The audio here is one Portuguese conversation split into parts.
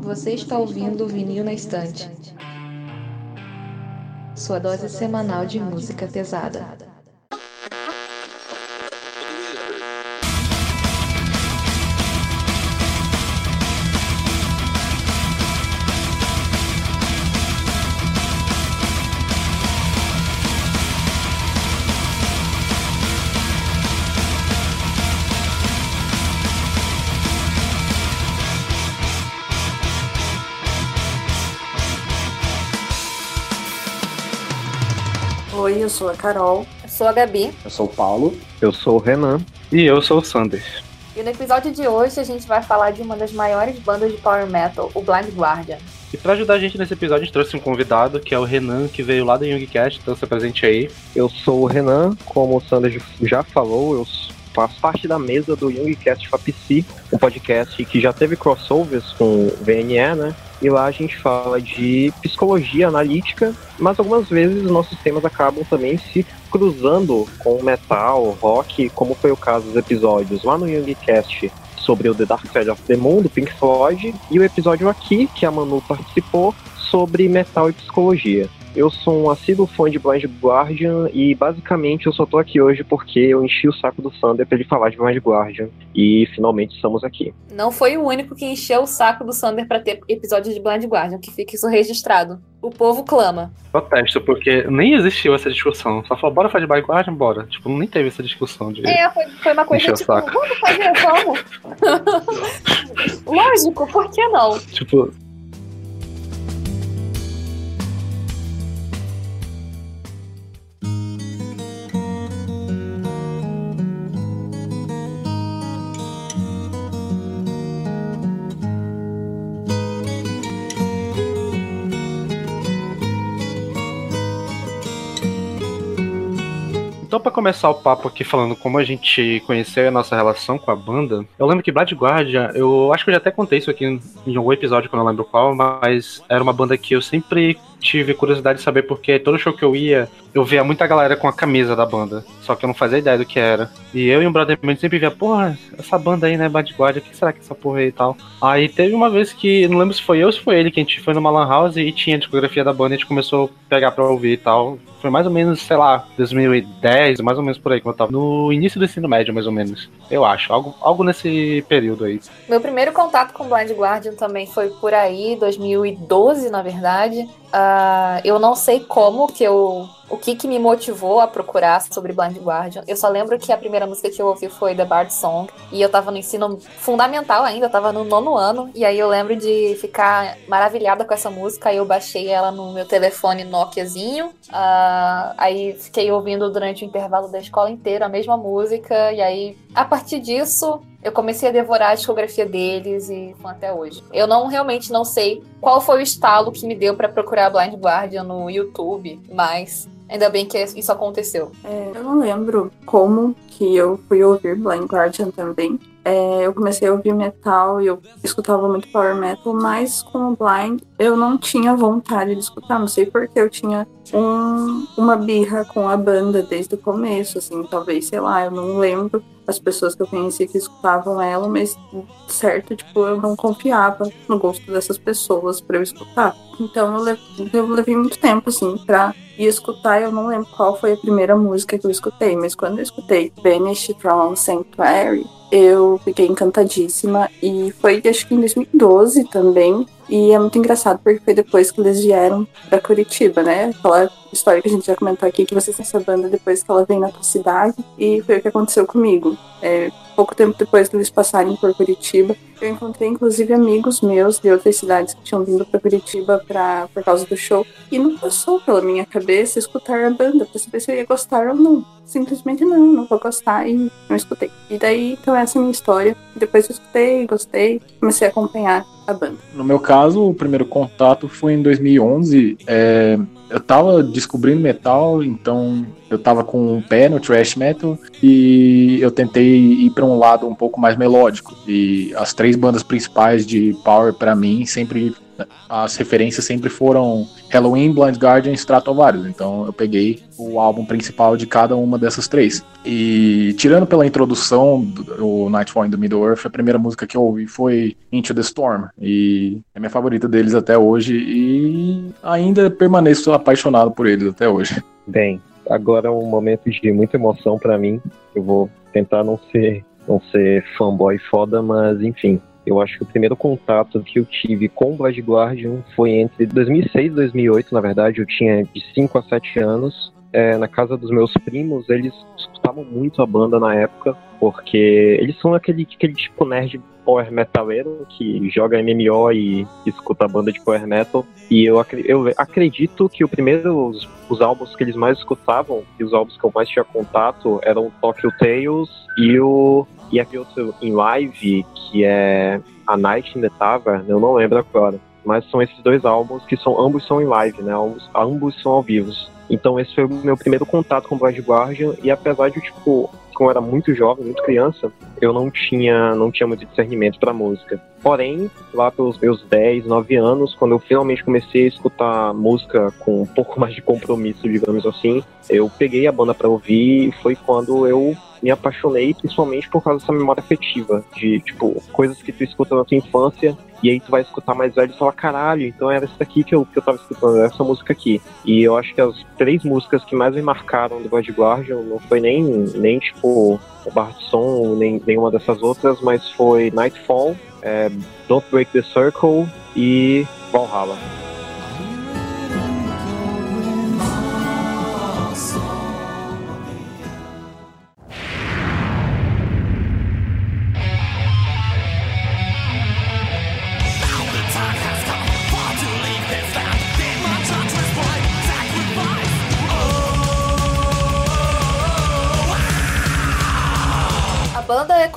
Você está ouvindo o Vinil na Estante. Sua dose semanal de música pesada. Eu sou a Carol. Eu sou a Gabi. Eu sou o Paulo. Eu sou o Renan. E eu sou o Sander. E no episódio de hoje a gente vai falar de uma das maiores bandas de power metal, o Blind Guardian. E para ajudar a gente nesse episódio, a gente trouxe um convidado, que é o Renan, que veio lá do Youngcast, então se presente aí. Eu sou o Renan, como o Sander já falou, eu faço parte da mesa do Youngcast FAPC, um podcast que já teve crossovers com o VNE, né? E lá a gente fala de psicologia analítica, mas algumas vezes nossos temas acabam também se cruzando com metal, rock, como foi o caso dos episódios lá no Youngcast sobre o The Dark Side of the Moon, do Pink Floyd, e o episódio aqui, que a Manu participou, sobre metal e psicologia. Eu sou um assíduo fã de Blind Guardian e basicamente eu só tô aqui hoje porque eu enchi o saco do Sander pra ele falar de Blind Guardian e finalmente estamos aqui. Não foi o único que encheu o saco do Sander para ter episódio de Blind Guardian, que fique isso registrado. O povo clama. Protesto, porque nem existiu essa discussão. Só falou, bora fazer Blind Guardian, bora. Tipo, nem teve essa discussão de. É, foi, foi uma coisa tipo, vamos fazer, vamos. Lógico, por que não? Tipo, Então, para começar o papo aqui falando como a gente conheceu a nossa relação com a banda, eu lembro que Blood Guardian, eu acho que eu já até contei isso aqui em algum episódio, que eu não lembro qual, mas era uma banda que eu sempre tive curiosidade de saber porque todo show que eu ia, eu via muita galera com a camisa da banda. Só que eu não fazia ideia do que era. E eu e um brother meu sempre via, porra, essa banda aí, né, Bad Guardia, o que será que é essa porra aí e tal? Aí teve uma vez que, não lembro se foi eu ou se foi ele, que a gente foi numa lan house e tinha a discografia da banda e a gente começou a pegar pra ouvir e tal. Foi mais ou menos, sei lá, 2010, mais ou menos por aí que eu tava. No início do ensino médio, mais ou menos. Eu acho. Algo, algo nesse período aí. Meu primeiro contato com Blind Guardian também foi por aí, 2012, na verdade. Uh, eu não sei como que eu o que, que me motivou a procurar sobre Blind Guardian. Eu só lembro que a primeira música que eu ouvi foi The Bard Song, e eu tava no ensino fundamental ainda, eu tava no nono ano, e aí eu lembro de ficar maravilhada com essa música, aí eu baixei ela no meu telefone Nokiazinho, uh, aí fiquei ouvindo durante o intervalo da escola inteira a mesma música, e aí, a partir disso, eu comecei a devorar a discografia deles e até hoje. Eu não realmente não sei qual foi o estalo que me deu para procurar Blind Guardian no YouTube, mas Ainda bem que isso aconteceu. É, eu não lembro como que eu fui ouvir Blind Guardian também. É, eu comecei a ouvir metal e eu escutava muito power metal, mas com o Blind eu não tinha vontade de escutar. Não sei porque eu tinha um, uma birra com a banda desde o começo, assim, talvez, sei lá, eu não lembro as pessoas que eu conhecia que escutavam ela, mas certo, tipo, eu não confiava no gosto dessas pessoas para eu escutar. Então eu levei, eu levei muito tempo, assim, pra ir escutar. Eu não lembro qual foi a primeira música que eu escutei, mas quando eu escutei Banished from Sanctuary, eu fiquei encantadíssima. E foi, acho que em 2012 também. E é muito engraçado porque foi depois que eles vieram pra Curitiba, né? História que a gente já comentou aqui, que você tem essa banda depois que ela vem na tua cidade. E foi o que aconteceu comigo. É, pouco tempo depois de eles passarem por Curitiba, eu encontrei inclusive amigos meus de outras cidades que tinham vindo para Curitiba pra, por causa do show. E não passou pela minha cabeça escutar a banda pra saber se eu ia gostar ou não. Simplesmente não, não vou gostar e não escutei. E daí, então essa é a minha história. Depois eu escutei, gostei, comecei a acompanhar a banda. No meu caso, o primeiro contato foi em 2011. É, eu tava descobrindo metal, então eu tava com um pé no thrash metal e eu tentei ir para um lado um pouco mais melódico. E as três bandas principais de power para mim sempre as referências sempre foram Halloween, Blind Guardian e Stratovarius. Então eu peguei o álbum principal de cada uma dessas três. E tirando pela introdução do Nightfall in the Middle Earth, a primeira música que eu ouvi foi Into the Storm. E é minha favorita deles até hoje. E ainda permaneço apaixonado por eles até hoje. Bem, agora é um momento de muita emoção para mim. Eu vou tentar não ser, não ser fanboy foda, mas enfim. Eu acho que o primeiro contato que eu tive com o Blood Guardian foi entre 2006 e 2008, na verdade. Eu tinha de 5 a 7 anos. É, na casa dos meus primos, eles escutavam muito a banda na época, porque eles são aquele, aquele tipo nerd power metaleiro que joga MMO e escuta a banda de power metal. E eu, eu acredito que o primeiro, os, os, álbuns que eles mais escutavam e os álbuns que eu mais tinha contato eram Tokyo Tales e o e aquele outro em live que é A Night in the Tavern, eu não lembro agora. Mas são esses dois álbuns que são ambos são em live, né? Ambos, ambos são ao vivo. Então esse foi o meu primeiro contato com o Blind Guardian e apesar de tipo como eu era muito jovem, muito criança, eu não tinha, não tinha muito discernimento para música. Porém, lá pelos meus 10, 9 anos, quando eu finalmente comecei a escutar música com um pouco mais de compromisso, digamos assim, eu peguei a banda para ouvir e foi quando eu me apaixonei, principalmente por causa dessa memória afetiva, de, tipo, coisas que tu escuta na tua infância, e aí tu vai escutar mais velho e fala, caralho, então era essa daqui que eu, que eu tava escutando, era essa música aqui. E eu acho que as três músicas que mais me marcaram do God não foi nem, nem tipo, o Bar de Som, nem nenhuma dessas outras, mas foi Nightfall, é, Don't Break the Circle e Valhalla.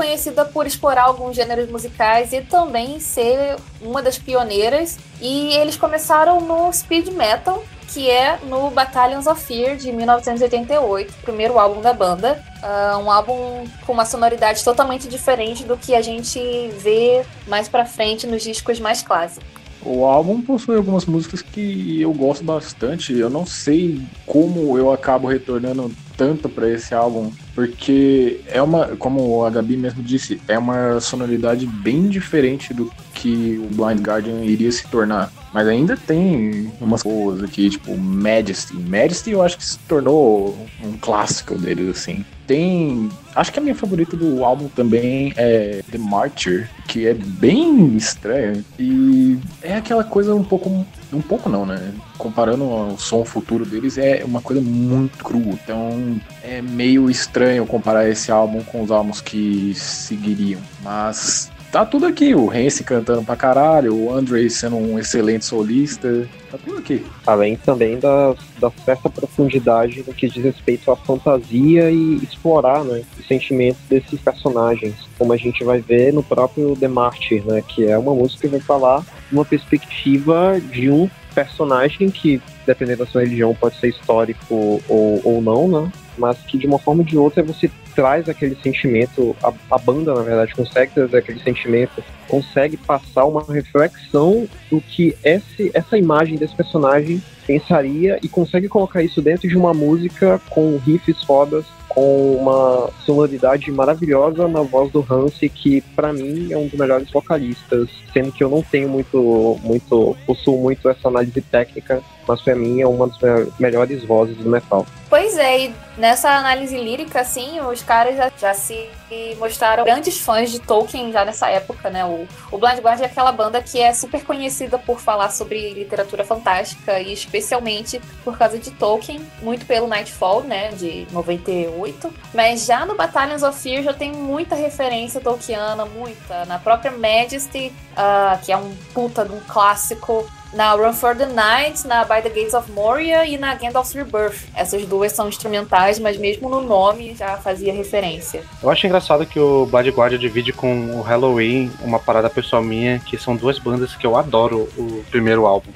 Conhecida por explorar alguns gêneros musicais e também ser uma das pioneiras. E eles começaram no speed metal, que é no Battalions of Fear de 1988, primeiro álbum da banda. Uh, um álbum com uma sonoridade totalmente diferente do que a gente vê mais pra frente nos discos mais clássicos. O álbum possui algumas músicas que eu gosto bastante. Eu não sei como eu acabo retornando tanto para esse álbum, porque é uma, como a Gabi mesmo disse, é uma sonoridade bem diferente do que o Blind Guardian iria se tornar. Mas ainda tem umas coisas aqui, tipo Majesty. Majesty eu acho que se tornou um clássico deles, assim. Tem. Acho que a minha favorita do álbum também é The Martyr, que é bem estranha. E é aquela coisa um pouco. Um pouco não, né? Comparando o som futuro deles, é uma coisa muito crua. Então é meio estranho comparar esse álbum com os álbuns que seguiriam. Mas tá tudo aqui. O Rance cantando pra caralho, o Andre sendo um excelente solista. Tá tudo aqui. Além também da, da certa profundidade no que diz respeito à fantasia e explorar né, os sentimentos desses personagens. Como a gente vai ver no próprio The Martyr, né? Que é uma música que vai falar uma perspectiva de um personagem que, dependendo da sua religião, pode ser histórico ou, ou não, né? Mas que de uma forma ou de outra você traz aquele sentimento, a, a, banda, na verdade, consegue trazer aquele sentimento, consegue passar uma reflexão do que esse, essa imagem desse personagem pensaria e consegue colocar isso dentro de uma música com riffs fodas, com uma sonoridade maravilhosa na voz do Hansi, que para mim é um dos melhores vocalistas, sendo que eu não tenho muito, muito, possuo muito essa análise técnica, mas para mim é uma das melhores vozes do metal. Pois é, e nessa análise lírica, assim, os caras já, já se mostraram grandes fãs de Tolkien já nessa época, né? O, o Blind Guardian é aquela banda que é super conhecida por falar sobre literatura fantástica e especialmente por causa de Tolkien, muito pelo Nightfall, né, de 98. Mas já no Battalions of Fear já tem muita referência tolkiana, muita. Na própria Majesty, uh, que é um puta de um clássico na Run for the Night, na By the Gates of Moria e na Gandalf's Rebirth. Essas duas são instrumentais, mas mesmo no nome já fazia referência. Eu acho engraçado que o Blood Guardian divide com o Halloween uma parada pessoal minha, que são duas bandas que eu adoro o primeiro álbum.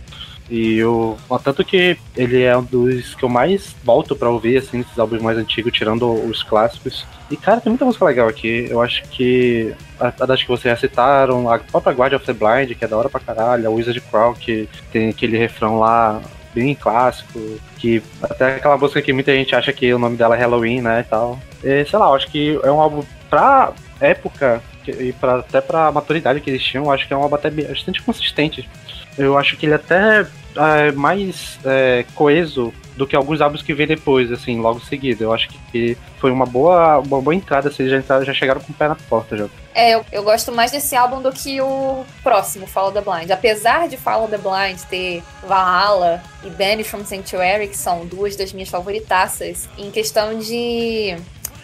E o tanto que ele é um dos que eu mais volto para ouvir, assim, esses álbuns mais antigos, tirando os clássicos. E, cara, tem muita música legal aqui. Eu acho que a, a das que vocês já citaram, a própria Guardian of the Blind, que é da hora pra caralho, a Wizard Crow, que tem aquele refrão lá bem clássico, que até aquela música que muita gente acha que o nome dela é Halloween, né, e tal. E, sei lá, eu acho que é um álbum pra época e pra, até pra maturidade que eles tinham, eu acho que é um álbum até bastante consistente. Eu acho que ele até é mais é, coeso do que alguns álbuns que vem depois, assim, logo seguido. Eu acho que foi uma boa, uma boa entrada, vocês já, entraram, já chegaram com o pé na porta já. É, eu, eu gosto mais desse álbum do que o próximo, Follow the Blind. Apesar de Follow the Blind ter Valhalla e Benny from Sanctuary, que são duas das minhas favoritaças, em questão de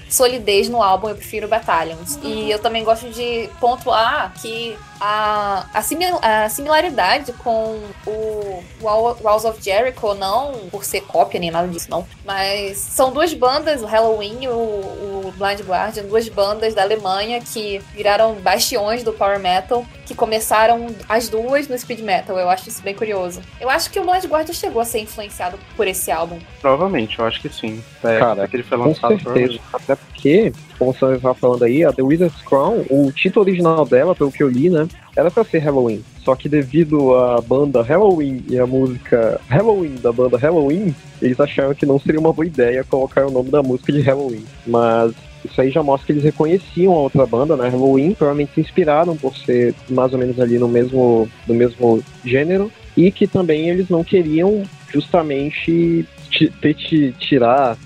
solidez no álbum, eu prefiro Battalions. E eu também gosto de pontuar que a, a, simil, a similaridade com o Walls of Jericho, não por ser cópia nem nada disso, não. Mas são duas bandas, o Halloween e o, o Blind Guardian, duas bandas da Alemanha que viraram bastiões do Power Metal, que começaram as duas no Speed Metal. Eu acho isso bem curioso. Eu acho que o Blind Guardian chegou a ser influenciado por esse álbum. Provavelmente, eu acho que sim. É, Cara, que ele foi lançado com certeza. Até porque, como você estava falando aí, a The Wizard's Crown, o título original dela, pelo que eu li, né, era para ser Halloween. Só que devido à banda Halloween e a música Halloween da banda Halloween, eles acharam que não seria uma boa ideia colocar o nome da música de Halloween. Mas isso aí já mostra que eles reconheciam a outra banda, né? Halloween, provavelmente se inspiraram por ser mais ou menos ali no mesmo, no mesmo gênero. E que também eles não queriam justamente que tirar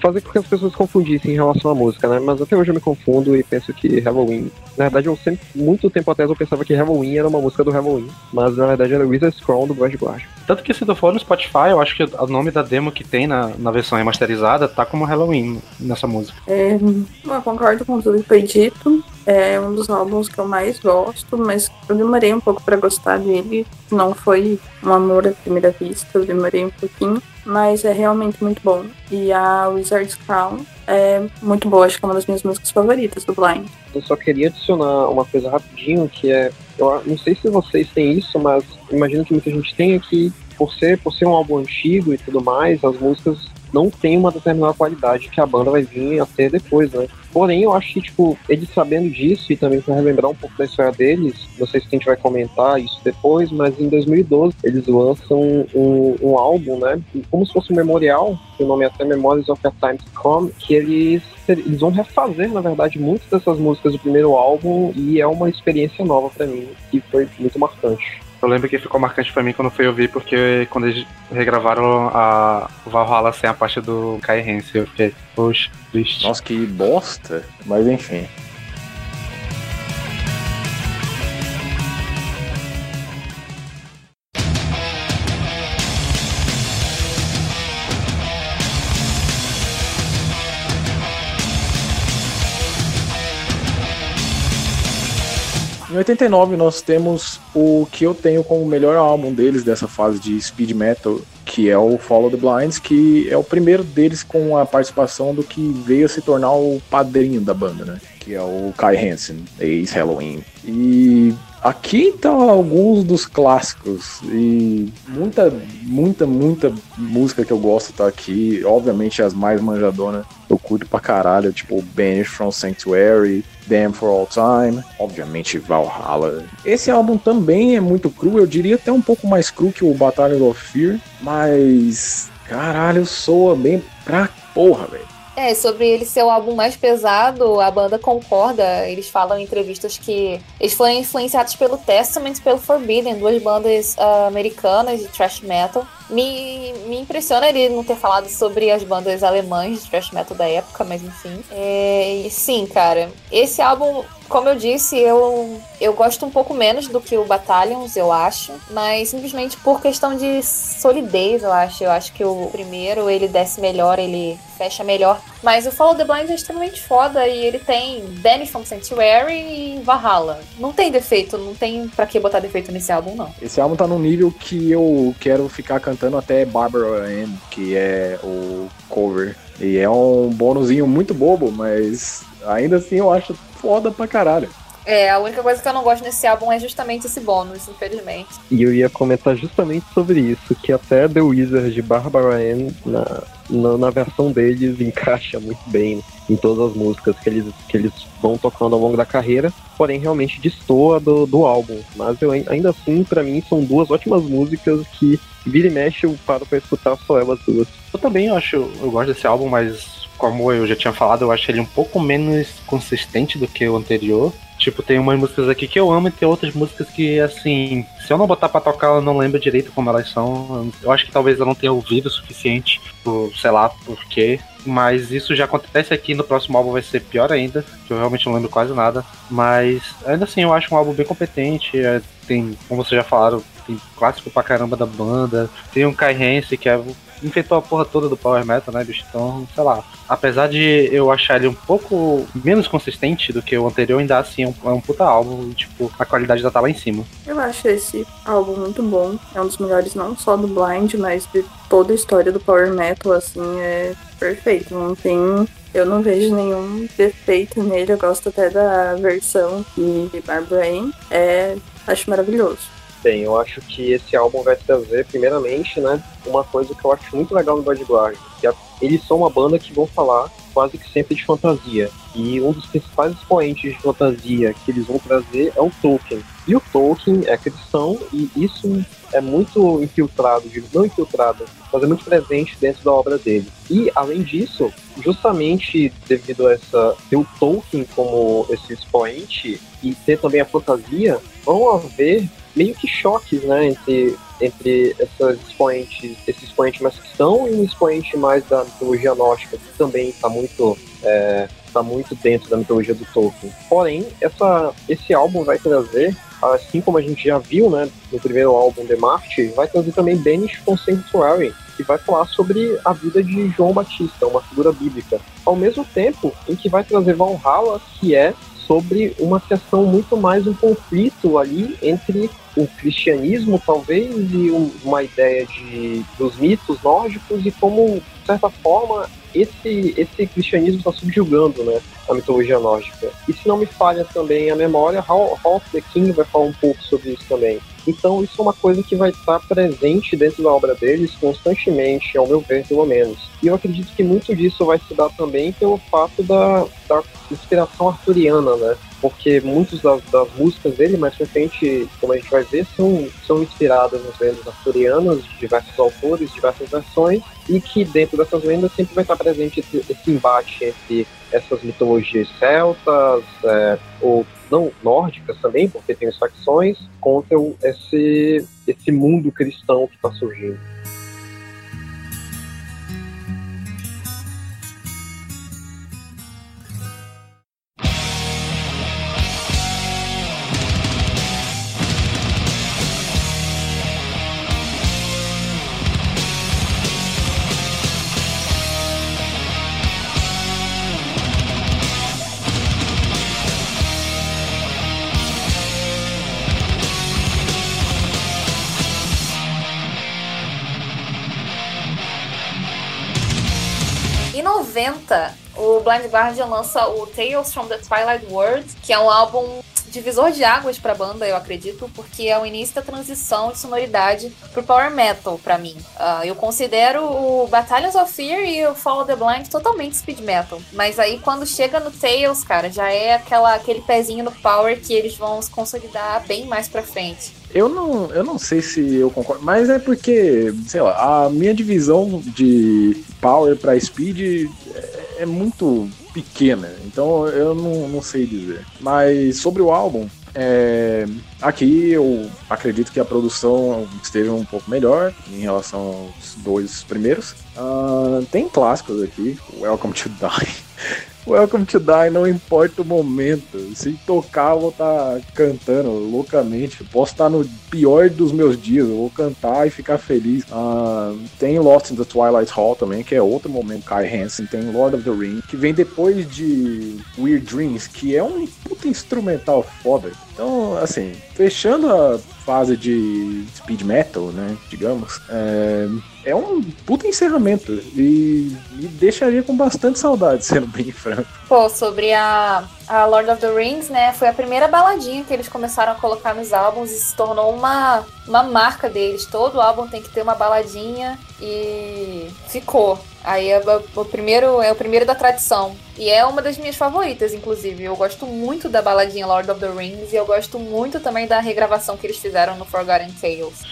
fazer com que as pessoas confundissem em relação à música, né? Mas até hoje eu me confundo e penso que Halloween. Na verdade, eu sempre, muito tempo atrás, eu pensava que Halloween era uma música do Halloween. Mas na verdade era Wizard's Crown do Blind Guardian. Tanto que se tu for no Spotify, eu acho que o nome da demo que tem na, na versão remasterizada tá como Halloween nessa música. É, eu concordo com tudo que foi dito. É um dos álbuns que eu mais gosto, mas eu demorei um pouco para gostar dele. Não foi um amor à primeira vista, eu demorei um pouquinho mas é realmente muito bom. E a Wizard's Crown é muito boa, acho que é uma das minhas músicas favoritas do Blind. Eu só queria adicionar uma coisa rapidinho, que é, eu não sei se vocês têm isso, mas imagino que muita gente tem aqui, por ser, por ser um álbum antigo e tudo mais, as músicas não tem uma determinada qualidade que a banda vai vir a ter depois, né? Porém, eu acho que, tipo, eles sabendo disso e também para relembrar um pouco da história deles, não sei se a gente vai comentar isso depois, mas em 2012 eles lançam um, um álbum, né? Como se fosse um memorial, que o nome é até Memories of a Time to Come, que eles, eles vão refazer, na verdade, muitas dessas músicas do primeiro álbum e é uma experiência nova para mim, que foi muito marcante. Eu lembro que ficou marcante pra mim quando fui ouvir, porque quando eles regravaram a Valhalla sem a parte do Kai Hansen, eu fiquei, poxa, triste. Nossa, que bosta. Mas enfim. Em 89 nós temos o que eu tenho como melhor álbum deles dessa fase de speed metal, que é o Follow the Blinds, que é o primeiro deles com a participação do que veio a se tornar o padrinho da banda, né? Que é o Kai Hansen, ex-Halloween. E Aqui estão alguns dos clássicos e muita, muita, muita música que eu gosto tá aqui. Obviamente as mais manjadonas eu curto pra caralho, tipo Banish from Sanctuary, Damn for All Time, obviamente Valhalla. Esse álbum também é muito cru, eu diria até um pouco mais cru que o Battalion of Fear, mas caralho, soa bem pra porra, velho. É, sobre ele ser o álbum mais pesado, a banda concorda. Eles falam em entrevistas que eles foram influenciados pelo Testament e pelo Forbidden, duas bandas uh, americanas de thrash metal. Me, me impressiona ele não ter falado sobre as bandas alemãs de thrash metal da época, mas enfim. É, sim, cara. Esse álbum como eu disse, eu, eu gosto um pouco menos do que o Battalions, eu acho, mas simplesmente por questão de solidez, eu acho. Eu acho que o primeiro ele desce melhor, ele fecha melhor. Mas o Follow the Blind é extremamente foda e ele tem Danny from Sanctuary e Valhalla. Não tem defeito, não tem pra que botar defeito nesse álbum, não. Esse álbum tá num nível que eu quero ficar cantando até Barbara Ann, que é o cover. E é um bônusinho muito bobo, mas ainda assim eu acho foda pra caralho. É, a única coisa que eu não gosto nesse álbum é justamente esse bônus, infelizmente. E eu ia comentar justamente sobre isso, que até The Wizard de Barbara Ann, na, na, na, versão deles, encaixa muito bem em todas as músicas que eles, que eles vão tocando ao longo da carreira, porém realmente destoa do, do álbum. Mas eu, ainda assim, para mim, são duas ótimas músicas que vira e mexe eu paro pra escutar só elas duas. Eu também acho, eu gosto desse álbum, mas como eu já tinha falado, eu acho ele um pouco menos consistente do que o anterior. Tipo, tem umas músicas aqui que eu amo e tem outras músicas que, assim, se eu não botar pra tocar, eu não lembro direito como elas são. Eu acho que talvez eu não tenha ouvido o suficiente, por, sei lá, por quê. Mas isso já acontece aqui no próximo álbum, vai ser pior ainda, que eu realmente não lembro quase nada. Mas ainda assim, eu acho um álbum bem competente. É, tem, como vocês já falaram, tem clássico pra caramba da banda. Tem um Kai Hansen, que é infectou a porra toda do Power Metal, né, bicho? Então, sei lá. Apesar de eu achar ele um pouco menos consistente do que o anterior, ainda assim é um, é um puta álbum. Tipo, a qualidade já tá lá em cima. Eu acho esse álbum muito bom. É um dos melhores não só do Blind, mas de toda a história do Power Metal, assim, é perfeito. Não tem eu não vejo nenhum defeito nele. Eu gosto até da versão de Barbara Ann. É, acho maravilhoso. Bem, eu acho que esse álbum vai trazer, primeiramente, né, uma coisa que eu acho muito legal no Bodyguard, que é, eles são uma banda que vão falar quase que sempre de fantasia. E um dos principais expoentes de fantasia que eles vão trazer é o Tolkien. E o Tolkien é cristão e isso é muito infiltrado, não infiltrado, mas é muito presente dentro da obra dele. E, além disso, justamente devido a essa ter o Tolkien como esse expoente e ter também a fantasia, vão haver meio que choques, né, entre, entre essas expoentes, esse expoente mais cristão e um expoente mais da mitologia nórdica, que também está muito é, tá muito dentro da mitologia do Tolkien. Porém, essa, esse álbum vai trazer, assim como a gente já viu, né, no primeiro álbum The Marte, vai trazer também Banish from que vai falar sobre a vida de João Batista, uma figura bíblica. Ao mesmo tempo em que vai trazer Valhalla, que é sobre uma questão muito mais um conflito ali entre o cristianismo, talvez, e uma ideia de, dos mitos nórdicos e como, de certa forma, esse, esse cristianismo está subjugando né, a mitologia nórdica. E se não me falha também a memória, of the King vai falar um pouco sobre isso também. Então isso é uma coisa que vai estar presente dentro da obra deles constantemente, ao meu ver, pelo menos. E eu acredito que muito disso vai se dar também pelo fato da, da inspiração arturiana, né? Porque muitas das, das, músicas dele, mais frente, como a gente vai ver, são, são inspiradas nas lendas arturianas, de diversos autores, diversas versões, e que dentro dessas lendas sempre vai estar presente esse, esse embate entre essas mitologias celtas, é, ou não nórdicas também, porque tem as facções, contra esse, esse mundo cristão que está surgindo. O Blind Guardian lança o Tales from the Twilight World, que é um álbum divisor de águas para a banda, eu acredito, porque é o início da transição de sonoridade pro power metal para mim. Uh, eu considero o Battalions of Fear e o Follow the Blind totalmente speed metal, mas aí quando chega no Tales, cara, já é aquela aquele pezinho no power que eles vão se consolidar bem mais para frente. Eu não, eu não sei se eu concordo, mas é porque, sei lá, a minha divisão de power para speed é, é muito pequena, então eu não, não sei dizer. Mas sobre o álbum, é, aqui eu acredito que a produção esteja um pouco melhor em relação aos dois primeiros. Uh, tem clássicos aqui, Welcome to Die. Welcome to Die, não importa o momento. Se tocar, eu vou estar tá cantando loucamente. posso estar no pior dos meus dias, eu vou cantar e ficar feliz. Uh, tem Lost in the Twilight Hall também, que é outro momento. Kai Hansen. Tem Lord of the Ring, que vem depois de Weird Dreams, que é um puta instrumental foda. Então, assim, fechando a fase de speed metal, né, digamos, é, é um puta encerramento e me deixaria com bastante saudade, sendo bem franco. Pô, sobre a, a Lord of the Rings, né, foi a primeira baladinha que eles começaram a colocar nos álbuns e se tornou uma, uma marca deles. Todo álbum tem que ter uma baladinha e ficou. Aí é o primeiro é o primeiro da tradição. E é uma das minhas favoritas, inclusive. Eu gosto muito da baladinha Lord of the Rings e eu gosto muito também da regravação que eles fizeram no Forgotten Tales.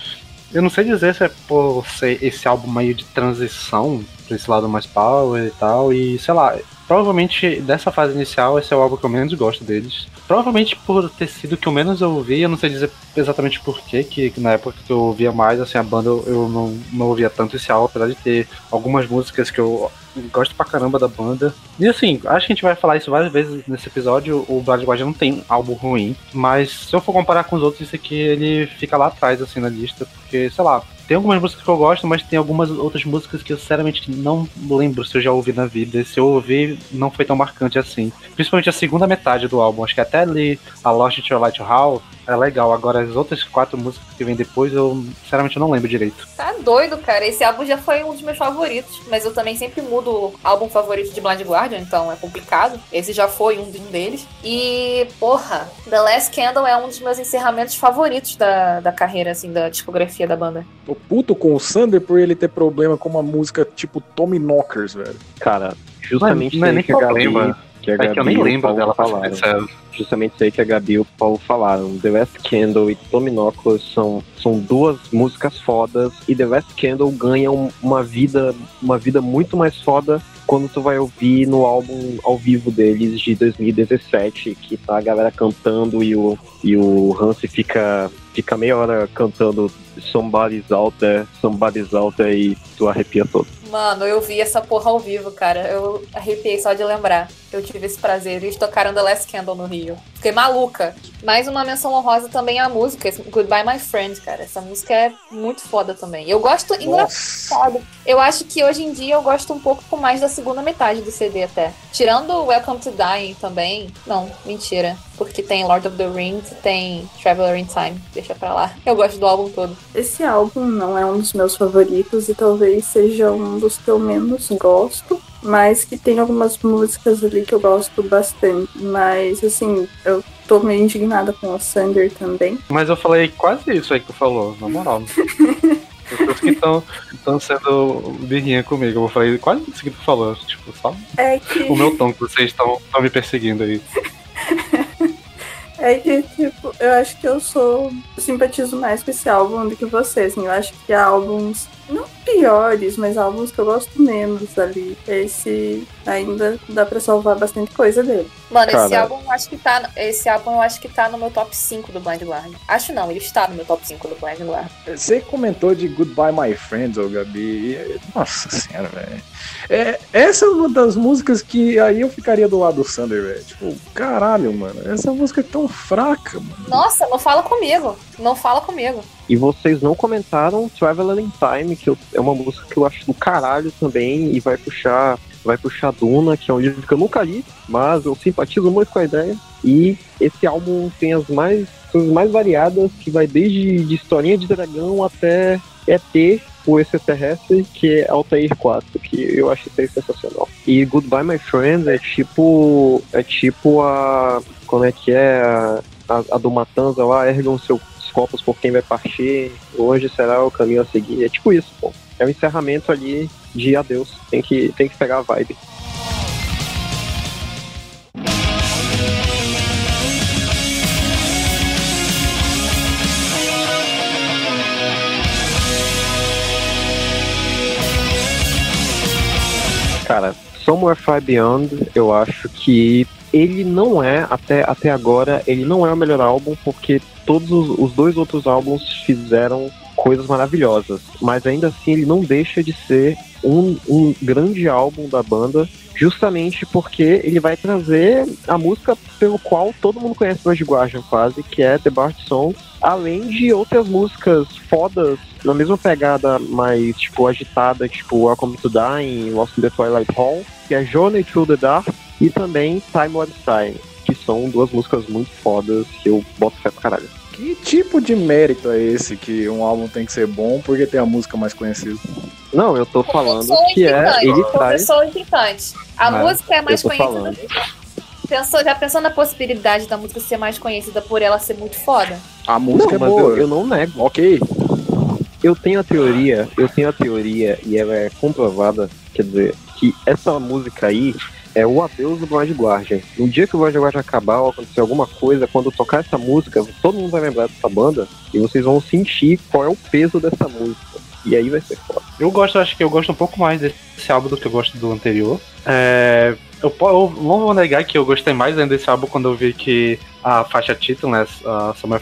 Eu não sei dizer se é por ser esse álbum meio de transição pra esse lado mais power e tal. E sei lá, provavelmente dessa fase inicial esse é o álbum que eu menos gosto deles. Provavelmente por ter sido o que eu menos ouvi, eu não sei dizer exatamente porquê, que, que na época que eu ouvia mais, assim, a banda eu, não, não ouvia tanto esse álbum, apesar de ter algumas músicas que eu gosto pra caramba da banda. E assim, acho que a gente vai falar isso várias vezes nesse episódio. O Blood Guardian não tem álbum ruim, mas se eu for comparar com os outros, esse aqui ele fica lá atrás, assim, na lista, porque, sei lá, tem algumas músicas que eu gosto, mas tem algumas outras músicas que eu sinceramente não lembro se eu já ouvi na vida. Se eu ouvi, não foi tão marcante assim. Principalmente a segunda metade do álbum. Acho que até ali a Lost in Light Hall é legal. Agora as outras quatro músicas que vem depois, eu sinceramente não lembro direito. Tá doido, cara. Esse álbum já foi um dos meus favoritos. Mas eu também sempre mudo o álbum favorito de Blind Guardian, então é complicado. Esse já foi um deles. E, porra, The Last Candle é um dos meus encerramentos favoritos da, da carreira, assim, da discografia da banda. Tô puto com o Sander por ele ter problema com uma música tipo Tommy Knockers, velho. Cara, justamente não é sei nem que a Gabi, que a É que eu Gabi nem e o lembro Paulo dela, sincero. Justamente sei que a Gabi e o Paulo falaram. The Last Candle e Tommy Knockers são, são duas músicas fodas e The Last Candle ganha um- uma vida, uma vida muito mais foda quando tu vai ouvir no álbum ao vivo deles de 2017, que tá a galera cantando e o, e o Hansi fica, fica meia hora cantando Somebody's Out There, Somebody's Out There e tu arrepia todo. Mano, eu vi essa porra ao vivo, cara. Eu arrepiei só de lembrar. Eu tive esse prazer. Eles tocaram The Last Candle no Rio. Fiquei maluca. Mais uma menção honrosa também à música. Goodbye My Friend, cara. Essa música é muito foda também. Eu gosto. Engraçado. Eu acho que hoje em dia eu gosto um pouco mais da segunda metade do CD até. Tirando Welcome to Dying também. Não, mentira. Porque tem Lord of the Rings e tem Traveler in Time. Deixa pra lá. Eu gosto do álbum todo. Esse álbum não é um dos meus favoritos e talvez seja um dos que eu menos gosto, mas que tem algumas músicas ali que eu gosto bastante. Mas assim, eu tô meio indignada com o Sander também. Mas eu falei quase isso aí que tu falou, na moral. As pessoas que estão sendo birrinha comigo. Eu falei quase isso que tu falou. Tipo, só É que, o meu tom que vocês estão me perseguindo aí. é que, tipo, eu acho que eu sou. eu simpatizo mais com esse álbum do que você, assim. Eu acho que há álbuns, piores, mas álbuns que eu gosto menos ali. Esse ainda dá pra salvar bastante coisa dele. Mano, esse Cara. álbum eu acho que tá. Esse álbum eu acho que tá no meu top 5 do Blind Guardian. Acho não, ele está no meu top 5 do Blind Guardian. Você comentou de Goodbye My Friends, ô Gabi. e- Nossa senhora, velho. É, essa é uma das músicas que aí eu ficaria do lado do Sander, velho. Tipo, caralho, mano. Essa música é tão fraca, mano. Nossa, não fala comigo. Não fala comigo. E vocês não comentaram Traveler in Time, que eu- é uma música que eu acho do caralho também, e vai puxar, vai puxar Duna, que é um livro que eu nunca li, mas eu simpatizo muito com a ideia. E esse álbum tem as mais, as mais variadas, que vai desde de historinha de dragão até ET, o extraterrestre, que é Altair 4, que eu acho isso aí sensacional. E Goodbye My Friend é tipo. É tipo a. Como é que é? A, a, a do Matanza lá, ergam seus copos por quem vai partir, hoje será o caminho a seguir. É tipo isso, pô. É o encerramento ali de adeus. Tem que, tem que pegar a vibe. Cara, Somewhere Far Beyond, eu acho que ele não é, até, até agora, ele não é o melhor álbum, porque todos os, os dois outros álbuns fizeram coisas maravilhosas. Mas ainda assim, ele não deixa de ser um, um grande álbum da banda, justamente porque ele vai trazer a música pelo qual todo mundo conhece Blood Guardian quase, que é The Bart Song, além de outras músicas fodas na mesma pegada mais, tipo, agitada, tipo Welcome to Dying, Lost in the Twilight Hall, que é Journey Through the Dark, e também Time What's Time, que são duas músicas muito fodas que eu boto fé pra caralho. Que tipo de mérito é esse que um álbum tem que ser bom porque tem a música mais conhecida? Não, eu tô falando que é. Ele traz. implicante. A Mas música é mais conhecida. falando. Pensou, já pensou na possibilidade da música ser mais conhecida por ela ser muito foda? A música Não, é boa. eu, eu não nego. Ok. Eu tenho a teoria, eu tenho a teoria, e ela é comprovada, quer dizer, que essa música aí é o adeus do Blind Guardian. No dia que o Blind Guardian acabar ou acontecer alguma coisa, quando tocar essa música, todo mundo vai lembrar dessa banda e vocês vão sentir qual é o peso dessa música. E aí vai ser foda. Eu gosto, acho que eu gosto um pouco mais desse álbum do que eu gosto do anterior. É, eu, eu não vou negar que eu gostei mais ainda desse álbum quando eu vi que a faixa título, né, a Summer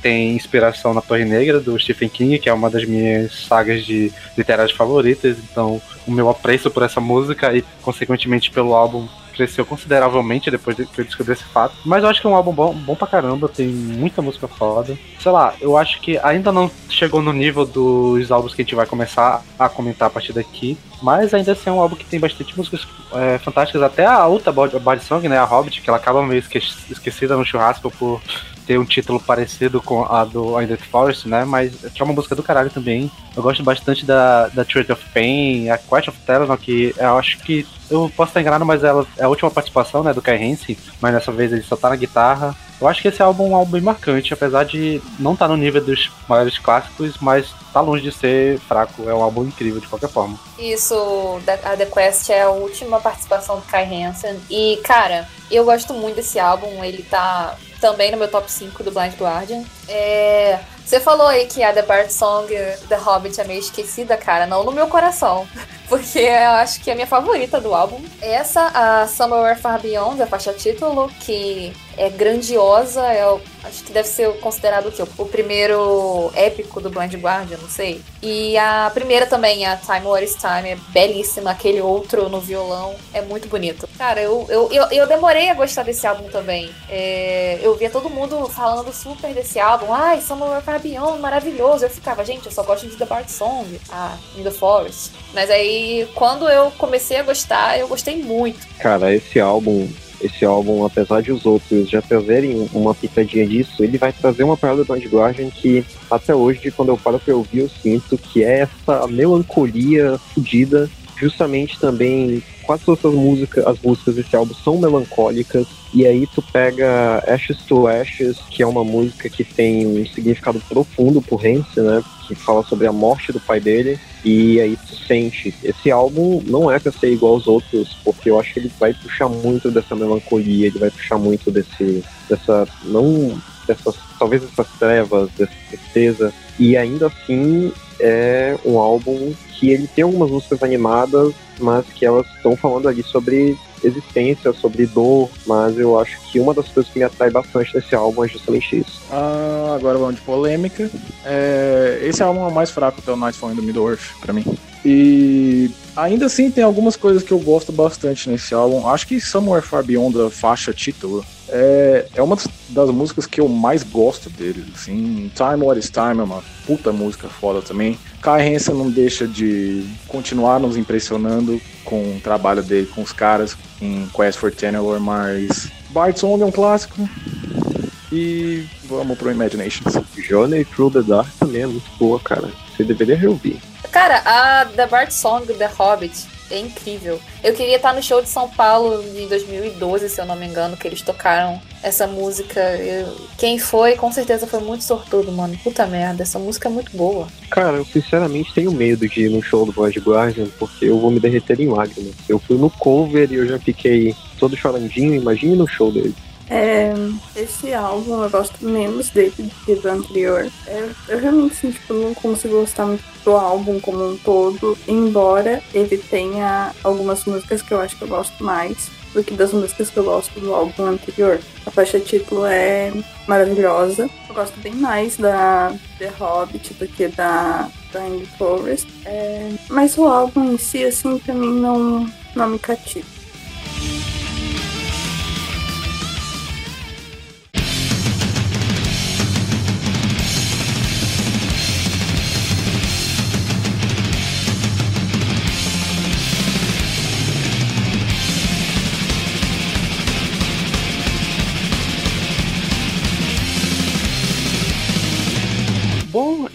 tem inspiração na Torre Negra do Stephen King, que é uma das minhas sagas de literárias favoritas. Então, o meu apreço por essa música e, consequentemente, pelo álbum cresceu consideravelmente depois de que eu descobri esse fato. Mas eu acho que é um álbum bom, bom pra caramba, tem muita música foda. Sei lá, eu acho que ainda não chegou no nível dos álbuns que a gente vai começar a comentar a partir daqui. Mas ainda assim é um álbum que tem bastante músicas é, fantásticas. Até a outra Body Body Song, né? A Hobbit, que ela acaba meio esque- esquecida no churrasco por ter um título parecido com a do the Forest, né? Mas que é uma música do caralho também. Eu gosto bastante da, da Truth of Pain, a Quiet of Terror, que eu acho que. Eu posso estar enganado, mas ela é a última participação né, do Kai Hansen, mas dessa vez ele só tá na guitarra. Eu acho que esse álbum é um álbum bem marcante, apesar de não estar no nível dos maiores clássicos, mas tá longe de ser fraco. É um álbum incrível de qualquer forma. Isso, a The Quest é a última participação do Kai Hansen. E, cara, eu gosto muito desse álbum. Ele tá também no meu top 5 do Blind Guardian. É, Você falou aí que a The Bard Song The Hobbit é meio esquecida, cara. Não no meu coração. Porque eu acho que é a minha favorita do álbum. Essa, a Somewhere Far Beyond, a faixa título, que é grandiosa. É, o- acho que deve ser considerado o quê? O primeiro épico do Blind Guardian, não sei. E a primeira também, a Time What Is Time, é belíssima. Aquele outro no violão é muito bonito. Cara, eu, eu, eu, eu demorei a gostar desse álbum também. É, eu via todo mundo falando super desse álbum. Ai, Somewhere Far Maravilhoso. Eu ficava, gente, eu só gosto de The Bard Song, a In The Forest. Mas aí, quando eu comecei a gostar, eu gostei muito. Cara, esse álbum, esse álbum, apesar de os outros já trazerem uma pitadinha disso, ele vai trazer uma parada do Blind Guardian que até hoje, quando eu paro pra ouvir, eu sinto que é essa melancolia fodida. Justamente também, quase todas as músicas, as músicas desse álbum são melancólicas. E aí tu pega Ashes to Ashes, que é uma música que tem um significado profundo pro Hansen, né? Que fala sobre a morte do pai dele. E aí tu sente. Esse álbum não é pra ser igual aos outros, porque eu acho que ele vai puxar muito dessa melancolia, ele vai puxar muito desse. dessa. não. dessas. talvez dessas trevas, dessa tristeza. E ainda assim é um álbum que ele tem algumas músicas animadas, mas que elas estão falando ali sobre existência, sobre dor, mas eu acho que uma das coisas que me atrai bastante nesse álbum é justamente isso. Ah, agora vamos de polêmica. É, esse álbum é o mais fraco até o Nightfall in the Middle Earth, pra mim. E ainda assim tem algumas coisas que eu gosto bastante nesse álbum. Acho que Somewhere Far Beyond, a faixa título, é, é uma das- das músicas que eu mais gosto deles. Assim. Time What Is Time é uma puta música foda também. Kai Hansen não deixa de continuar nos impressionando com o trabalho dele com os caras em Quest for Tenor, mas Bard Song é um clássico. E vamos pro Imaginations. Journey Through the Dark também é muito boa, cara. Você deveria reouvir. Cara, a The Bard Song The Hobbit é incrível. Eu queria estar no show de São Paulo em 2012, se eu não me engano, que eles tocaram essa música. Eu- Quem foi, com certeza foi muito sortudo, mano. Puta merda, essa música é muito boa. Cara, eu sinceramente tenho medo de ir no show do Blind Guardian, porque eu vou me derreter em lágrimas. Eu fui no cover e eu já fiquei todo chorandinho, imagine no show dele. É, esse álbum eu gosto menos dele do que do anterior. É, eu realmente assim, tipo, não consigo gostar muito do álbum como um todo, embora ele tenha algumas músicas que eu acho que eu gosto mais do que das músicas que eu gosto do álbum anterior. A faixa título é maravilhosa. Eu gosto bem mais da The Hobbit do que da, da In the Forest. É, mas o álbum em si, assim, pra mim não, não me cativa.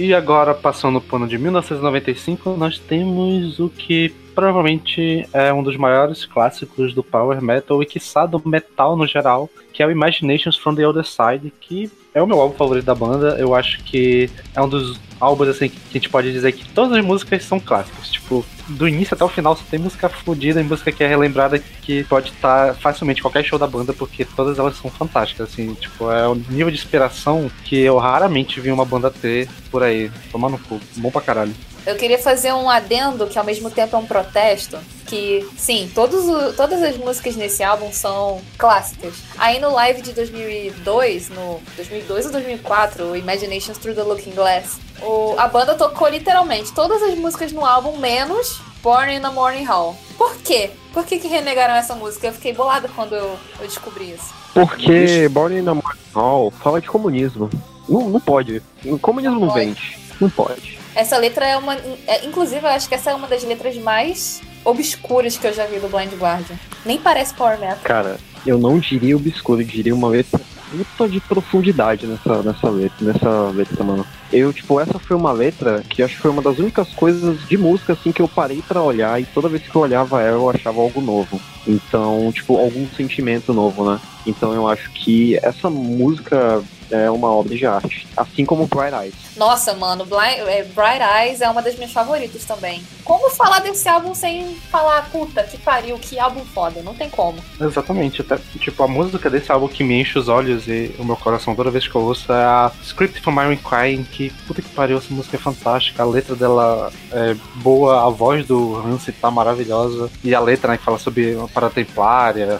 E agora, passando o pano de 1995, nós temos o que provavelmente é um dos maiores clássicos do power metal e quiçá do metal no geral, que é o Imaginations from the Other Side, que é o meu álbum favorito da banda. Eu acho que é um dos álbuns assim que a gente pode dizer que todas as músicas são clássicos. Tipo, do início até o final só tem música fodida e música que é relembrada que pode estar facilmente em qualquer show da banda, porque todas elas são fantásticas, assim, tipo, é o nível de inspiração que eu raramente vi uma banda ter por aí. Tomar no cu. Bom pra caralho. Eu queria fazer um adendo que ao mesmo tempo é um protesto. Que, sim, todos o, todas as músicas nesse álbum são clássicas. Aí no live de 2002, no 2002 ou 2004, o Imaginations Through the Looking Glass, o, a banda tocou literalmente todas as músicas no álbum, menos Born in the Morning Hall. Por quê? Por que, que renegaram essa música? Eu fiquei bolada quando eu, eu descobri isso. Porque Born in the Morning Hall fala de comunismo. Não, não pode. O comunismo não, não vende. Não pode. Essa letra é uma. É, inclusive, eu acho que essa é uma das letras mais obscuras que eu já vi do Blind Guardian. Nem parece Power Metal. Cara, eu não diria obscuro, eu diria uma letra puta de profundidade nessa, nessa letra, nessa letra, mano. Eu, tipo, essa foi uma letra que acho que foi uma das únicas coisas de música, assim, que eu parei para olhar e toda vez que eu olhava ela eu achava algo novo. Então, tipo, algum sentimento novo, né? Então eu acho que essa música é uma obra de arte. Assim como Bright Eyes. Nossa, mano, Blind, é, Bright Eyes é uma das minhas favoritas também. Como falar desse álbum sem falar, puta, que pariu, que álbum foda? Não tem como. Exatamente. Até, tipo, a música desse álbum que me enche os olhos e o meu coração toda vez que eu ouço é a Script for Myron Crying, que puta que pariu, essa música é fantástica. A letra dela é boa, a voz do Hansi tá maravilhosa. E a letra, né, que fala sobre a Parada Templária,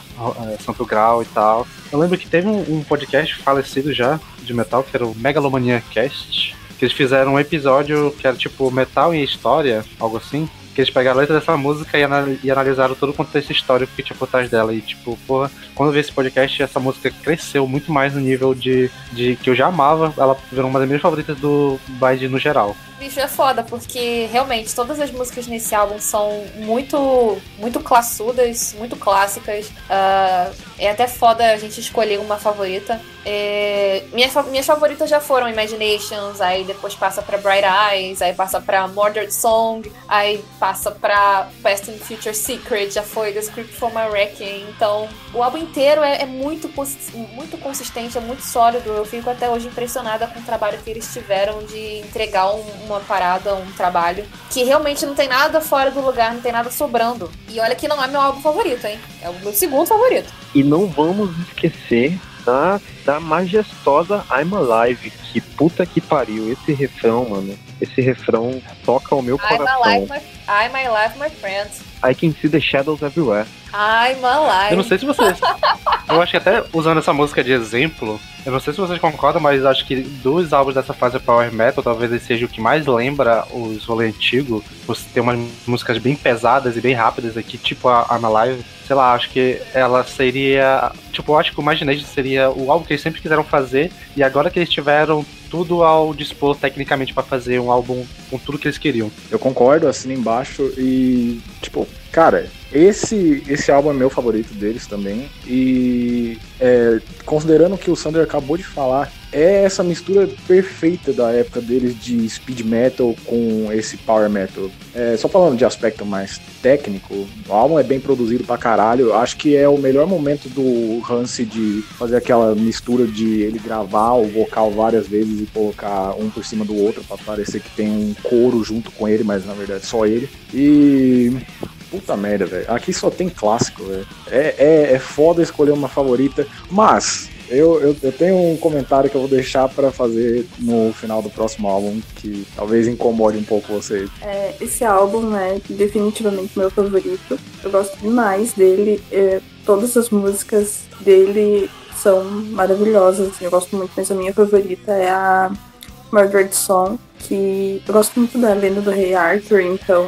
é, Santo Grau e tal. Eu lembro que teve um, um podcast falecido já de metal, que era o Megalomania Cast, que eles fizeram um episódio que era tipo metal e história, algo assim. Que eles pegaram a letra dessa música e, anal e analisaram todo o contexto histórico que tinha por trás dela. E, tipo, porra, quando eu vi esse podcast, essa música cresceu muito mais no nível de, de que eu já amava. Ela virou uma das minhas favoritas do Bide no geral bicho, é foda, porque realmente todas as músicas nesse álbum são muito, muito classudas, muito clássicas. Uh, é até foda a gente escolher uma favorita. É, minha, minhas favoritas já foram Imaginations, aí depois passa pra Bright Eyes, aí passa pra Murdered Song, aí passa pra Past and Future Secret, já foi The Script for My Wrecking. Então, o álbum inteiro é, é muito, muito consistente, é muito sólido. Eu fico até hoje impressionada com o trabalho que eles tiveram de entregar um, uma parada, um trabalho que realmente não tem nada fora do lugar, não tem nada sobrando. E olha que não é meu álbum favorito, hein? É o meu segundo favorito. E não vamos esquecer da, da majestosa I'm Alive. Que puta que pariu. Esse refrão, mano. Esse refrão toca o meu I'm coração. Alive, my, I'm alive, my friends. I can see the shadows everywhere. I'm alive. Eu não sei se vocês. eu acho que até usando essa música de exemplo, eu não sei se vocês concordam, mas acho que dos álbuns dessa fase Power Metal, talvez esse seja o que mais lembra os rolês antigos. Você tem umas músicas bem pesadas e bem rápidas aqui, tipo a I'm Alive. Sei lá, acho que ela seria. Tipo, eu acho que o Imagination seria o álbum que eles sempre quiseram fazer. E agora que eles tiveram tudo ao dispor tecnicamente para fazer um álbum com tudo que eles queriam. Eu concordo, assino embaixo e, tipo, cara, esse, esse álbum é meu favorito deles também. E é, considerando que o Sander acabou de falar, é essa mistura perfeita da época deles de speed metal com esse power metal. É, só falando de aspecto mais técnico, o álbum é bem produzido pra caralho. Acho que é o melhor momento do Hansi de fazer aquela mistura de ele gravar o vocal várias vezes e colocar um por cima do outro para parecer que tem um coro junto com ele, mas na verdade só ele. E Puta merda, velho. Aqui só tem clássico, velho. É, é, é foda escolher uma favorita, mas eu, eu, eu, tenho um comentário que eu vou deixar para fazer no final do próximo álbum, que talvez incomode um pouco vocês. É, esse álbum é definitivamente meu favorito. Eu gosto demais dele. É, todas as músicas dele são maravilhosas. Eu gosto muito, mas a minha favorita é a Margaret Song, que eu gosto muito da lenda do Rei Arthur, então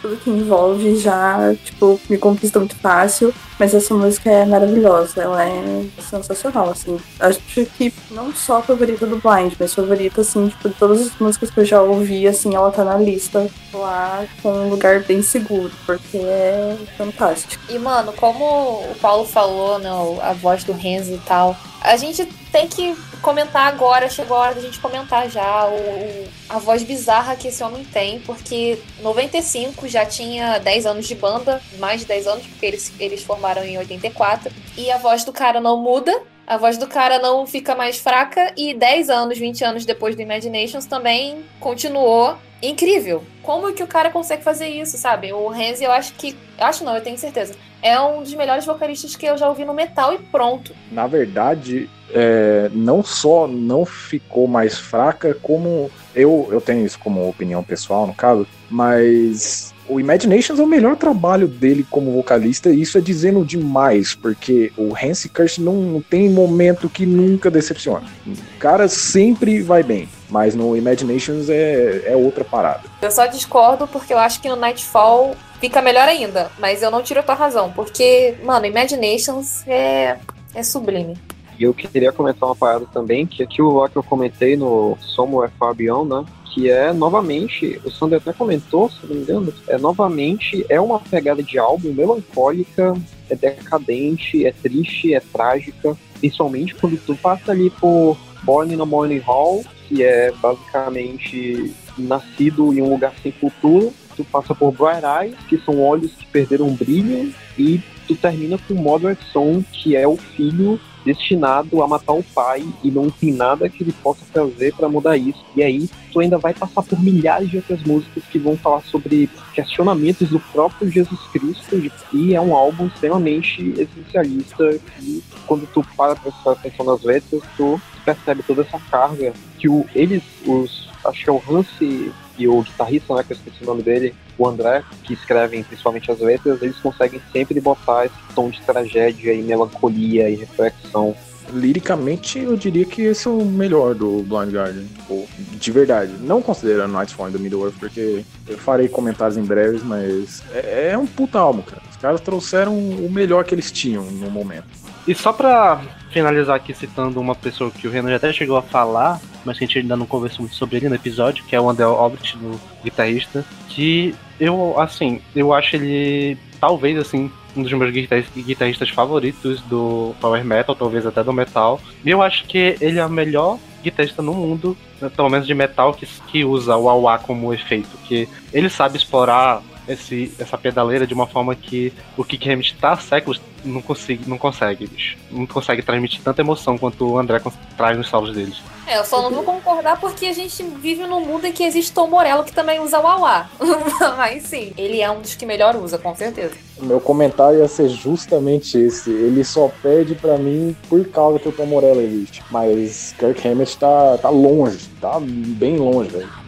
tudo que envolve já, tipo, me conquista muito fácil. Mas essa música é maravilhosa, ela é sensacional, assim. Acho que não só a favorita do Blind, mas favorita, assim, tipo, de todas as músicas que eu já ouvi, assim, ela tá na lista lá com um lugar bem seguro, porque é fantástico. E, mano, como o Paulo falou, né, a voz do Renzo e tal, A gente tem que comentar agora, chegou a hora da gente comentar já o, a voz bizarra que esse homem tem, porque 95 já tinha 10 anos de banda, mais de 10 anos, porque eles, eles formaram em 84, e a voz do cara não muda, a voz do cara não fica mais fraca, e 10 anos, 20 anos depois do Imaginations também continuou incrível. Como que o cara consegue fazer isso, sabe? O Renzi, eu acho que. Acho não, eu tenho certeza. É um dos melhores vocalistas que eu já ouvi no metal e pronto. Na verdade, é, não só não ficou mais fraca, como eu, eu tenho isso como opinião pessoal, no caso, mas o Imaginations é o melhor trabalho dele como vocalista, e isso é dizendo demais, porque o Hansi Kirsch não, não tem momento que nunca decepciona. O cara sempre vai bem, mas no Imaginations é, é outra parada. Eu só discordo porque eu acho que no Nightfall fica melhor ainda, mas eu não tiro a tua razão, porque, mano, Imaginations é, é sublime. E eu queria comentar uma parada também, que aquilo lá que eu comentei no Somewhere Beyond, né? Que é novamente, o Sander até comentou, se não me engano, é novamente é uma pegada de álbum melancólica, é decadente, é triste, é trágica, principalmente quando tu passa ali por Born in a Morning Hall, que é basicamente nascido em um lugar sem futuro, tu passa por Bright Eyes, que são olhos que perderam brilho, e tu termina com Moderate Son, que é o filho destinado a matar o pai e não tem nada que ele possa fazer para mudar isso. E aí tu ainda vai passar por milhares de outras músicas que vão falar sobre questionamentos do próprio Jesus Cristo e é um álbum extremamente essencialista e quando tu para prestar atenção nas letras, tu percebe toda essa carga que o, eles, os, acho que é o Hansi e o guitarrista, né, que eu esqueci o nome dele, o André, que escrevem principalmente as letras, eles conseguem sempre botar esse tom de tragédia e melancolia e reflexão. Liricamente, eu diria que esse é o melhor do Blind Guardian, tipo, de verdade. Não considerando Nightfall do Middle-earth, porque eu farei comentários em breves, mas é, é um puta álbum, cara. Os caras trouxeram o melhor que eles tinham no momento. E só pra finalizar aqui citando uma pessoa que o Renan já até chegou a falar, mas que a gente ainda não conversou muito sobre ele no episódio, que é o André Albrecht, do guitarrista, que eu, assim, eu acho ele, talvez, assim, um dos meus guitarristas favoritos do power metal, talvez até do metal. E eu acho que ele é o melhor guitarrista no mundo, pelo menos de metal, que, que usa o wah como efeito, que ele sabe explorar esse, essa pedaleira de uma forma que o Kick Hammett tá há séculos não consegue, não consegue, bicho. Não consegue transmitir tanta emoção quanto o André traz nos solos deles. É, eu só não vou concordar porque a gente vive num mundo em que existe Tom Morello que também usa o Auá. Mas sim, ele é um dos que melhor usa, com certeza. O meu comentário ia ser justamente esse. Ele só perde para mim por causa que o Tom Morello existe. Mas Kirk Hammett tá, tá longe, tá bem longe, velho.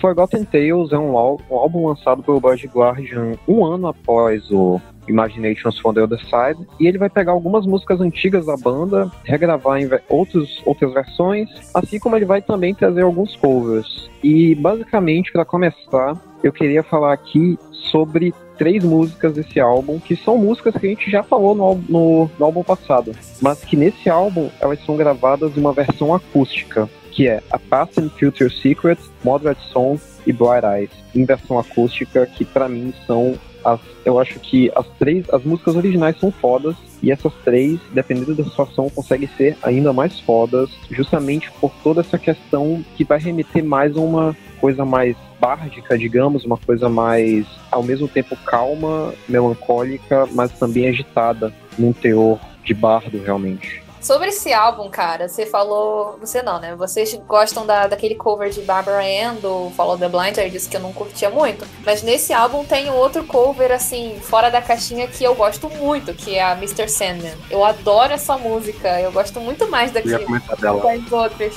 Forgotten Tales é um, álbum lançado pelo Bad Guardian um ano após o Imaginations from the Other Side, e ele vai pegar algumas músicas antigas da banda, regravar em outros, outras versões, assim como ele vai também trazer alguns covers. E basicamente, para começar, eu queria falar aqui sobre três músicas desse álbum, que são músicas que a gente já falou no, no, no álbum passado, mas que nesse álbum elas são gravadas em uma versão acústica, que é A Past and Future Secrets, Moderate Song e Bright Eyes, em versão acústica, que para mim são as, eu acho que as três, as músicas originais são fodas, e essas três, dependendo da situação, conseguem ser ainda mais fodas, justamente por toda essa questão que vai remeter mais a uma coisa mais bárdica, digamos, uma coisa mais, ao mesmo tempo, calma, melancólica, mas também agitada, num teor de bardo, realmente. Sobre esse álbum, cara, você falou. Você não, né? Vocês gostam da, daquele cover de Barbara Ann do Follow the Blind, aí disse que eu não curtia muito. Mas nesse álbum tem outro cover, assim, fora da caixinha que eu gosto muito, que é a Mr. Sandman. Eu adoro essa música, eu gosto muito mais daquele das outras.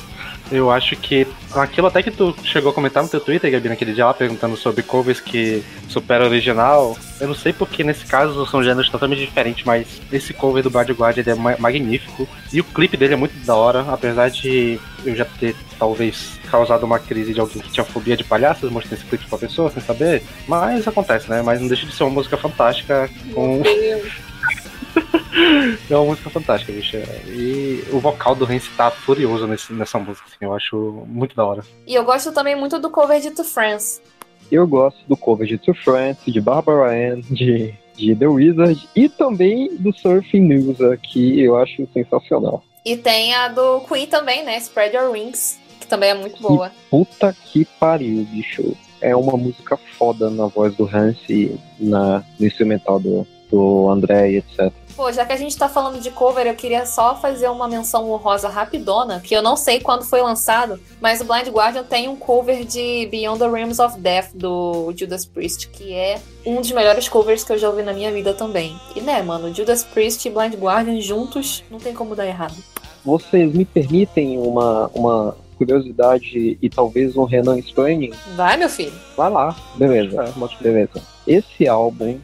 Eu acho que aquilo até que tu chegou a comentar no teu Twitter, Gabi, naquele dia lá, perguntando sobre covers que supera o original. Eu não sei porque nesse caso são gêneros totalmente diferentes, mas esse cover do Bad Guard ele é magnífico. E o clipe dele é muito da hora, apesar de eu já ter talvez causado uma crise de alguém que tinha fobia de palhaços, mostrando esse clipe pra pessoa sem saber. Mas acontece, né? Mas não deixa de ser uma música fantástica com. É uma música fantástica, bicho. E o vocal do Rance tá furioso nesse, nessa música, assim, eu acho muito da hora. E eu gosto também muito do cover de To Friends. Eu gosto do cover de To Friends, de Barbara Ann, de, de The Wizard e também do Surfing News, que eu acho sensacional. E tem a do Queen também, né? Spread Your Wings, que também é muito boa. Que puta que pariu, bicho. É uma música foda na voz do Hans e na, no instrumental do, do André e etc. Pô, já que a gente tá falando de cover, eu queria só fazer uma menção honrosa rapidona, que eu não sei quando foi lançado, mas o Blind Guardian tem um cover de Beyond the Realms of Death do Judas Priest, que é um dos melhores covers que eu já ouvi na minha vida também. E né, mano, Judas Priest e Blind Guardian juntos não tem como dar errado. Vocês me permitem uma, uma curiosidade e talvez um Renan explaining? Vai, meu filho. Vai lá, beleza. É, beleza. Esse álbum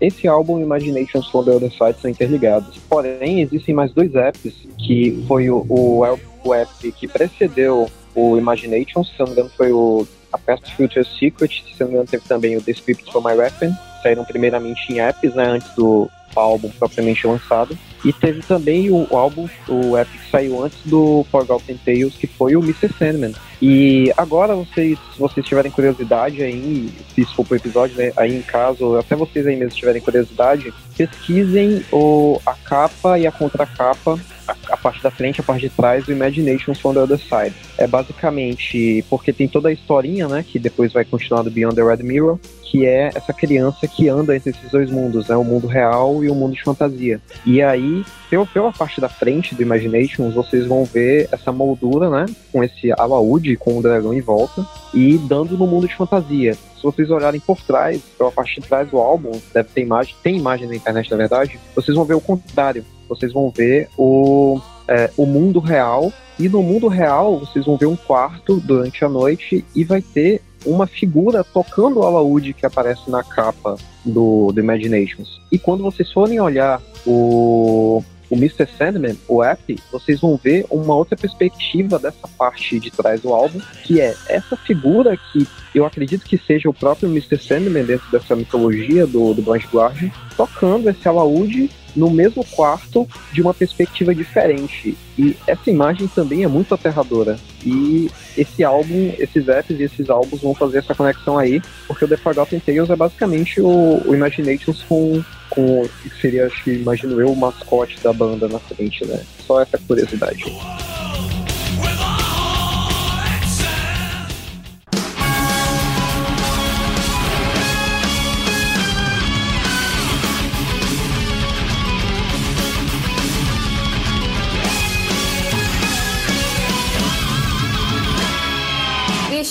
esse álbum e Imaginations from the Other Side são interligados. Porém, existem mais dois apps, que foi o, o, o app que precedeu o Imaginations, se não me engano foi o A Past Future Secret, se não me engano teve também o The Script for My Weapon, saíram primeiramente em apps, né, antes do álbum propriamente lançado. E teve também o, o álbum, o que saiu antes do Forgotten Tales, que foi o Mr. Sandman. E agora vocês, se vocês tiverem curiosidade aí, se isso for pro episódio, né, aí em caso, até vocês aí mesmo tiverem curiosidade, pesquisem o, a capa e a contracapa a, parte da frente, a parte de trás do Imaginations from the Other Side. É basicamente porque tem toda a historinha, né, que depois vai continuar do Beyond the Red Mirror, que é essa criança que anda entre esses dois mundos, né, o mundo real e o mundo de fantasia. E aí, pela, pela parte da frente do Imaginations, vocês vão ver essa moldura, né, com esse alaúde, com o dragão em volta, e dando no mundo de fantasia. Se vocês olharem por trás, pela parte de trás do álbum, deve ter imagem, tem imagem na internet, na verdade, vocês vão ver o contrário vocês vão ver o, é, o mundo real. E no mundo real, vocês vão ver um quarto durante a noite e vai ter uma figura tocando o alaúde que aparece na capa do The Imaginations. E quando vocês forem olhar o, o Mr. Sandman, o app, vocês vão ver uma outra perspectiva dessa parte de trás do álbum, que é essa figura que eu acredito que seja o próprio Mr. Sandman dentro dessa mitologia do, do Blind Guardian, tocando esse alaúde no mesmo quarto de uma perspectiva diferente. E essa imagem também é muito aterradora. E esse álbum, esses apps e esses álbuns vão fazer essa conexão aí, porque o The Forgotten Tales é basicamente o, o Imaginations com, com o que seria, acho que imagino eu, o mascote da banda na frente, né? Só essa curiosidade.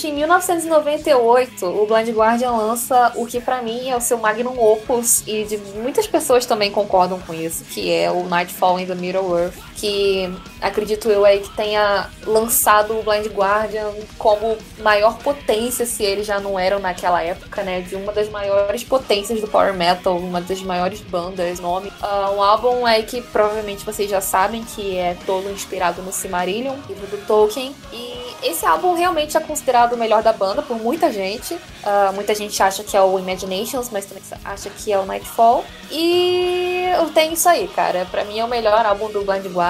Em 1998, o Blind Guardian lança o que para mim é o seu magnum opus e de muitas pessoas também concordam com isso, que é o Nightfall in the Middle Earth, que acredito eu aí que tenha lançado o Blind Guardian como maior potência, se eles já não eram naquela época, né, de uma das maiores potências do power metal, uma das maiores bandas, nome. Uh, um álbum aí que provavelmente vocês já sabem que é todo inspirado no Silmarillion, livro do Tolkien, e esse álbum realmente é considerado o melhor da banda por muita gente. Uh, muita gente acha que é o Imaginations, mas também acha que é o Nightfall. E eu tenho isso aí, cara. Pra mim é o melhor álbum do Blind Guardian.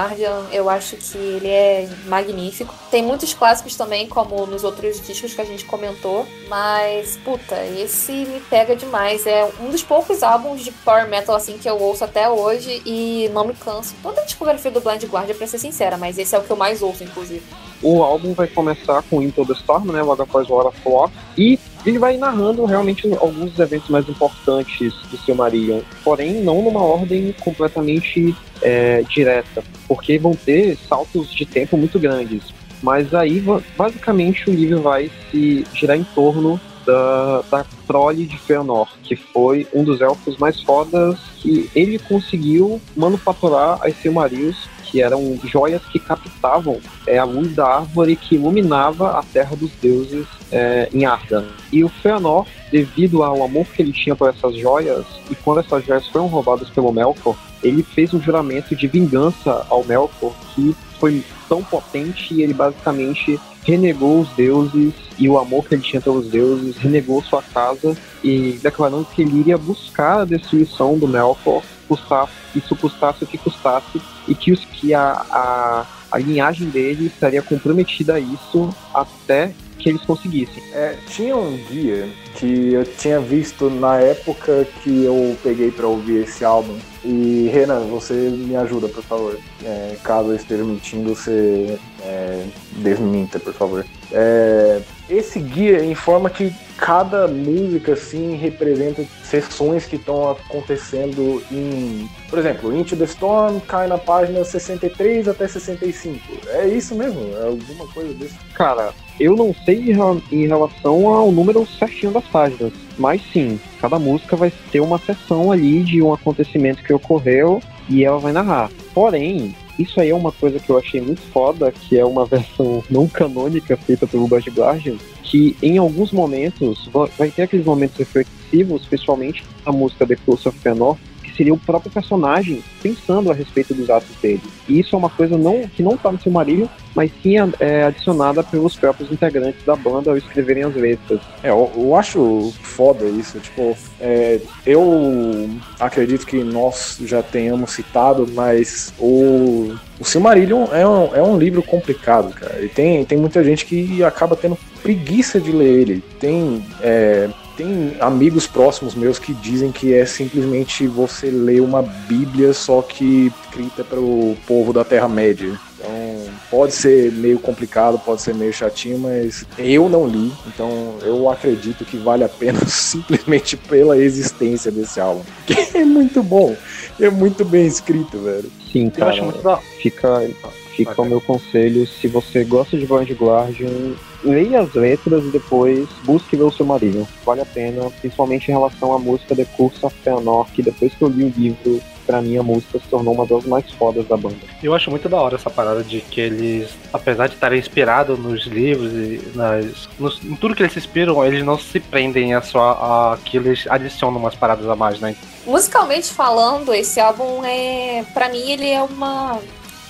Eu acho que ele é magnífico. Tem muitos clássicos também, como nos outros discos que a gente comentou. Mas, puta, esse me pega demais. É um dos poucos álbuns de power metal assim que eu ouço até hoje e não me canso. Toda a discografia do Blind Guardian, pra ser sincera, mas esse é o que eu mais ouço, inclusive. O álbum vai começar com Into the Storm, né, logo após War of War, e ele vai narrando realmente alguns dos eventos mais importantes do Silmarillion, porém não numa ordem completamente é, direta, porque vão ter saltos de tempo muito grandes. Mas aí, basicamente, o livro vai se girar em torno da, da Trolli de Fëanor, que foi um dos elfos mais fodas que ele conseguiu manufaturar as Silmarils que eram joias que captavam é, a luz da árvore que iluminava a terra dos deuses é, em Arda. E o Fëanor, devido ao amor que ele tinha por essas joias, e quando essas joias foram roubadas pelo Melkor, ele fez um juramento de vingança ao Melkor que foi tão potente e ele basicamente renegou os deuses e o amor que ele tinha pelos deuses, renegou sua casa e declarando que ele iria buscar a destruição do Melkor, custar, isso custasse o que custasse, e que, os, que a, a, a linhagem dele estaria comprometida a isso até que eles conseguissem. É, tinha um guia que eu tinha visto na época que eu peguei para ouvir esse álbum. E Renan, você me ajuda, por favor. É, caso eu esteja mentindo, você é, desminta, por favor. É, esse guia informa que cada música assim representa sessões que estão acontecendo em, por exemplo, Into the Storm cai na página 63 até 65. É isso mesmo? É alguma coisa desse? Cara, eu não sei em relação ao número certinho das páginas, mas sim, cada música vai ter uma sessão ali de um acontecimento que ocorreu e ela vai narrar. Porém, isso aí é uma coisa que eu achei muito foda, que é uma versão não canônica feita pelo Bad Guardian, que em alguns momentos vai ter aqueles momentos reflexivos, especialmente a música The Close of Fëanor, seria o próprio personagem pensando a respeito dos atos dele. E isso é uma coisa não, que não está no Silmarillion, mas sim é, adicionada pelos próprios integrantes da banda ao escreverem as letras. É, eu, eu acho foda isso. Tipo, é, eu acredito que nós já tenhamos citado, mas o, o Silmarillion é um, é um livro complicado, cara. E tem, tem muita gente que acaba tendo preguiça de ler ele. Tem. É, tem amigos próximos meus que dizem que é simplesmente você ler uma Bíblia, só que escrita para o povo da Terra-média. Então, pode ser meio complicado, pode ser meio chatinho, mas eu não li, então eu acredito que vale a pena simplesmente pela existência desse álbum. Que é muito bom, é muito bem escrito, velho. Sim, cara. Eu acho muito da... Fica, fica o meu conselho, se você gosta de Blind Guardian, leia as letras e depois busque ver o seu marido. Vale a pena, principalmente em relação à música The Curse of Feanor, que depois que eu li o livro, pra mim a música se tornou uma das mais fodas da banda. Eu acho muito da hora essa parada de que eles, apesar de estarem inspirados nos livros e nas, nos, em tudo que eles se inspiram, eles não se prendem a só a que eles adicionam umas paradas a mais, né? Musicalmente falando, esse álbum é, para mim ele é uma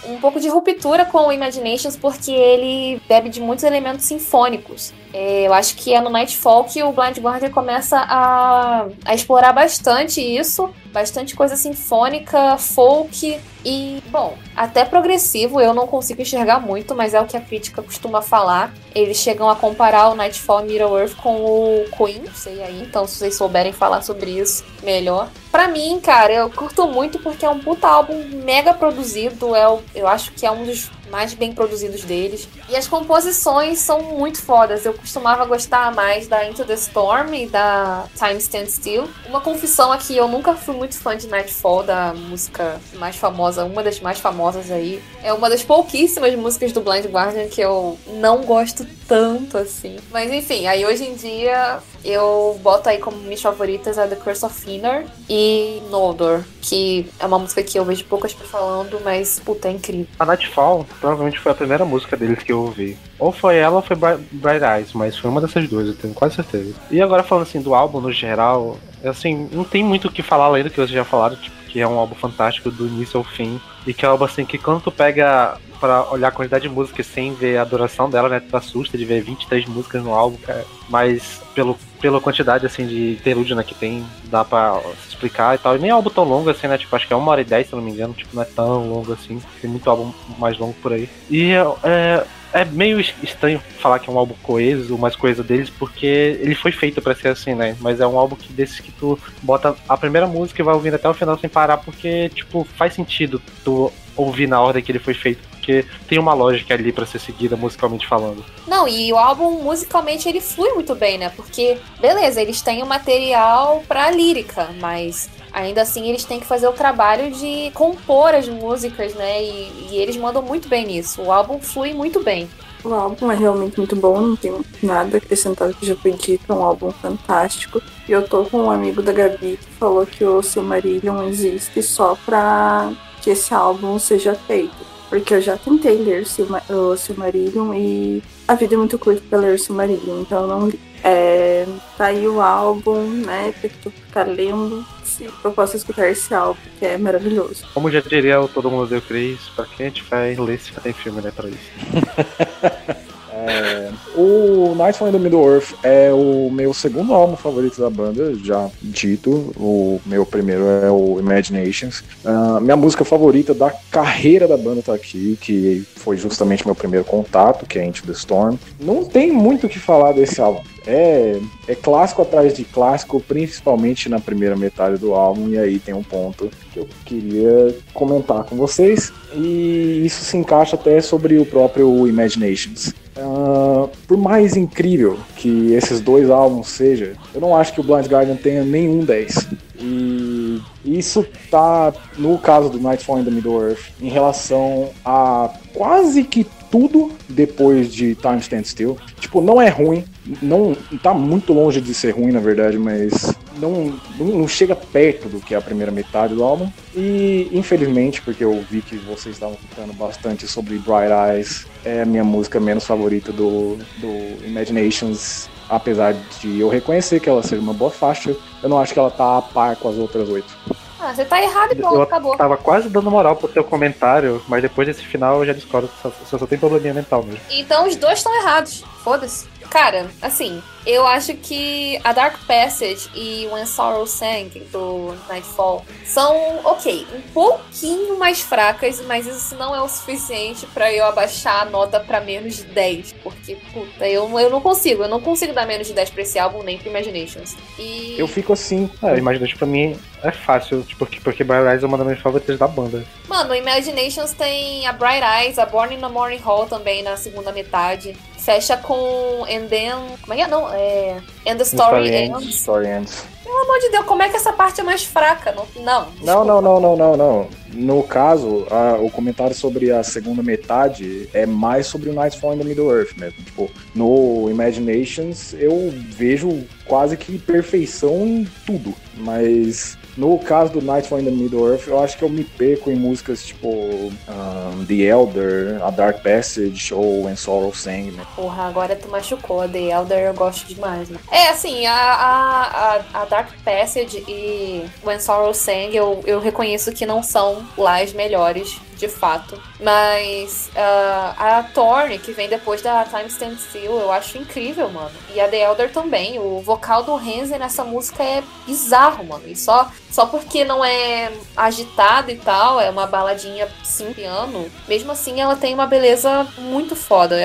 um pouco de ruptura com o Imaginations, porque ele bebe de muitos elementos sinfônicos. É, eu acho que é no Nightfall que o Blind Guardian começa a, a explorar bastante isso, bastante coisa sinfônica, folk e, bom, até progressivo eu não consigo enxergar muito, mas é o que a crítica costuma falar. Eles chegam a comparar o Nightfall Middle Earth com o Queen, sei aí, então se vocês souberem falar sobre isso, melhor. Pra mim, cara, eu curto muito porque é um puta álbum mega produzido, é, eu acho que é um dos mais bem produzidos deles. E as composições são muito fodas. Eu costumava gostar mais da Into the Storm e da Time Stand Still. Uma confissão aqui, eu nunca fui muito fã de Nightfall, da música mais famosa, uma das mais famosas aí. É uma das pouquíssimas músicas do Blind Guardian que eu não gosto tanto assim. Mas enfim, aí hoje em dia eu boto aí como minhas favoritas a The Curse of Finner e Noldor, que é uma música que eu vejo poucas pessoas falando, mas puta, é incrível. A Nightfall provavelmente foi a primeira música deles que eu ouvi. Ou foi ela ou foi Bright Eyes, mas foi uma dessas duas, eu tenho quase certeza. E agora falando assim do álbum no geral, assim, não tem muito o que falar além do que vocês já falaram, tipo, que é um álbum fantástico do início ao fim. E que é um álbum assim que quando tu pega para olhar a quantidade de músicas sem ver a duração dela, né? Tu assusta de ver 23 músicas no álbum, cara. Mas pelo, pela quantidade, assim, de interlúdio, né, que tem, dá pra explicar e tal. E nem é álbum tão longo, assim, né? Tipo, acho que é uma hora e dez, se não me engano. Tipo, não é tão longo assim. Tem muito álbum mais longo por aí. E é, é meio estranho falar que é um álbum coeso, mais coisa deles, porque ele foi feito para ser assim, né? Mas é um álbum que desses que tu bota a primeira música e vai ouvindo até o final sem parar, porque, tipo, faz sentido tu ouvir na ordem que ele foi feito porque tem uma lógica ali para ser seguida musicalmente falando. Não, e o álbum musicalmente ele flui muito bem, né? Porque, beleza, eles têm o material pra lírica, mas ainda assim eles têm que fazer o trabalho de compor as músicas, né? E, e eles mandam muito bem nisso. O álbum flui muito bem. O álbum é realmente muito bom, não tenho nada acrescentado que já foi dito, é um álbum fantástico. E eu tô com um amigo da Gabi que falou que o Silmarillion existe só pra que esse álbum seja feito porque eu já tentei ler o Silmarillion e a vida é muito curta pra ler o Silmarillion, então eu não li. É, tá aí o álbum, né? Tem que ficar lendo. Se eu posso escutar esse álbum, que é maravilhoso. Como já diria o Todo Mundo Deu Cris, pra quem a gente vai ler se tem filme, né, pra isso. É, o Nightfall in the Middle Earth é o meu segundo álbum favorito da banda, já dito. O meu primeiro é o Imaginations. Uh, minha música favorita da carreira da banda tá aqui, que foi justamente meu primeiro contato, que é Into the Storm. Não tem muito o que falar desse álbum. É, é clássico atrás de clássico, principalmente na primeira metade do álbum, e aí tem um ponto que eu queria comentar com vocês, e isso se encaixa até sobre o próprio Imaginations. Uh, por mais incrível que esses dois álbuns sejam, eu não acho que o Blind Guardian tenha nenhum 10. E isso tá no caso do Nightfall in the Middle Earth em relação a quase que tudo depois de Time Stand Still. Tipo, não é ruim, não tá muito longe de ser ruim, na verdade, mas não, não, chega perto do que é a primeira metade do álbum. E infelizmente, porque eu vi que vocês estavam contando bastante sobre Bright Eyes, é a minha música menos favorita do, do Imaginations. Apesar de eu reconhecer que ela seja uma boa faixa, eu não acho que ela tá a par com as outras oito. Ah, você tá errado e pronto, eu acabou. Tava quase dando moral pro teu comentário, mas depois desse final eu já discordo, só, só, só tem probleminha mental mesmo. Então os dois estão errados. Foda-se. Cara, assim, eu acho que a Dark Passage e When Sorrow Sang do Nightfall são, ok, um pouquinho mais fracas, mas isso não é o suficiente para eu abaixar a nota para menos de 10. Porque, puta, eu, eu não consigo, eu não consigo dar menos de 10 pra esse álbum nem pro Imaginations. E... Eu fico assim. É, Imaginations pra mim é fácil, tipo, porque, porque Bright Eyes é uma das minhas favoritas da banda. Mano, Imaginations tem a Bright Eyes, a Born in the Morning Hall também na segunda metade. Fecha com And Then. Como é que é? Não, é. And the Story, story Ends. Story ends. Pelo amor de Deus, como é que essa parte é mais fraca? Não, não. Não, não, não, não, não, não. No caso, a, o comentário sobre a segunda metade é mais sobre o Nightfall in the Middle Earth mesmo. Tipo, no Imaginations eu vejo quase que perfeição em tudo. Mas no caso do Nightfall in the Middle Earth, eu acho que eu me perco em músicas tipo um, The Elder, A Dark Passage ou When Sorrow Sang, né? Porra, agora tu machucou. A The Elder eu gosto demais, né? É, assim, a, a, a, Dark Passage e When Sorrow Sang eu, eu reconheço que não são lá as melhores de fato. Mas uh, a Thorne, que vem depois da Time Stand Still, eu acho incrível, mano. E a The Elder também. O vocal do Renzi nessa música é bizarro, mano. E só, só porque não é agitado e tal, é uma baladinha sim piano, mesmo assim ela tem uma beleza muito foda.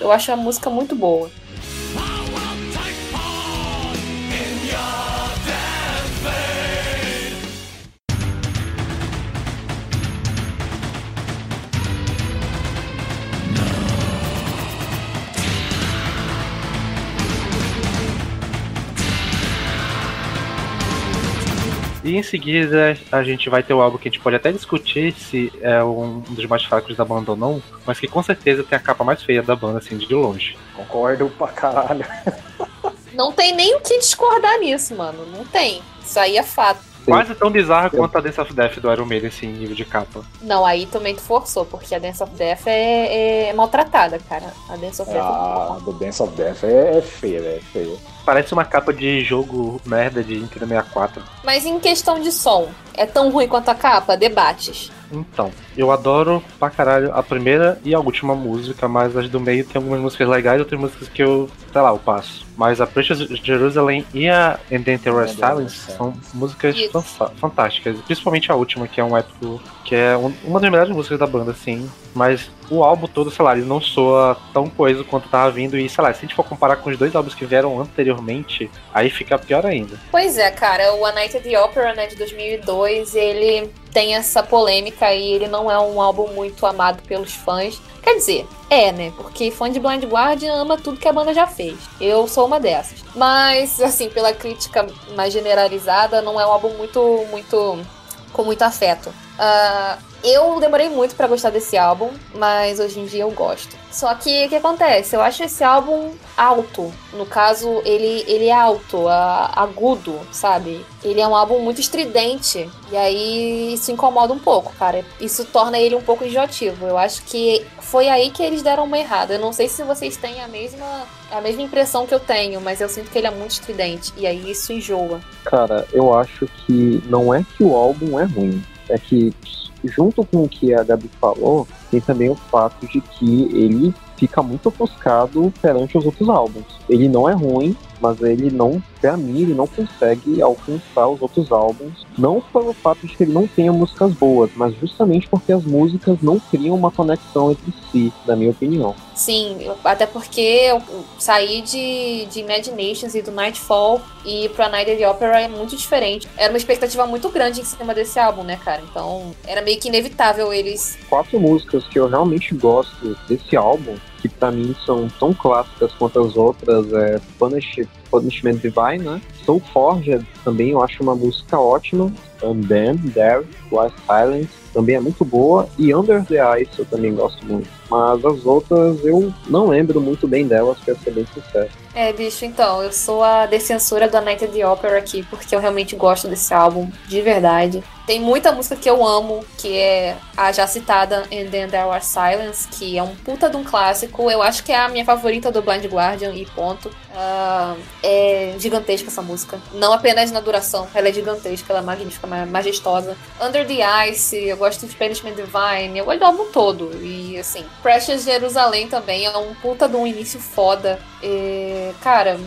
eu acho a música muito boa. E em seguida a gente vai ter o álbum que a gente pode até discutir se é um dos mais fracos da banda ou não, mas que com certeza tem a capa mais feia da banda, assim, de longe. Concordo pra caralho. Não tem nem o que discordar nisso, mano. Não tem. Isso aí é fato. Quase tão bizarra quanto a Dance of Death do Iron Maiden, assim, nível de capa. Não, aí também tu forçou, porque a Dance of Death é, é maltratada, cara. A Dance of Death ah, é do Dance of Death é, é feia, é feia. Parece uma capa de jogo merda de Nintendo 64. Mas em questão de som, é tão ruim quanto a capa? Debates. Então, eu adoro pra caralho a primeira e a última música, mas as do meio tem algumas músicas legais e outras músicas que eu, sei lá, eu passo. Mas a Precious Jerusalem e a And the Silence são músicas fantásticas, principalmente a última, que é um épico, que é um, uma das melhores músicas da banda, assim. Mas o álbum todo, sei lá, ele não soa tão coeso quanto tava vindo. E, sei lá, se a gente for comparar com os dois álbuns que vieram anteriormente, aí fica pior ainda. Pois é, cara, o A Night at the Opera, né, de 2002, ele tem essa polêmica e ele não é um álbum muito amado pelos fãs. Quer dizer, é, né? Porque fã de Blind Guardian ama tudo que a banda já fez. Eu sou uma dessas. Mas, assim, pela crítica mais generalizada, não é um álbum muito, muito com muito afeto. Uh, eu demorei muito para gostar desse álbum, mas hoje em dia eu gosto. Só que o que acontece? Eu acho esse álbum alto. No caso, ele, ele é alto, a, agudo, sabe? Ele é um álbum muito estridente. E aí isso incomoda um pouco, cara. Isso torna ele um pouco enjoativo. Eu acho que foi aí que eles deram uma errada. Eu não sei se vocês têm a mesma, a mesma impressão que eu tenho, mas eu sinto que ele é muito estridente. E aí isso enjoa. Cara, eu acho que não é que o álbum é ruim. É que junto com o que a Gabi falou, tem também o fato de que ele fica muito ofuscado perante os outros álbuns. Ele não é ruim, mas ele não, pra mim, ele não consegue alcançar os outros álbuns. Não pelo fato de que ele não tenha músicas boas, mas justamente porque as músicas não criam uma conexão entre si, na minha opinião. Sim, até porque eu saí de, de Imaginations e do Nightfall e pro A Night at the Opera é muito diferente. Era uma expectativa muito grande em cima desse álbum, né, cara? Então era meio que inevitável eles. Quatro músicas que eu realmente gosto desse álbum que para mim são tão clássicas quanto as outras, é Punish, Punishment Divine, né? Soul Forged também eu acho uma música ótima. And Then, There, Was Silence também é muito boa. E Under the Ice eu também gosto muito. Mas as outras eu não lembro muito bem delas, pra ser bem sincero. É, bicho, então, eu sou a defensora da Night at the Opera aqui, porque eu realmente gosto desse álbum, de verdade. Tem muita música que eu amo, que é a já citada And Then There Was Silence, que é um puta de um clássico. Eu acho que é a minha favorita do Blind Guardian, e ponto. Uh, é gigantesca essa música. Não apenas na duração, ela é gigantesca, ela é magnífica, majestosa. Under the Ice, eu gosto de Punishment Divine, eu gosto do álbum todo. E assim, Precious Jerusalém também é um puta de um início foda. E, cara,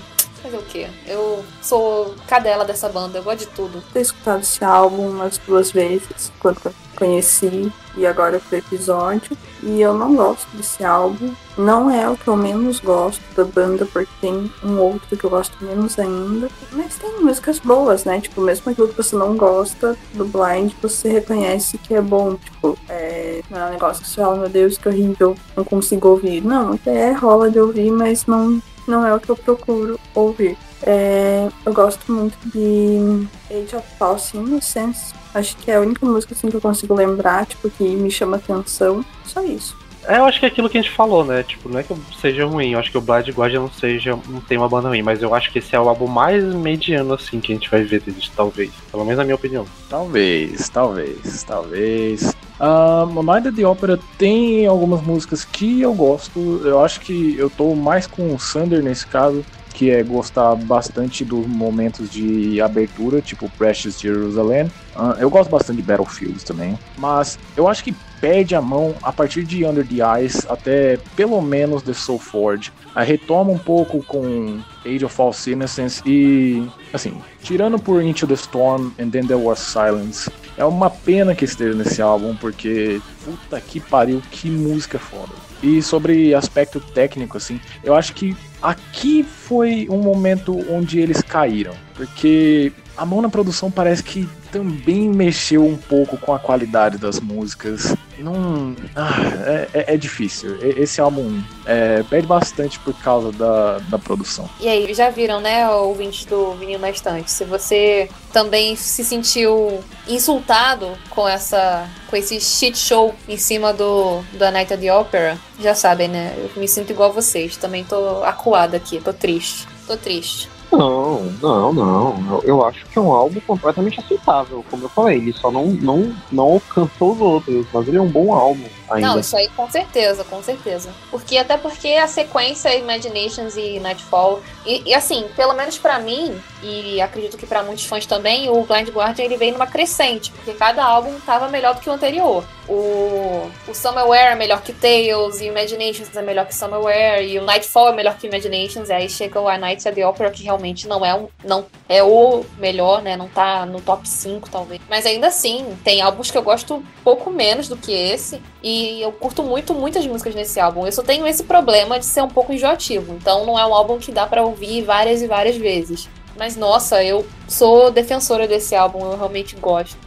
fazer o quê? Eu sou cadela dessa banda, eu gosto de tudo. Ter escutado esse álbum umas duas vezes, quando conheci, e agora pro episódio. E eu não gosto desse álbum. Não é o que eu menos gosto da banda, porque tem um outro que eu gosto menos ainda. Mas tem músicas boas, né? Tipo, mesmo aquilo que você não gosta do Blind, você reconhece que é bom. Tipo, é, não é um negócio que você fala, meu Deus, que horrível, não consigo ouvir. Não, até rola de ouvir, mas não não é o que eu procuro ouvir. É, eu gosto muito de Age of False Innocence. Acho que é a única música assim, que eu consigo lembrar, tipo, que me chama atenção. Só isso. É, eu acho que é aquilo que a gente falou, né? Tipo, não é que seja ruim, eu acho que o Blind Guardian não seja, não tem uma banda ruim, mas eu acho que esse é o álbum mais mediano, assim, que a gente vai ver deles, talvez. Pelo menos na minha opinião. Talvez, talvez, talvez. Um, o Night at the Opera tem algumas músicas que eu gosto. Eu acho que eu tô mais com o Sander nesse caso, que é gostar bastante dos momentos de abertura, tipo Precious Jerusalem. Uh, eu gosto bastante de Battlefields também, mas eu acho que perde a mão a partir de Under the Ice até pelo menos The Soul Forge. Aí retoma um pouco com Age of False Innocence e, assim, tirando por Into the Storm and Then There Was Silence, é uma pena que esteja nesse álbum, porque puta que pariu, que música foda. E sobre aspecto técnico, assim, eu acho que aqui foi um momento onde eles caíram, porque a mão na produção parece que também mexeu um pouco com a qualidade das músicas. Não. Ah, é, é, é, difícil. Esse álbum é, perde bastante por causa da, da produção. E aí, já viram, né, o ouvinte do Vinil na Estante? Se você também se sentiu insultado com essa com esse shit show em cima do da Night of the Opera, já sabem, né? Eu me sinto igual a vocês. Também tô acuada aqui, tô triste. Tô triste. Não, não, não. Eu, eu, acho que é um álbum completamente aceitável. Como eu falei, ele só não, não, não alcançou os outros, mas ele é um bom álbum. Ainda. Não, isso aí com certeza, com certeza. Porque até porque a sequência Imaginations e Nightfall, e, e assim, pelo menos para mim, e acredito que para muitos fãs também, o Blind Guardian ele veio numa crescente, porque cada álbum tava melhor do que o anterior. O, o Somewhere é melhor que Tales, e Imaginations é melhor que Somewhere, e o Nightfall é melhor que Imaginations, e aí chega o A Night at the Opera, que realmente não é um. não é o melhor, né? Não tá no top 5, talvez. Mas ainda assim, tem álbuns que eu gosto pouco menos do que esse. E eu curto muito, muitas músicas nesse álbum. Eu só tenho esse problema de ser um pouco enjoativo. Então não é um álbum que dá para ouvir várias e várias vezes. Mas nossa, eu sou defensora desse álbum, eu realmente gosto.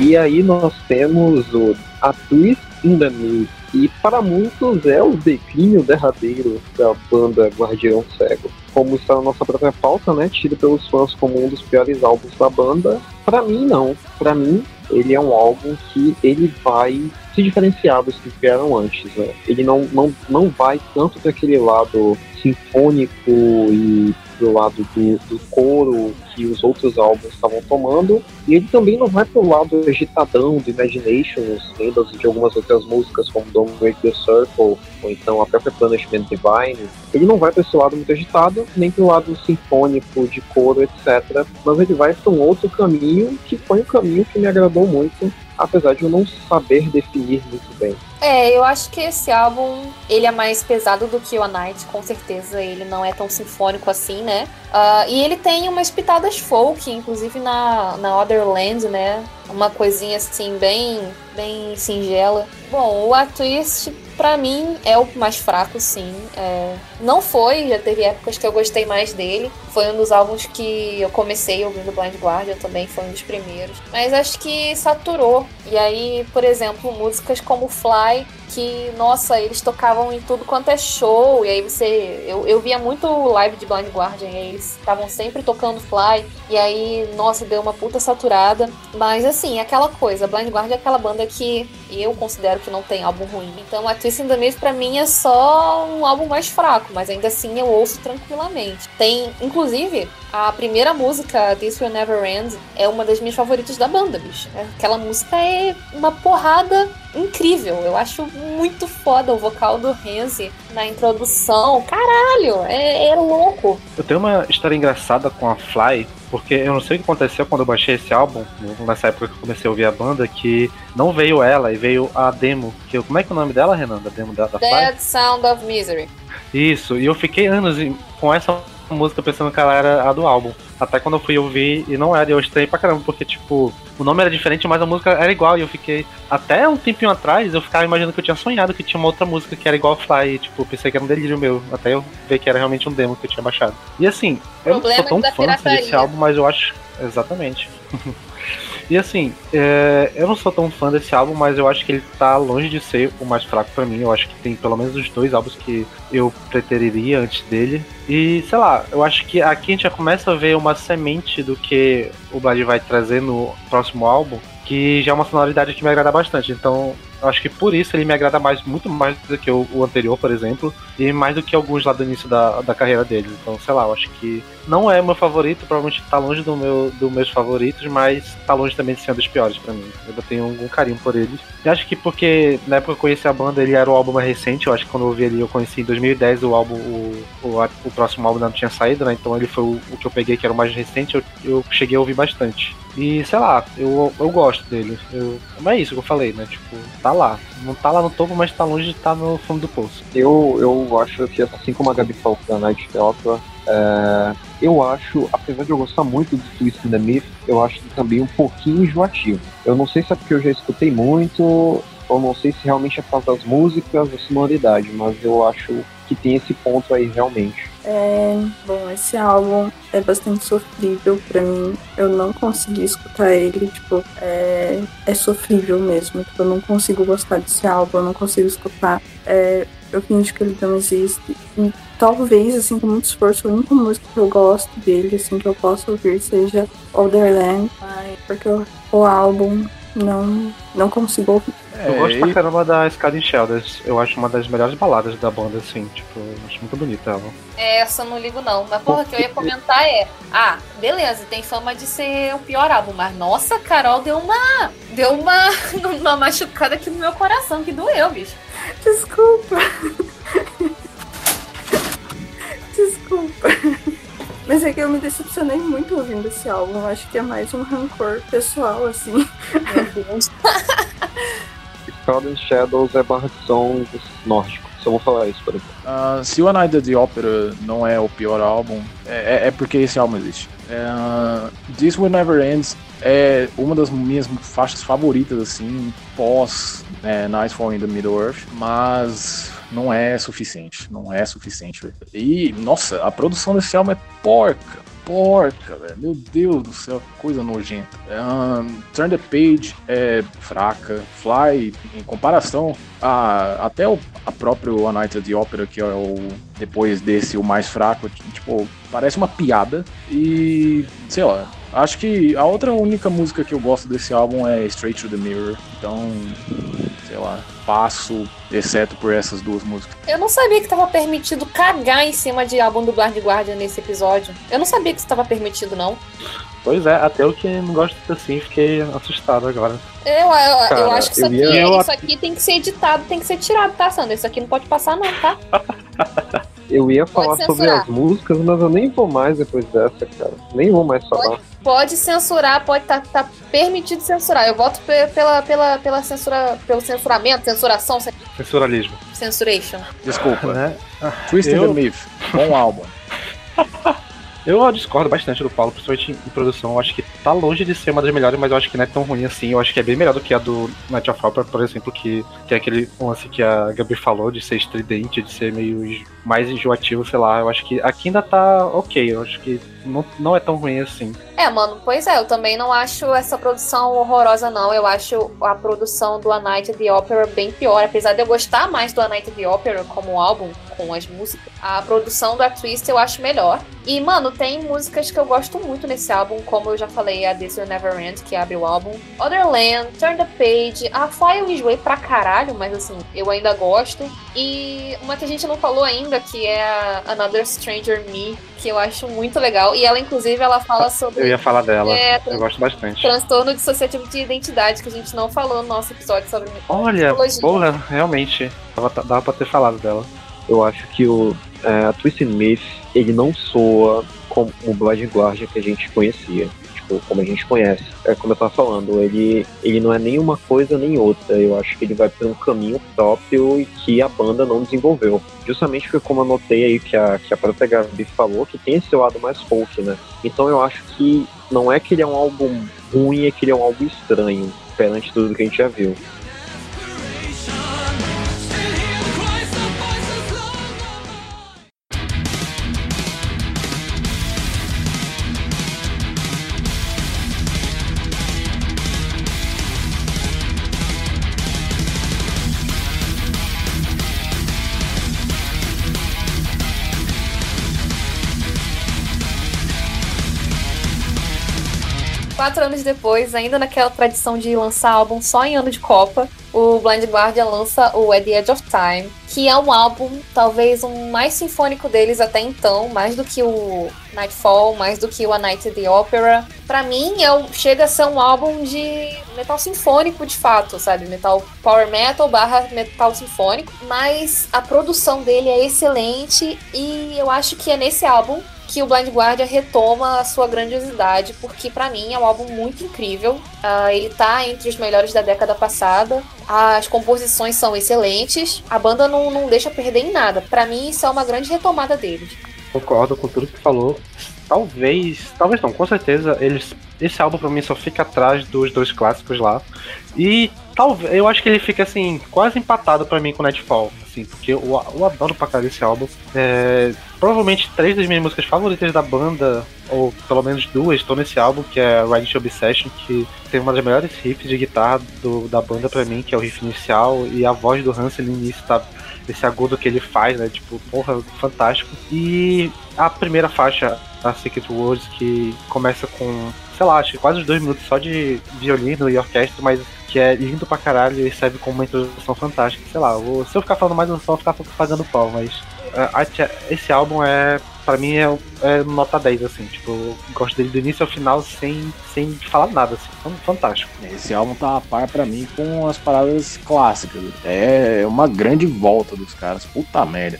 E aí nós temos o A Twist in the Myth, e para muitos é o declínio derradeiro da banda Guardião Cego. Como está na nossa própria pauta, né, tido pelos fãs como um dos piores álbuns da banda, para mim não. Para mim, ele é um álbum que ele vai se diferenciar dos que vieram antes. Né? Ele não, não, não vai tanto para aquele lado sinfônico e pro lado do, do coro que os outros álbuns estavam tomando, e ele também não vai pro lado agitadão do Imaginations, lendas de algumas outras músicas como Don't Break the Circle, ou então a própria Punishment Divine. Ele não vai para esse lado muito agitado, nem pro lado sinfônico, de coro, etc. Mas ele vai para um outro caminho, que foi um caminho que me agradou muito, apesar de eu não saber definir muito bem. É, eu acho que esse álbum, ele é mais pesado do que o A Night, com certeza. Ele não é tão sinfônico assim, né? Uh, e ele tem umas pitadas folk, inclusive na, na Otherland, né? Uma coisinha assim, bem, bem singela. Bom, o A Twist para mim é o mais fraco, sim. É... Não foi, já teve épocas que eu gostei mais dele. Foi um dos álbuns que eu comecei ouvindo Blind Guardian também, foi um dos primeiros. Mas acho que saturou. E aí, por exemplo, músicas como Fly que, nossa, eles tocavam em tudo quanto é show, e aí você. Eu, eu via muito live de Blind Guardian, e eles estavam sempre tocando Fly, e aí, nossa, deu uma puta saturada. Mas assim, aquela coisa, Blind Guardian é aquela banda que eu considero que não tem álbum ruim. Então a Twist in the Myth pra mim é só um álbum mais fraco, mas ainda assim eu ouço tranquilamente. Tem, inclusive, a primeira música, This Will Never End, é uma das minhas favoritas da banda, bicho. Aquela música é uma porrada incrível. Eu acho muito foda o vocal do Renzi na introdução. Caralho, é, é louco. Eu tenho uma história engraçada com a Fly, porque eu não sei o que aconteceu quando eu baixei esse álbum, nessa época que eu comecei a ouvir a banda, que não veio ela e veio a demo. Que, como é que é o nome dela, Renan? Da demo da, da Dead Fly? Sound of Misery. Isso, e eu fiquei anos com essa música pensando que ela era a do álbum. Até quando eu fui ouvir e não era, eu estranhei pra caramba, porque, tipo, o nome era diferente, mas a música era igual. E eu fiquei. Até um tempinho atrás, eu ficava imaginando que eu tinha sonhado que tinha uma outra música que era igual a Fly. E, tipo, pensei que era um delírio meu. Até eu ver que era realmente um demo que eu tinha baixado. E assim, eu não sou tão fã desse álbum, mas eu acho. Exatamente. E assim, é, eu não sou tão fã desse álbum, mas eu acho que ele tá longe de ser o mais fraco para mim. Eu acho que tem pelo menos os dois álbuns que eu preteriria antes dele. E sei lá, eu acho que aqui a gente já começa a ver uma semente do que o Blade vai trazer no próximo álbum, que já é uma sonoridade que me agrada bastante. Então eu acho que por isso ele me agrada mais, muito mais do que o, o, anterior, por exemplo, e mais do que alguns lá do início da, da carreira dele. Então, sei lá, eu acho que não é meu favorito, provavelmente tá longe do meu, dos meus favoritos, mas tá longe também de ser um dos piores para mim. Eu tenho algum carinho por ele. E acho que porque na época que eu conheci a banda, ele era o álbum mais recente, eu acho que quando eu ouvi ele, eu conheci em 2010 o álbum, o, o, o próximo álbum não tinha saído, né? Então ele foi o, o, que eu peguei, que era o mais recente, eu, eu cheguei a ouvir bastante. E sei lá, eu, eu gosto dele. Eu, mas é isso que eu falei, né? Tipo, tá lá. Não tá lá no topo, mas tá longe de estar tá no fundo do poço. Eu, eu acho que, assim como a Gabi falou da Night Opera, é, eu acho, apesar de eu gostar muito do Twist in the Myth, eu acho também um pouquinho enjoativo. Eu não sei se é porque eu já escutei muito, ou não sei se realmente é por causa das músicas, da sonoridade, mas eu acho que tem esse ponto aí realmente. É, bom, esse álbum é bastante sofrível para mim. Eu não consegui escutar ele, tipo, é, é sofrível mesmo. Tipo, eu não consigo gostar desse álbum, eu não consigo escutar. É, eu finge que ele não existe. Talvez, assim, com muito esforço, a única música que eu gosto dele, assim, que eu possa ouvir seja Olderland, porque o, o álbum não, não consigo ouvir. É, eu gosto e... pra caramba da Sky Shelders. Eu acho uma das melhores baladas da banda, assim. Tipo, acho muito bonita ela. É, essa eu não ligo, não. Mas, porra, o que eu ia comentar é... Ah, beleza, tem fama de ser o pior álbum. Mas, nossa, Carol deu uma... Deu uma, uma machucada aqui no meu coração, que doeu, bicho. Desculpa. Desculpa. Mas é que eu me decepcionei muito ouvindo esse álbum. Eu acho que é mais um rancor pessoal, assim. Meu Deus. Cloud Shadows é barra de som nórdico. Só vou falar isso por exemplo. Uh, se o A Night the Opera não é o pior álbum, é, é, é porque esse álbum existe. Uh, This Will Never Ends é uma das minhas faixas favoritas, assim, pós é, Nightfall in the Middle Earth, mas não é suficiente. Não é suficiente. E, nossa, a produção desse álbum é porca porca, velho. Meu Deus do céu, coisa nojenta. Um, Turn the Page é fraca. Fly, em comparação a até o a próprio A Night at the Opera, que é o depois desse o mais fraco, tipo, parece uma piada. E sei lá, Acho que a outra única música que eu gosto desse álbum é Straight to the Mirror. Então, sei lá, passo, exceto por essas duas músicas. Eu não sabia que tava permitido cagar em cima de álbum do Blind Guardian nesse episódio. Eu não sabia que isso tava permitido, não. Pois é, até o que não gosto assim, fiquei assustado agora. Eu, eu, Cara, eu acho que isso, aqui, ia... isso aqui tem que ser editado, tem que ser tirado, tá, Sandra? Isso aqui não pode passar, não, tá? Eu ia falar sobre as músicas, mas eu nem vou mais depois dessa, cara. Nem vou mais falar. Pode, pode censurar, pode estar tá, tá permitido censurar. Eu voto pela, pela, pela censura, pelo censuramento, censuração. Censuralismo. Censuration. Desculpa, né? Twisted eu... Myth. Bom álbum. Eu discordo bastante do Paulo, principalmente em produção. Eu acho que tá longe de ser uma das melhores, mas eu acho que não é tão ruim assim. Eu acho que é bem melhor do que a do Night of Opera, por exemplo, que tem aquele lance que a Gabi falou de ser estridente, de ser meio mais enjoativo, sei lá. Eu acho que aqui ainda tá ok. Eu acho que não, não é tão ruim assim. É, mano, pois é, eu também não acho essa produção horrorosa, não. Eu acho a produção do A Night at the Opera bem pior. Apesar de eu gostar mais do A Night at the Opera como álbum, com as músicas, a produção da Twist eu acho melhor. E, mano, tem músicas que eu gosto muito nesse álbum, como eu já falei, a This Will Never End, que abre o álbum. Otherland, Turn the Page, a Fly eu enjoei pra caralho, mas assim, eu ainda gosto. E uma que a gente não falou ainda, que é a Another Stranger Me, que eu acho muito legal. E ela, inclusive, ela fala sobre. Eu ia falar dela. É, eu gosto bastante. Transtorno dissociativo de identidade, que a gente não falou no nosso episódio sobre. Olha, porra, realmente. Dava, dava pra ter falado dela. Eu acho que o é, Twisted Myth, ele não soa como o Blood Guardian que a gente conhecia tipo, como a gente conhece. É como eu tava falando, ele, ele não é nem uma coisa nem outra. Eu acho que ele vai por um caminho próprio e que a banda não desenvolveu. Justamente porque, como eu notei aí que a, que a própria Gabi falou, que tem esse lado mais folk, né? Então eu acho que não é que ele é um álbum ruim, é que ele é um álbum estranho, perante tudo que a gente já viu. Anos depois, ainda naquela tradição de lançar álbum só em ano de Copa, o Blind Guardian lança o At the Edge of Time, que é um álbum, talvez, um mais sinfônico deles até então, mais do que o Nightfall, mais do que o A Night at the Opera. Para mim, é um, chega a ser um álbum de metal sinfônico de fato, sabe? Metal power metal barra metal sinfônico, mas a produção dele é excelente e eu acho que é nesse álbum que o Blind Guardian retoma a sua grandiosidade, porque para mim é um álbum muito incrível. Uh, ele tá entre os melhores da década passada. As composições são excelentes. A banda não, não deixa perder em nada. Para mim, isso é uma grande retomada deles. Concordo com tudo que falou. Talvez, talvez não, com certeza eles esse álbum para mim só fica atrás dos dois clássicos lá. E talvez eu acho que ele fica assim, quase empatado para mim com Nightfall, assim, porque eu, eu adoro pra caralho esse álbum. É, provavelmente três das minhas músicas favoritas da banda, ou pelo menos duas, estão nesse álbum, que é Ride Obsession, que tem uma das melhores riffs de guitarra do, da banda para mim, que é o riff inicial, e a voz do Hansen no início tá esse agudo que ele faz, né? Tipo, porra, fantástico. E a primeira faixa, a Secret Words, que começa com sei lá, acho que quase dois minutos só de violino e orquestra, mas que é lindo pra caralho e serve como uma introdução fantástica. Sei lá, vou, se eu ficar falando mais, eu só ficar pagando pau, mas uh, esse álbum é pra mim é, é, nota 10, assim, tipo, gosto dele do início ao final sem, sem falar nada, assim, fantástico. Esse álbum tá a par pra mim com as paradas clássicas, é uma grande volta dos caras, puta merda.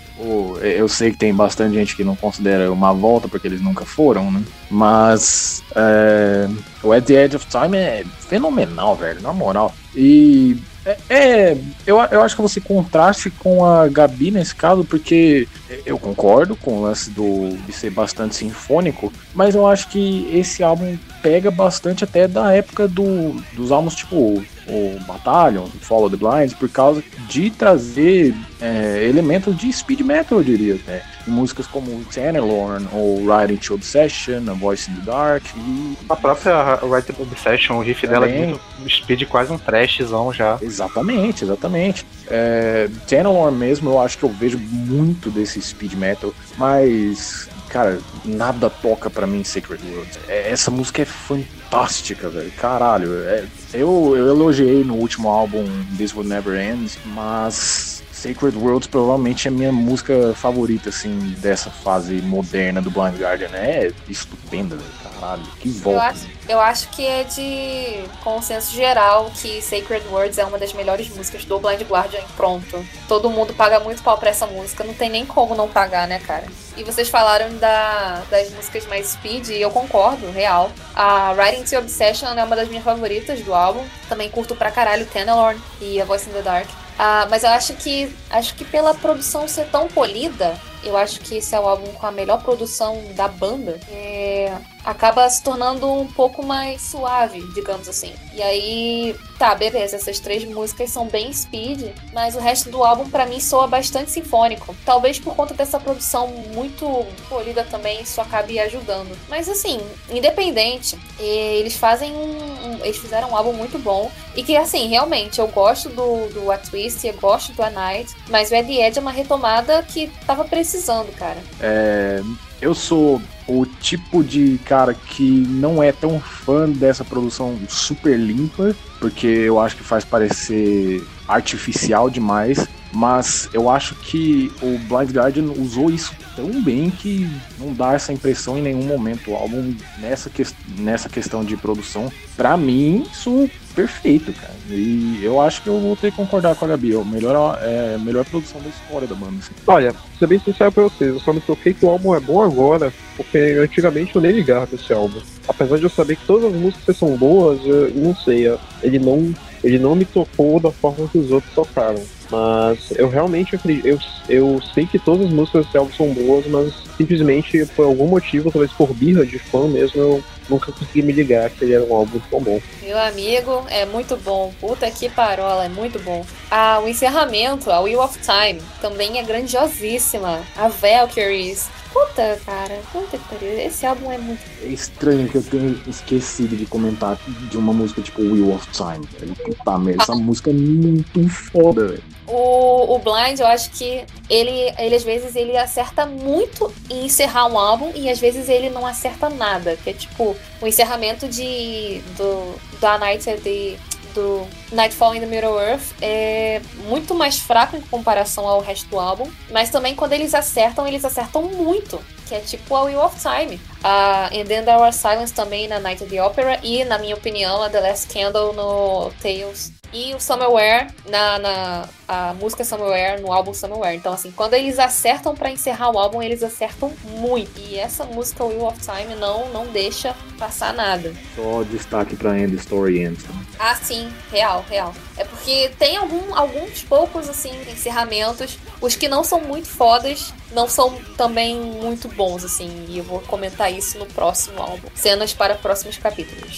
Eu sei que tem bastante gente que não considera uma volta porque eles nunca foram, né, mas é, o At the Edge of Time é fenomenal, velho, na moral. E é, é, eu, eu acho que você contraste com a Gabi nesse caso, porque eu concordo com o lance do, de ser bastante sinfônico, mas eu acho que esse álbum pega bastante até da época do, dos álbuns tipo o Battalion, Follow the Blind, por causa de trazer é, elementos de speed metal, eu diria até. músicas como Tenelorn ou Ride to Obsession, A Voice in the Dark e A própria Right Obsession, o riff dela é muito speed, quase um trashzão já. Exatamente, exatamente. É, Tenelorn mesmo, eu acho que eu vejo muito desse speed metal, mas, cara, nada toca pra mim Sacred Worlds. É, essa música é fantástica, velho. Caralho. é- eu, eu elogiei no último álbum This Would Never End, mas Sacred Worlds provavelmente é a minha música favorita, assim, dessa fase moderna do Blind Guardian. É estupenda, velho. Caralho, que Eu volta. acho, eu acho que é de consenso geral que Sacred Words é uma das melhores músicas do Blind Guardian. Pronto. Todo mundo paga muito pau pra essa música. Não tem nem como não pagar, né, cara? E vocês falaram da, das músicas mais speed, e eu concordo, real. A Riding to Obsession é uma das minhas favoritas do álbum. Também curto pra caralho Tenelorn e A Voice in the Dark. Ah, mas eu acho que acho que pela produção ser tão polida, eu acho que esse é o álbum com a melhor produção da banda. É, acaba se tornando um pouco mais suave, digamos assim. E aí, tá, beleza, essas três músicas são bem speed, mas o resto do álbum pra mim soa bastante sinfônico. Talvez por conta dessa produção muito polida também isso acabe ajudando. Mas assim, independente, eles fazem um, um- eles fizeram um álbum muito bom e que assim, realmente eu gosto do do A Twist, eu gosto do A Night, mas o Ed Ed é uma retomada que tava precisando, cara. É, eu sou o tipo de cara que não é tão fã dessa produção super limpa, porque eu acho que faz parecer artificial demais. Mas eu acho que o Blind Guardian usou isso tão bem que não dá essa impressão em nenhum momento. O álbum, nessa, ques- nessa questão de produção, pra mim, isso perfeito, cara. E eu acho que eu vou ter que concordar com a Gabi. A melhor, é, melhor produção da história da banda. assim. Olha, ser bem sincero pra vocês, eu só me toquei que o álbum é bom agora, porque antigamente eu nem ligava pra esse álbum. Apesar de eu saber que todas as músicas são boas, eu não sei, ele não, ele não me tocou da forma que os outros tocaram. Mas eu realmente acredito, eu, eu sei que todas as músicas desse álbum são boas, mas simplesmente por algum motivo, talvez por birra de fã mesmo, eu nunca consegui me ligar que ele era um álbum tão bom. Meu amigo, é muito bom. Puta que parola, é muito bom. Ah, o encerramento, a Wheel of Time, também é grandiosíssima. A Valkyries. Puta, cara, puta que pariu. Esse álbum é muito. É estranho que eu tenha esquecido de comentar de uma música tipo Wheel of Time. velho. Puta merda, essa música é muito foda, velho. O, o Blind, eu acho que ele, ele, às vezes, ele acerta muito em encerrar um álbum e às vezes ele não acerta nada. Que é tipo, o encerramento de, do, da Night de, do Nightfall in the Middle Earth é muito mais fraco em comparação ao resto do álbum. Mas também quando eles acertam, eles acertam muito. Que é tipo a Wheel of Time. A And Then There Was Silence também na Night of the Opera. E, na minha opinião, a The Last Candle no Tales. E o Somewhere na, na a música Somewhere no álbum Somewhere. Então, assim, quando eles acertam pra encerrar o álbum, eles acertam muito. E essa música Wheel of Time não, não deixa passar nada. Só destaque pra End Story Ends. tá? Ah, sim, real, real. É porque tem algum, alguns poucos, assim, encerramentos. Os que não são muito fodas, não são também muito bons, assim. E eu vou comentar isso no próximo álbum. Cenas para próximos capítulos.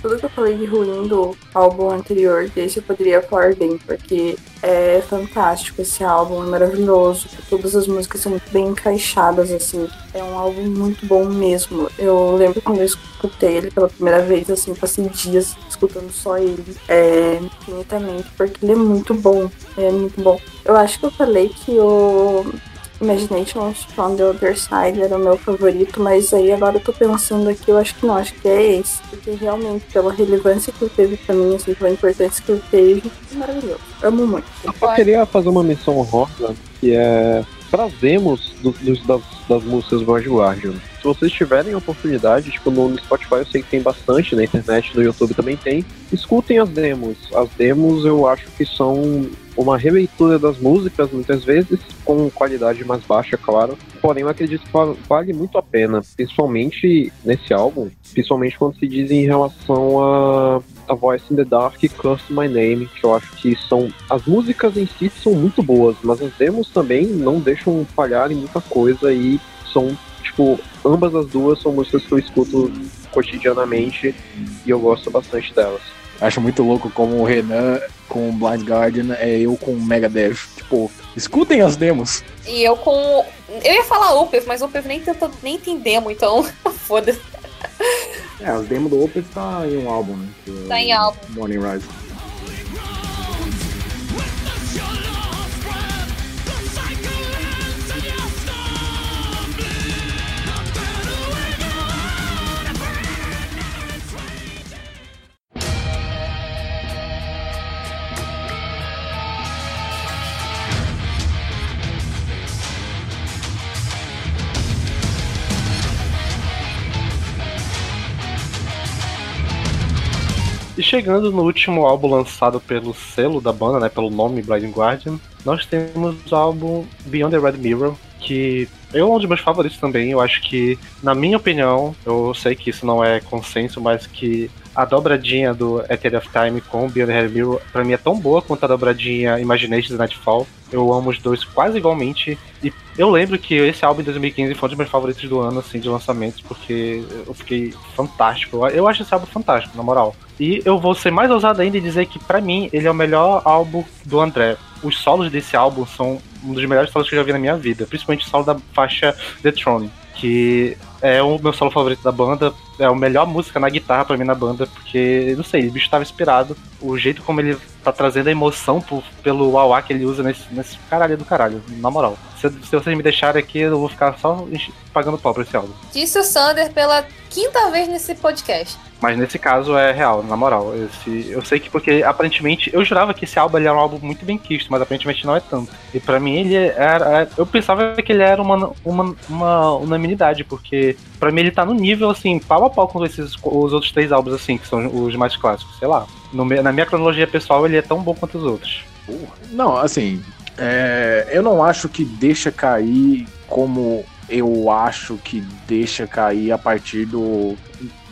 Tudo que eu falei de ruim do álbum anterior, desse eu poderia falar bem, porque é fantástico esse álbum, é maravilhoso. Todas as músicas são bem encaixadas, assim. É um álbum muito bom mesmo. Eu lembro quando eu escutei ele pela primeira vez, assim, passei dias escutando só ele, é, infinitamente, porque ele é muito bom. É muito bom. Eu acho que eu falei que o Imagination from the Other Side era o meu favorito, mas aí agora eu tô pensando aqui, eu acho que não, acho que é esse. Porque realmente, pela relevância que ele teve pra mim, assim, pela importância que ele teve, maravilhoso. Amo muito. Eu só queria fazer uma menção honrosa, que é para demos do- dos- das, das músicas do Guardian. Se vocês tiverem oportunidade, tipo, no Spotify eu sei que tem bastante, na internet, no YouTube também tem, escutem as demos. As demos eu acho que são uma releitura das músicas, muitas vezes, com qualidade mais baixa, claro. Porém, eu acredito que va- vale muito a pena, principalmente nesse álbum, principalmente quando se diz em relação a a Voice in the Dark e Curse My Name, que eu acho que são. As músicas em si são muito boas, mas as demos também não deixam falhar em muita coisa e são, tipo, ambas as duas são músicas que eu escuto cotidianamente e eu gosto bastante delas. Acho muito louco como o Renan com o Blind Guardian é eu com o Megadeth. pô. Escutem as demos. E eu com. Eu ia falar Opeth, mas Opeth nem, tenta, nem tem demo, então foda-se. É, as demos do Opeth tá em um álbum, né? que é Tá em álbum. Morning Rise. Chegando no último álbum lançado pelo selo da banda, né, pelo nome Blind Guardian, nós temos o álbum Beyond the Red Mirror, que é um dos meus favoritos também. Eu acho que, na minha opinião, eu sei que isso não é consenso, mas que a dobradinha do Eternity of Time com Beyond Red Mirror, pra mim é tão boa quanto a dobradinha Imaginations e Nightfall. Eu amo os dois quase igualmente. E eu lembro que esse álbum em 2015 foi um dos meus favoritos do ano, assim, de lançamentos, porque eu fiquei fantástico. Eu acho esse álbum fantástico, na moral. E eu vou ser mais ousado ainda e dizer que, pra mim, ele é o melhor álbum do André. Os solos desse álbum são um dos melhores solos que eu já vi na minha vida, principalmente o solo da faixa The Throne, que é o meu solo favorito da banda, é a melhor música na guitarra pra mim na banda, porque, não sei, o bicho tava inspirado, o jeito como ele tá trazendo a emoção por, pelo wah que ele usa nesse, nesse caralho do caralho, na moral. Se, se vocês me deixarem aqui, eu vou ficar só pagando pau pra esse álbum. Disse o Sander pela quinta vez nesse podcast. Mas nesse caso é real, na moral. Esse, eu sei que porque aparentemente eu jurava que esse álbum era um álbum muito bem quisto, mas aparentemente não é tanto. E pra mim ele era. Eu pensava que ele era uma, uma, uma unanimidade, porque pra mim ele tá no nível assim, pau a pau com esses, os outros três álbuns, assim, que são os mais clássicos, sei lá. No na minha cronologia pessoal, ele é tão bom quanto os outros. Não, assim, é, eu não acho que deixa cair como eu acho que deixa cair a partir do,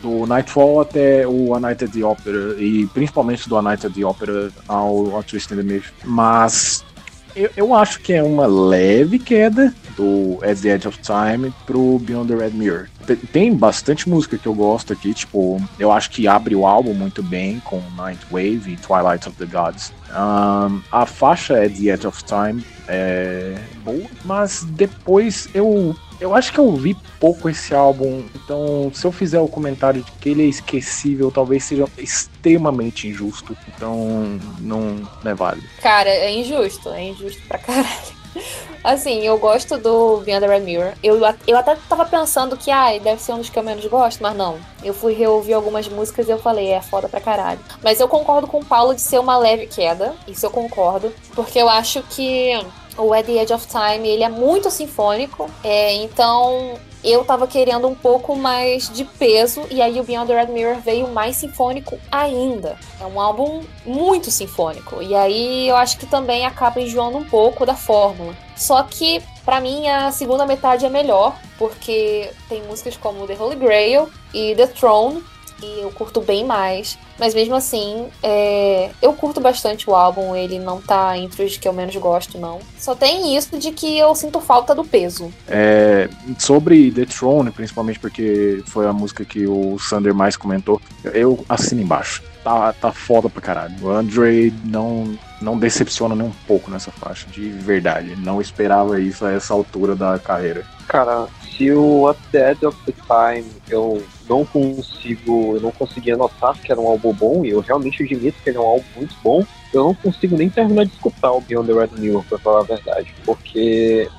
do Nightfall até o A Night at the Opera, e principalmente do A Night at the Opera ao, ao Twist in the Myth. Mas eu, eu acho que é uma leve queda do At the Edge of Time pro Beyond the Red Mirror. Te- Tem bastante música que eu gosto aqui, tipo, eu acho que abre o álbum muito bem com Night Wave e Twilight of the Gods. Ahn, a faixa At the Edge of Time é boa, mas depois eu eu acho que eu ouvi pouco esse álbum, então se eu fizer o comentário de que ele é esquecível, talvez seja extremamente injusto, então não, não é válido. Cara, é injusto, é injusto pra caralho. Assim, eu gosto do Beyond the Red Mirror. Eu, eu até tava pensando que, ai, deve ser um dos que eu menos gosto, mas não. Eu fui reouvir algumas músicas e eu falei, é foda pra caralho. Mas eu concordo com o Paulo de ser uma leve queda, isso eu concordo, porque eu acho que o At the Edge of Time, ele é muito sinfônico, é, então eu tava querendo um pouco mais de peso, e aí o Beyond the Red Mirror veio mais sinfônico ainda. É um álbum muito sinfônico, e aí eu acho que também acaba enjoando um pouco da fórmula. Só que, pra mim, a segunda metade é melhor, porque tem músicas como The Holy Grail e The Throne, e eu curto bem mais. Mas mesmo assim, é, eu curto bastante o álbum, ele não tá entre os que eu menos gosto, não. Só tem isso de que eu sinto falta do peso. É, sobre The Throne, principalmente porque foi a música que o Sander mais comentou, eu assino embaixo. Tá, tá foda pra caralho. O Andre não, não decepciona nem um pouco nessa faixa, de verdade. Não esperava isso a essa altura da carreira. Cara, se o At the Edge of the Time eu não consigo, eu não conseguia notar que era um álbum bom, e eu realmente admito que ele é um álbum muito bom, eu não consigo nem terminar de escutar o Beyond the Red Mirror, pra falar a verdade, porque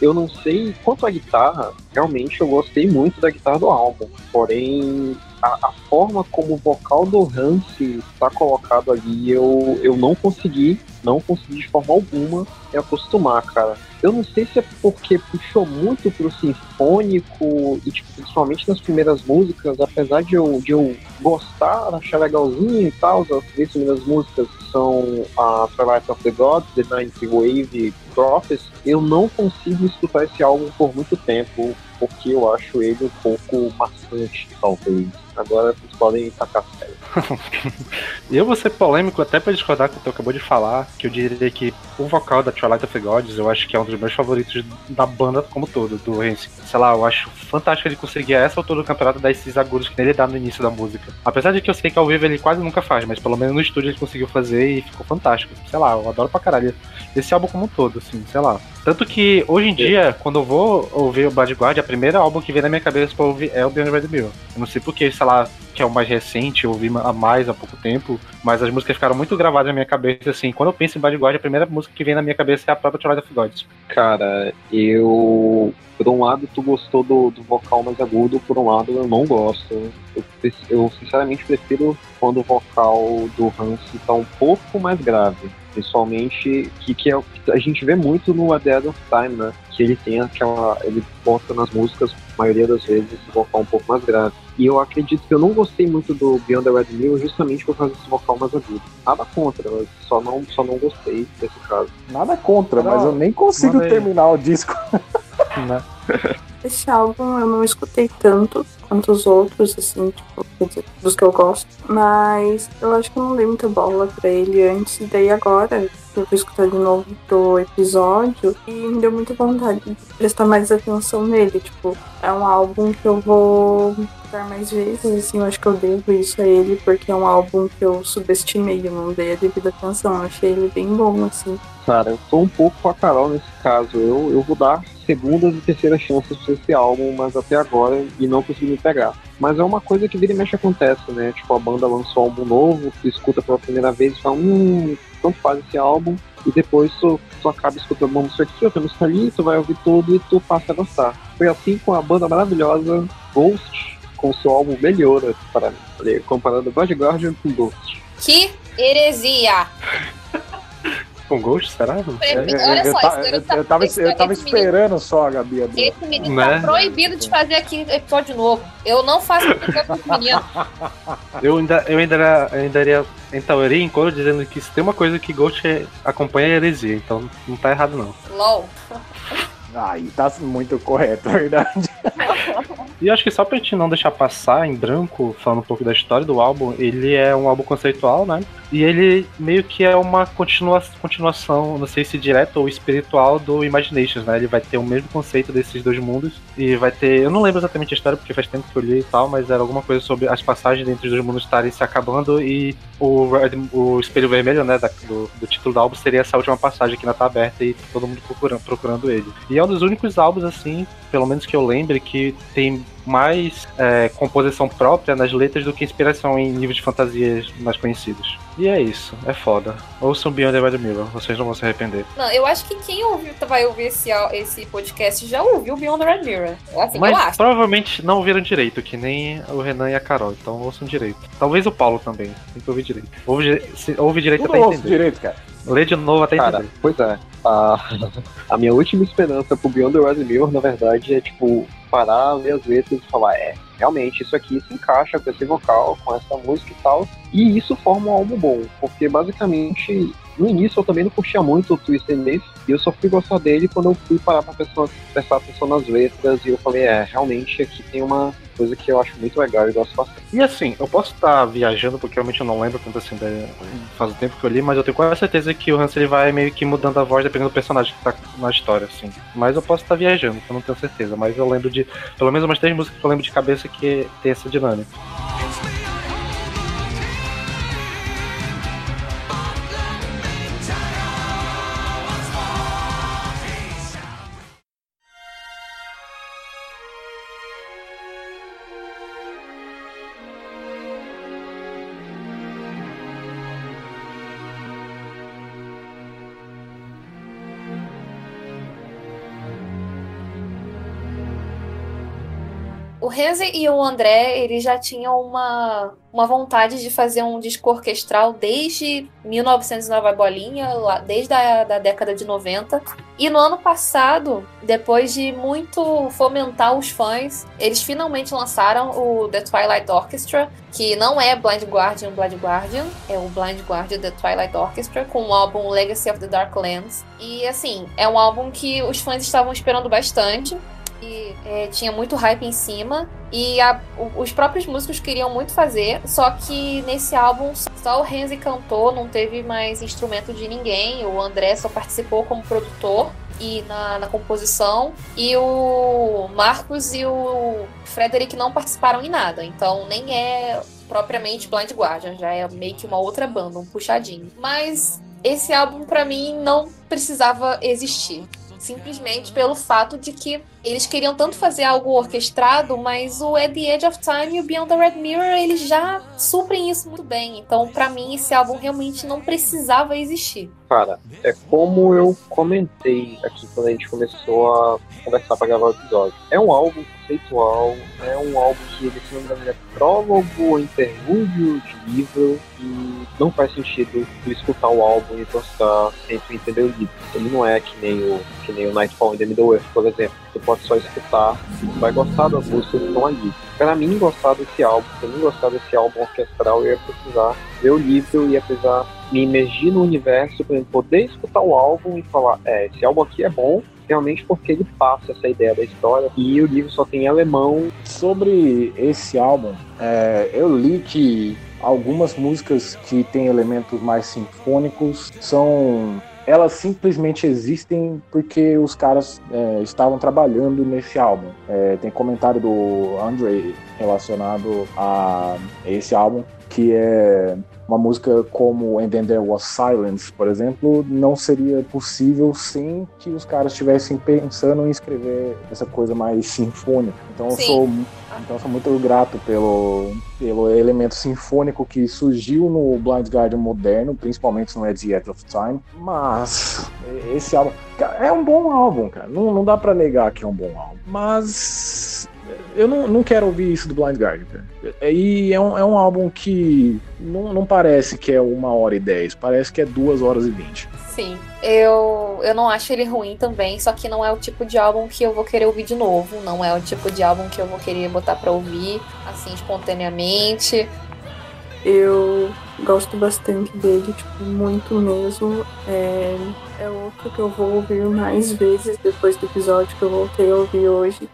eu não sei quanto à guitarra, realmente eu gostei muito da guitarra do álbum, porém a, a forma como o vocal do Hansi está colocado ali, eu, eu não consegui, não consegui de forma alguma me acostumar, cara. Eu não sei se é porque puxou muito pro sinfônico e tipo, principalmente nas primeiras músicas, apesar de eu, de eu gostar, achar legalzinho e tal, as três primeiras músicas são a Twilight of the Gods, The Ninth Wave Prophecy, eu não consigo escutar esse álbum por muito tempo, porque eu acho ele um pouco maçante, talvez. Agora vocês podem tacar sério. eu vou ser polêmico até pra discordar com o que tu acabou de falar, que eu diria que o vocal da Twilight of the Gods eu acho que é um dos meus favoritos da banda como todo, do Rance. Sei lá, eu acho fantástico ele conseguir a essa altura do campeonato dar esses agudos que ele dá no início da música. Apesar de que eu sei que ao vivo ele quase nunca faz, mas pelo menos no estúdio ele conseguiu fazer e ficou fantástico. Sei lá, eu adoro pra caralho esse álbum como um todo, assim, sei lá. Tanto que hoje em dia, quando eu vou ouvir o Bad Guard, a primeira álbum que vem na minha cabeça pra ouvir é o Beyond Red Mirror. Eu não sei porque, sei lá, que é o mais recente, eu ouvi há mais há pouco tempo, mas as músicas ficaram muito gravadas na minha cabeça, assim, quando eu penso em Bad Guard, a primeira música que vem na minha cabeça é a própria Twilight of Gods. Cara, eu por um lado tu gostou do, do vocal mais agudo, por um lado eu não gosto. Eu, eu sinceramente prefiro quando o vocal do Hans tá um pouco mais grave. Principalmente que, que é, a gente vê muito no A Dead of Time, né? Que ele tem aquela. ele bota nas músicas, a maioria das vezes, esse vocal um pouco mais grave. E eu acredito que eu não gostei muito do Beyond the Red Mill justamente por causa desse vocal mais agudo. Nada contra, só não, só não gostei desse caso. Nada contra, não, mas eu nem consigo terminar o disco. né? Esse álbum eu não escutei tanto quanto os outros, assim, tipo, dizer, dos que eu gosto. Mas eu acho que eu não dei muita bola pra ele antes, e daí agora eu fui escutar de novo do episódio e me deu muita vontade de prestar mais atenção nele. Tipo, é um álbum que eu vou escutar mais vezes, assim, eu acho que eu devo isso a ele, porque é um álbum que eu subestimei, eu não dei a devida atenção. Eu achei ele bem bom, assim. Cara, eu tô um pouco com a Carol nesse caso. Eu, eu vou dar segundas e terceiras chances pra esse álbum, mas até agora e não consegui me pegar. Mas é uma coisa que vira e mexe acontece, né? Tipo, a banda lançou um álbum novo, tu escuta pela primeira vez e fala, hum, tanto faz esse álbum, e depois tu, tu acaba escutando uma música aqui, outra música ali, tu vai ouvir tudo e tu passa a gostar. Foi assim com a banda maravilhosa Ghost, com seu álbum Melhora, para mim. Comparando God Guardian com Ghost. Que heresia! com Ghost, será? É, olha só, eu, eu, eu, tava, eu tava esperando menino, só a Gabi abrir. Esse menino tá né? tá proibido de fazer aqui episódio novo. Eu não faço com menino. Eu ainda, eu ainda, ainda iria em coro dizendo que se tem uma coisa que Ghost é, acompanha é heresia, então não tá errado não. LOL. Aí tá muito correto, é verdade. E acho que só pra gente não deixar passar em branco, falando um pouco da história do álbum, ele é um álbum conceitual, né? E ele meio que é uma continua continuação, não sei se direta ou espiritual, do Imaginations, né? Ele vai ter o mesmo conceito desses dois mundos. E vai ter. Eu não lembro exatamente a história, porque faz tempo que eu li e tal, mas era alguma coisa sobre as passagens entre os dois mundos estarem se acabando e o, o espelho vermelho, né? Da, do, do, título do álbum seria essa última passagem que ainda tá aberta e todo mundo procurando, procurando ele. E é um dos únicos álbuns, assim, pelo menos que eu lembre, que tem mais é, composição própria nas letras do que inspiração em livros de fantasias mais conhecidos. E é isso, é foda. Ouçam Beyond the Red Mirror, vocês não vão se arrepender. Não, eu acho que quem ouviu, vai ouvir esse, esse podcast já ouviu Beyond the Red Mirror. É assim, Mas eu acho. provavelmente não ouviram direito, que nem o Renan e a Carol, então ouçam direito. Talvez o Paulo também, tem que ouvir direito. Ouve, se, ouve direito Tudo até entender. direito, cara. Lê de novo até Cara, entender. Pois é. A, a minha última esperança pro Beyond the Red Mirror, na verdade, é tipo parar, ler as letras e falar, é, realmente isso aqui se encaixa com esse vocal, com essa música e tal. E isso forma um álbum bom, porque basicamente no início eu também não curtia muito o Twisted Leaf, e eu só fui gostar dele quando eu fui parar pra prestar, prestar atenção nas letras, e eu falei, é, realmente aqui tem uma coisa que eu acho muito legal e gosto bastante. E assim, eu posso estar viajando, porque realmente eu não lembro tanto assim, faz tempo que eu li, mas eu tenho quase certeza que o Hans ele vai meio que mudando a voz dependendo do personagem que tá na história, assim. Mas eu posso estar viajando, eu não tenho certeza, mas eu lembro de, pelo menos umas três músicas que eu lembro de cabeça que tem essa dinâmica. Renzi e o André, eles já tinham uma, uma vontade de fazer um disco orquestral desde 1909 bolinha, lá, desde a da década de 90. E no ano passado, depois de muito fomentar os fãs, eles finalmente lançaram o The Twilight Orchestra, que não é Blind Guardian Blind Guardian, é o Blind Guardian The Twilight Orchestra, com o álbum Legacy of the Dark Lands. E assim, é um álbum que os fãs estavam esperando bastante que é, tinha muito hype em cima. E a, os próprios músicos queriam muito fazer, só que nesse álbum só o Renzi cantou, não teve mais instrumento de ninguém. O André só participou como produtor e na, na, composição. E o Marcos e o Frederick não participaram em nada. Então nem é propriamente Blind Guardian, já é meio que uma outra banda, um puxadinho. Mas esse álbum para mim não precisava existir simplesmente pelo fato de que eles queriam tanto fazer algo orquestrado, mas o At the Edge of Time e o Beyond the Red Mirror, eles já suprem isso muito bem. Então, para mim, esse álbum realmente não precisava existir. Cara, é como eu comentei aqui quando a gente começou a conversar para gravar o episódio. É um álbum conceitual, é um álbum que, se não é prólogo ou interlúdio de livro e não faz sentido tu escutar o álbum e gostar sem tu entender o livro. Ele não é que nem o, que nem o Nightfall in the Middle Earth, por exemplo. Tu pode só escutar vai gostar das músicas que estão ali. Para mim, gostar desse álbum, para mim gostar desse álbum orquestral, eu ia precisar ver o livro, ia precisar me imergir no universo para poder escutar o álbum e falar, é, esse álbum aqui é bom, realmente porque ele passa essa ideia da história e o livro só tem alemão. Sobre esse álbum, é, eu li que algumas músicas que têm elementos mais sinfônicos são elas simplesmente existem porque os caras é, estavam trabalhando nesse álbum. É, tem comentário do Andre relacionado a esse álbum que é uma música como And Then There Was Silence, por exemplo, não seria possível sem que os caras estivessem pensando em escrever essa coisa mais sinfônica. Então eu sou, então sou muito grato pelo, pelo elemento sinfônico que surgiu no Blind Guardian moderno, principalmente no At the Edge of Time. Mas esse álbum é um bom álbum, cara. Não, não dá para negar que é um bom álbum. Mas eu não, não quero ouvir isso do Blind Guardian, cara. E é um, é um álbum que não, não parece que é uma hora e dez, parece que é duas horas e vinte. Sim, eu, eu não acho ele ruim também, só que não é o tipo de álbum que eu vou querer ouvir de novo, não é o tipo de álbum que eu vou querer botar pra ouvir, assim, espontaneamente. Eu gosto bastante dele, tipo, muito mesmo. É, é outro que eu vou ouvir mais vezes depois do episódio que eu voltei a ouvir hoje.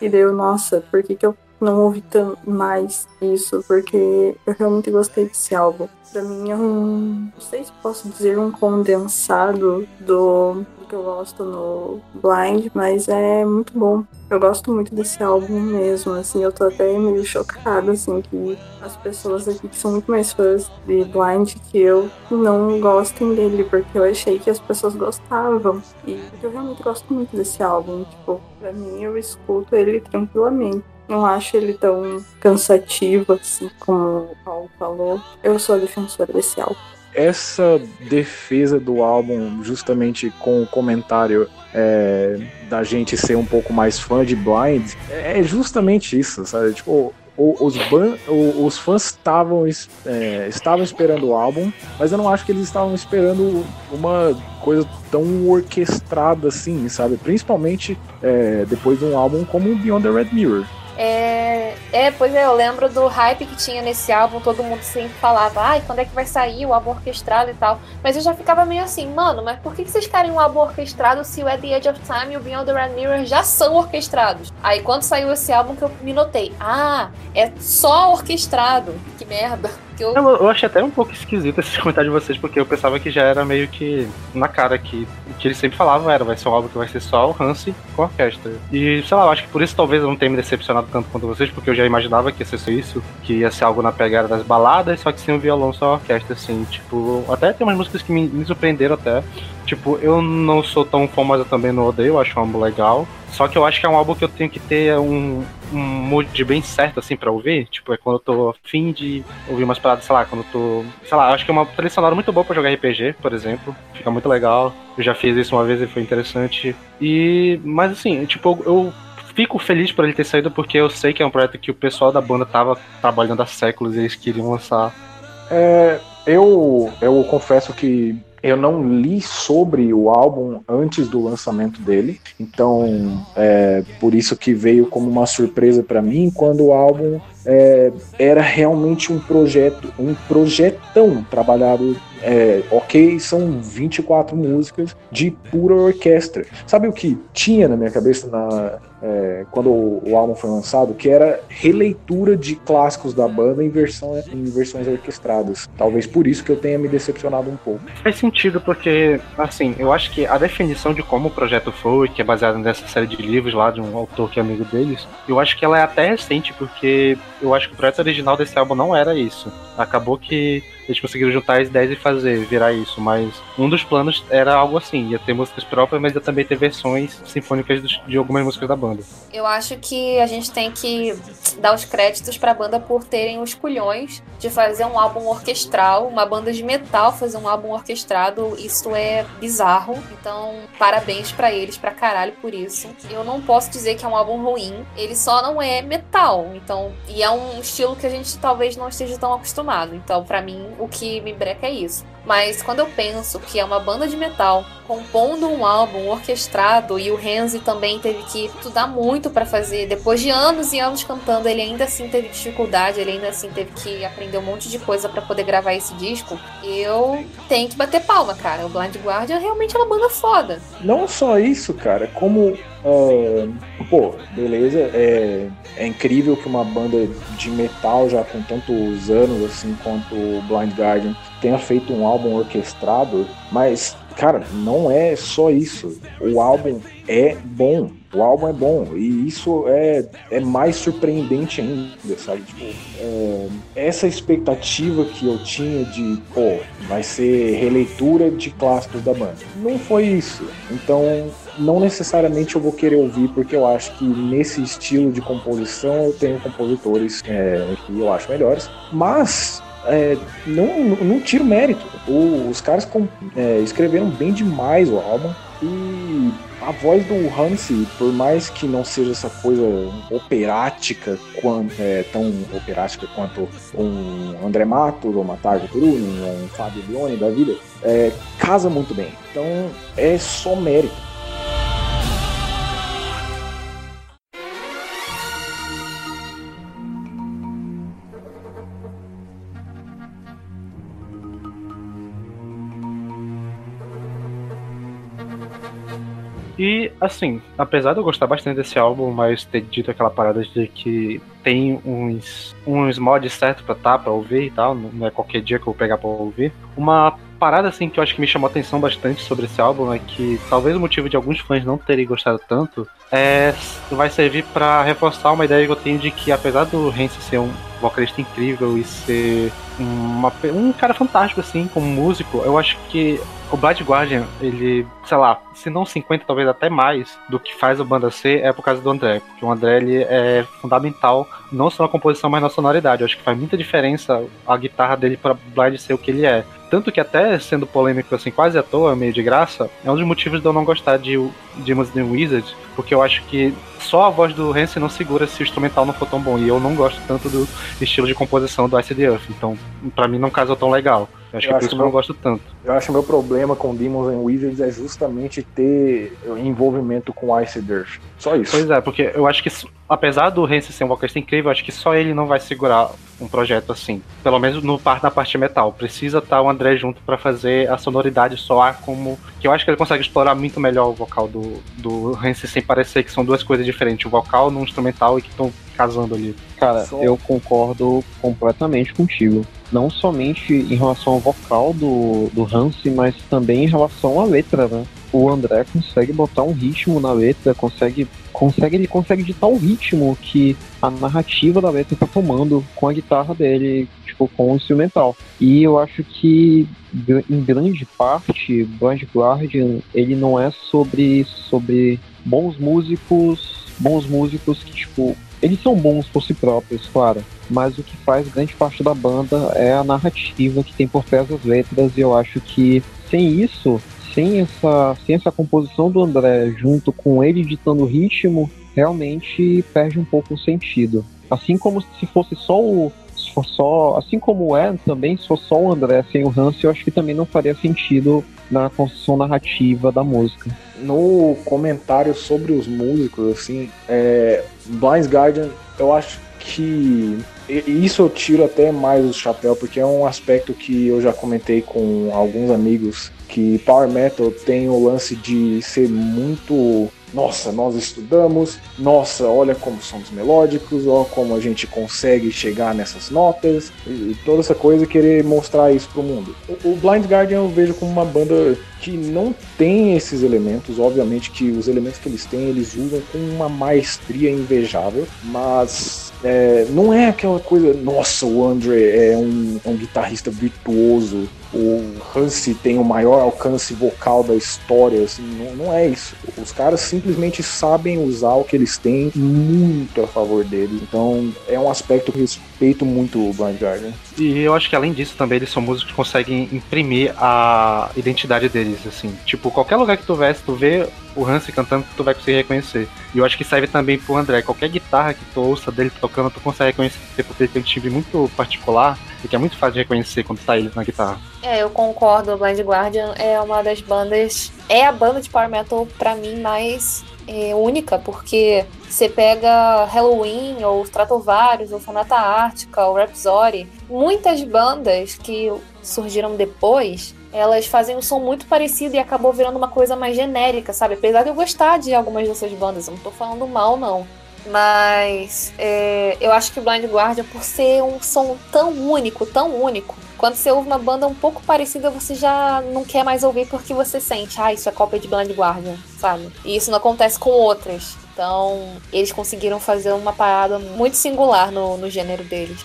E deu, nossa, por que, que eu não ouvi mais isso? Porque eu realmente gostei desse álbum. Pra mim é um. Não sei se posso dizer um condensado do, que eu gosto no Blind, mas é muito bom. Eu gosto muito desse álbum mesmo, assim, eu tô até meio chocada, assim, que as pessoas aqui que são muito mais fãs de Blind que eu não gostem dele, porque eu achei que as pessoas gostavam. E eu realmente gosto muito desse álbum, tipo, pra mim eu escuto ele tranquilamente. Não acho ele tão cansativo, assim, como o Paulo falou. Eu sou defensora desse álbum essa defesa do álbum, justamente com o comentário é, da gente ser um pouco mais fã de Blind, é justamente isso, sabe? Tipo, os, ban os fãs estavam é, estavam esperando o álbum, mas eu não acho que eles estavam esperando uma coisa tão orquestrada assim, sabe? Principalmente é, depois de um álbum como Beyond the Red Mirror. É, é, pois é, eu lembro do hype que tinha nesse álbum, todo mundo sempre falava, ai, quando é que vai sair o álbum orquestrado e tal. Mas eu já ficava meio assim, mano, mas por que vocês querem um álbum orquestrado se o At the Edge of Time e o Beyond the Red Mirror já são orquestrados? Aí quando saiu esse álbum que eu me notei, ah, é só orquestrado, que merda. Eu... Eu, eu achei até um pouco esquisito esse comentário de vocês, porque eu pensava que já era meio que na cara que o que eles sempre falavam era, vai ser um álbum que vai ser só o Hansi com a orquestra. E, sei lá, eu acho que por isso talvez eu não tenha me decepcionado tanto quanto vocês, porque eu já imaginava que ia ser isso, que ia ser algo na pegada das baladas, só que sem o violão, só a orquestra, assim, tipo, até tem umas músicas que me, me surpreenderam até. Tipo, eu não sou tão fã, mas eu também não odeio, acho um álbum legal. Só que eu acho que é um álbum que eu tenho que ter um, um mood bem certo, assim, pra ouvir. Tipo, é quando eu tô afim de ouvir umas paradas, sei lá, quando eu tô. Sei lá, acho que é uma trilha sonora muito boa pra jogar RPG, por exemplo. Fica muito legal. Eu já fiz isso uma vez e foi interessante. E. Mas assim, tipo, eu fico feliz por ele ter saído porque eu sei que é um projeto que o pessoal da banda tava trabalhando há séculos e eles queriam lançar. É, eu, eu confesso que eu não li sobre o álbum antes do lançamento dele, então é por isso que veio como uma surpresa para mim quando o álbum é, era realmente um projeto, um projetão trabalhado é, ok, são 24 músicas de pura orquestra. Sabe o que tinha na minha cabeça na, é, quando o, o, álbum foi lançado? Que era releitura de clássicos da banda em, versão, em versões orquestradas. Talvez por isso que eu tenha me decepcionado um pouco. Faz sentido, porque, assim, eu acho que a definição de como o projeto foi, que é baseado nessa série de livros lá de um autor que é amigo deles, eu acho que ela é até recente, porque eu acho que o projeto original desse álbum não era isso. Acabou que eles conseguiram juntar as ideias e fazer, virar isso. Mas um dos planos era algo assim: ia ter músicas próprias, mas ia também ter versões sinfônicas de algumas músicas da banda. Eu acho que a gente tem que dar os créditos pra banda por terem os culhões de fazer um álbum orquestral, uma banda de metal fazer um álbum orquestrado. Isso é bizarro. Então, parabéns para eles, pra caralho por isso. Eu não posso dizer que é um álbum ruim, ele só não é metal. Então, e é um estilo que a gente talvez não esteja tão acostumado. Então, para mim, o que me breca é isso. Mas quando eu penso que é uma banda de metal compondo um álbum orquestrado e o Renzi também teve que estudar muito para fazer, depois de anos e anos cantando, ele ainda assim teve dificuldade, ele ainda assim teve que aprender um monte de coisa para poder gravar esse disco. Eu tenho que bater palma, cara. O Blind Guardian realmente é uma banda foda. Não só isso, cara, como Uh, pô, beleza. É, é incrível que uma banda de metal já com tantos anos assim quanto o Blind Guardian tenha feito um álbum orquestrado, mas, cara, não é só isso. O álbum é bom. O álbum é bom. E isso é, é mais surpreendente ainda, sabe? Tipo, é, essa expectativa que eu tinha de, pô, vai ser releitura de clássicos da banda. Não foi isso. Então, não necessariamente eu vou querer ouvir, porque eu acho que nesse estilo de composição eu tenho compositores é, que eu acho melhores. Mas é, não, não tiro mérito. O, os caras com, é, escreveram bem demais o álbum e a voz do Hansi, por mais que não seja essa coisa operática, quanto, é, tão operática quanto um André Matos, ou Tarja Turunen, um Fábio Leone da vida, é, casa muito bem. Então é só mérito. E, assim, apesar de eu gostar bastante desse álbum, mas ter dito aquela parada de que tem uns, uns mods certos pra tá, pra ouvir e tal, não é qualquer dia que eu vou pegar pra ouvir. Uma parada, assim, que eu acho que me chamou a atenção bastante sobre esse álbum é que talvez o motivo de alguns fãs não terem gostado tanto é vai servir para reforçar uma ideia que eu tenho de que, apesar do Hansen ser um vocalista incrível e ser uma, um cara fantástico, assim, como músico, eu acho que o Blind Guardian, ele, sei lá, se não 50, talvez até mais do que faz a banda ser, é por causa do André. Porque o André, ele é fundamental, não só na composição, mas na sonoridade. Eu acho que faz muita diferença a guitarra dele para Blind ser o que ele é. Tanto que até sendo polêmico assim, quase à toa, meio de graça, é um dos motivos de eu não gostar de Demons and Wizard, porque eu acho que só a voz do Hansen não segura se o instrumental não for tão bom. E eu não gosto tanto do estilo de composição do Ice the Earth. Então, para mim não casou tão legal. Eu acho eu que por isso que eu não gosto tanto. Eu acho que meu problema com Demons and Wizards é justamente ter envolvimento com Ice Earth. Só isso. Pois é, porque eu acho que, apesar do Hansen ser um vocalista incrível, eu acho que só ele não vai segurar um projeto assim. Pelo menos no par na parte metal. Precisa estar tá o André junto para fazer a sonoridade soar como. Que eu acho que ele consegue explorar muito melhor o vocal do, do Hansen sem parecer que são duas coisas diferentes. O vocal no instrumental e que estão casando ali. Cara, eu concordo completamente contigo não somente em relação ao vocal do, do Hansi, mas também em relação à letra, né? O André consegue botar um ritmo na letra, consegue, consegue ele consegue ditar o ritmo que a narrativa da letra tá tomando com a guitarra dele, tipo, com o instrumental. E eu acho que em grande parte, Blind Guardian, ele não é sobre sobre bons músicos, bons músicos que tipo eles são bons por si próprios, claro, mas o que faz grande parte da banda é a narrativa que tem por trás das letras, e eu acho que sem isso, sem essa, sem essa composição do André junto com ele ditando o ritmo, realmente perde um pouco o sentido. Assim como se fosse só o. Se só, assim como é também, se for só o André sem o Hans, eu acho que também não faria sentido na construção narrativa da música. No comentário sobre os músicos, assim, é, Blind Guardian, eu acho que isso eu tiro até mais o chapéu, porque é um aspecto que eu já comentei com alguns amigos, que Power Metal tem o lance de ser muito nossa, nós estudamos, nossa, olha como somos melódicos, olha como a gente consegue chegar nessas notas, e toda essa coisa, querer mostrar isso pro mundo. O, Blind Guardian eu vejo como uma banda que não tem esses elementos, obviamente que os elementos que eles têm, eles usam com uma maestria invejável, mas é, não é aquela coisa, nossa, o Andre é um, é um guitarrista virtuoso, o Hansi tem o maior alcance vocal da história, assim, não, não, é isso. Os caras simplesmente sabem usar o que eles têm muito a favor deles. Então é um aspecto que respeito muito o Blind Guardian. E eu acho que além disso também eles são músicos que conseguem imprimir a identidade deles, assim. Tipo, qualquer lugar que tu vê, se tu vê o Hansi cantando, tu vai conseguir reconhecer. E eu acho que serve também pro André. Qualquer guitarra que tu ouça dele tocando, tu consegue reconhecer, porque ele tem um timbre muito particular e que é muito fácil de reconhecer quando tá ele na guitarra. É, eu concordo. Blind Guardian é uma das bandas. É a banda de Power Metal, pra mim, mais é, única, porque você pega Halloween, ou Stratovarius, ou Sonata Ártica, ou Rhapsody, muitas bandas que surgiram depois elas fazem um som muito parecido e acabou virando uma coisa mais genérica, sabe? Apesar de eu gostar de algumas dessas bandas, eu não tô falando mal, não. Mas é, eu acho que Blind Guardian, por ser um som tão único, tão único, quando você ouve uma banda um pouco parecida, você já não quer mais ouvir porque você sente, ah, isso é cópia de Blind Guardian, sabe? E isso não acontece com outras. Então, eles conseguiram fazer uma parada muito singular no, no gênero deles.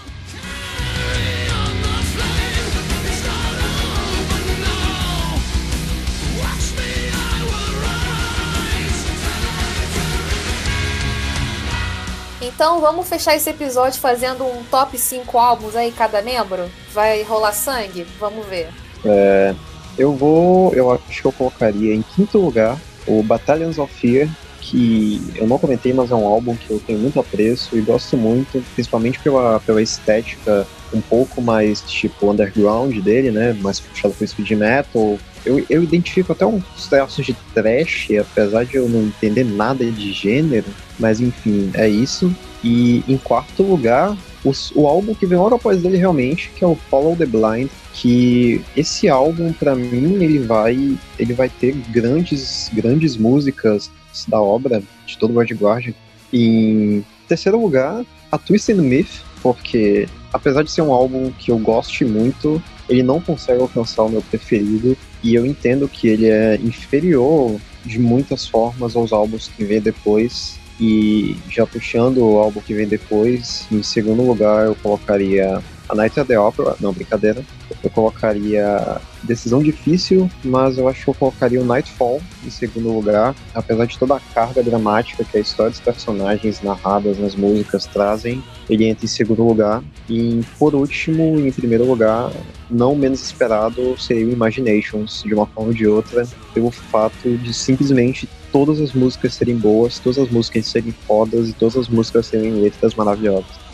Então vamos fechar esse episódio fazendo um top 5 álbuns aí, cada membro? Vai rolar sangue? Vamos ver. É, eu vou. Eu acho que eu colocaria em quinto lugar o Battalions of Fear, que eu não comentei, mas é um álbum que eu tenho muito apreço e gosto muito, principalmente pela, pela estética um pouco mais tipo underground dele, né? Mais puxado pro speed metal. Eu, eu identifico até uns traços de trash, apesar de eu não entender nada de gênero, mas enfim, é isso. E em quarto lugar, os, o álbum que vem logo após ele realmente, que é o Follow the Blind, que esse álbum para mim ele vai ele vai ter grandes grandes músicas da obra de todo o World Guardian. Em terceiro lugar, a Twisted Myth, porque apesar de ser um álbum que eu goste muito, ele não consegue alcançar o meu preferido e eu entendo que ele é inferior de muitas formas aos álbuns que vem depois. E já puxando o álbum que vem depois, em segundo lugar eu colocaria a Night at the Opera, não, brincadeira. Eu colocaria decisão difícil, mas eu acho que eu colocaria o Nightfall em segundo lugar, apesar de toda a carga dramática que a história dos personagens narradas nas músicas trazem, ele entra em segundo lugar. E por último, em primeiro lugar, não menos esperado, seria o Imaginations, de uma forma ou de outra, pelo fato de simplesmente todas as músicas serem boas, todas as músicas serem fodas e todas as músicas serem letras maravilhosas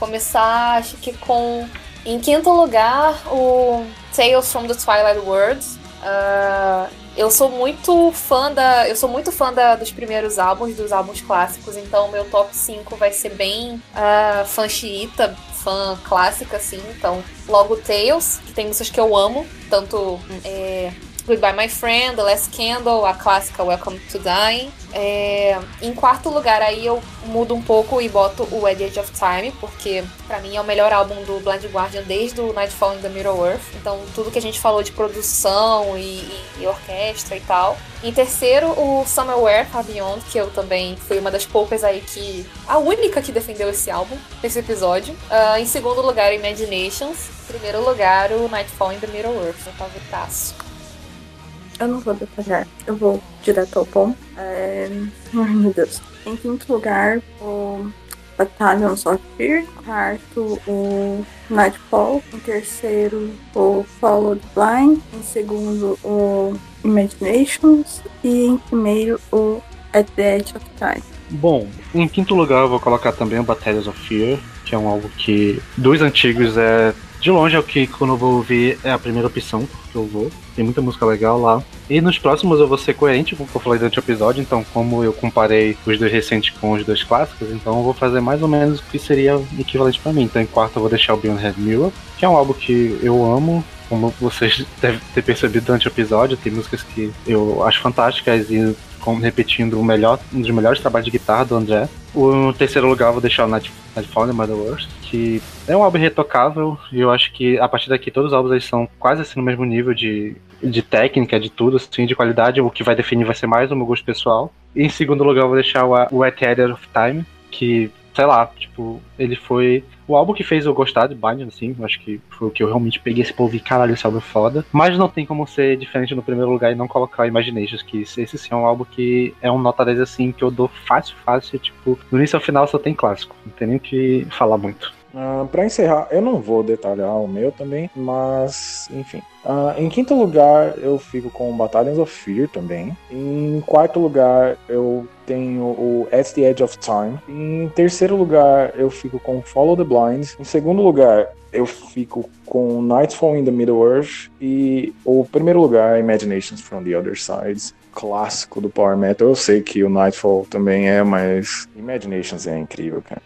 começar, acho que com. Em quinto lugar, o Tales from the Twilight Worlds. Uh, eu sou muito fã da. Eu sou muito fã da, dos primeiros álbuns, dos álbuns clássicos, então meu top 5 vai ser bem uh, fã xiita, fã clássica, assim. Então, logo Tales, que tem músicas que eu amo, tanto. É, Goodbye My Friend, The Last Candle, a clássica Welcome to Dying. É, em quarto lugar, aí eu mudo um pouco e boto o Edge of Time, porque para mim é o melhor álbum do Blind Guardian desde o Nightfall in the Middle Earth. Então, tudo que a gente falou de produção e, e, e orquestra e tal. Em terceiro, o Somewhere Far Beyond, que eu também fui uma das poucas aí que. a única que defendeu esse álbum nesse episódio. Uh, em segundo lugar, Imaginations. Em primeiro lugar, o Nightfall in the Middle Earth, meu favoritaço. Eu não vou detalhar, eu vou direto ao ponto. É... Ai meu Deus. Em quinto lugar, o Battalion of Fear. Quarto, o Nightfall. Em terceiro, o Follow Blind. Em segundo, o Imaginations. E em primeiro, o At the Edge of Time. Bom, em quinto lugar eu vou colocar também o Battalions of Fear, que é um álbum que dos antigos é de longe é o que quando eu vou ouvir é a primeira opção que eu vou. tem muita música legal lá. E nos próximos eu vou ser coerente com o que eu falei durante o episódio, então como eu comparei os dois recentes com os dois clássicos, então eu vou fazer mais ou menos o que seria equivalente para mim. Então em quarto eu vou deixar o Beyond Red Mirror, que é um álbum que eu amo, como vocês devem ter percebido durante o episódio, tem músicas que eu acho fantásticas e repetindo o melhor, um dos melhores trabalhos de guitarra do André. O terceiro lugar eu vou deixar o Night, Nightfall Mother Worst, que é um álbum retocável e eu acho que a partir daqui todos os álbuns eles são quase assim no mesmo nível de, de técnica, de tudo, assim, de qualidade. O que vai definir vai ser mais o meu gosto pessoal. E em segundo lugar eu vou deixar o, o At Head of Time, que sei lá, tipo, ele foi o álbum que fez eu gostar de Bind, assim, acho que foi o que eu realmente peguei esse povo e caralho, esse álbum é foda. Mas não tem como ser diferente no primeiro lugar e não colocar Imaginations, que esse sim é um álbum que é um nota 10 assim, que eu dou fácil, fácil, tipo, do início ao final só tem clássico, não tem nem o que falar muito. Uh, para encerrar, eu não vou detalhar o meu também, mas enfim. Uh, em quinto lugar, eu fico com Battalions of Fear também. Em quarto lugar, eu tenho o At the Edge of Time. Em terceiro lugar, eu fico com Follow the Blind. Em segundo lugar, eu fico com Nightfall in the Middle Earth. E o primeiro lugar, Imaginations from the Other Sides. Clássico do Power Metal. Eu sei que o Nightfall também é, mas Imaginations é incrível, cara.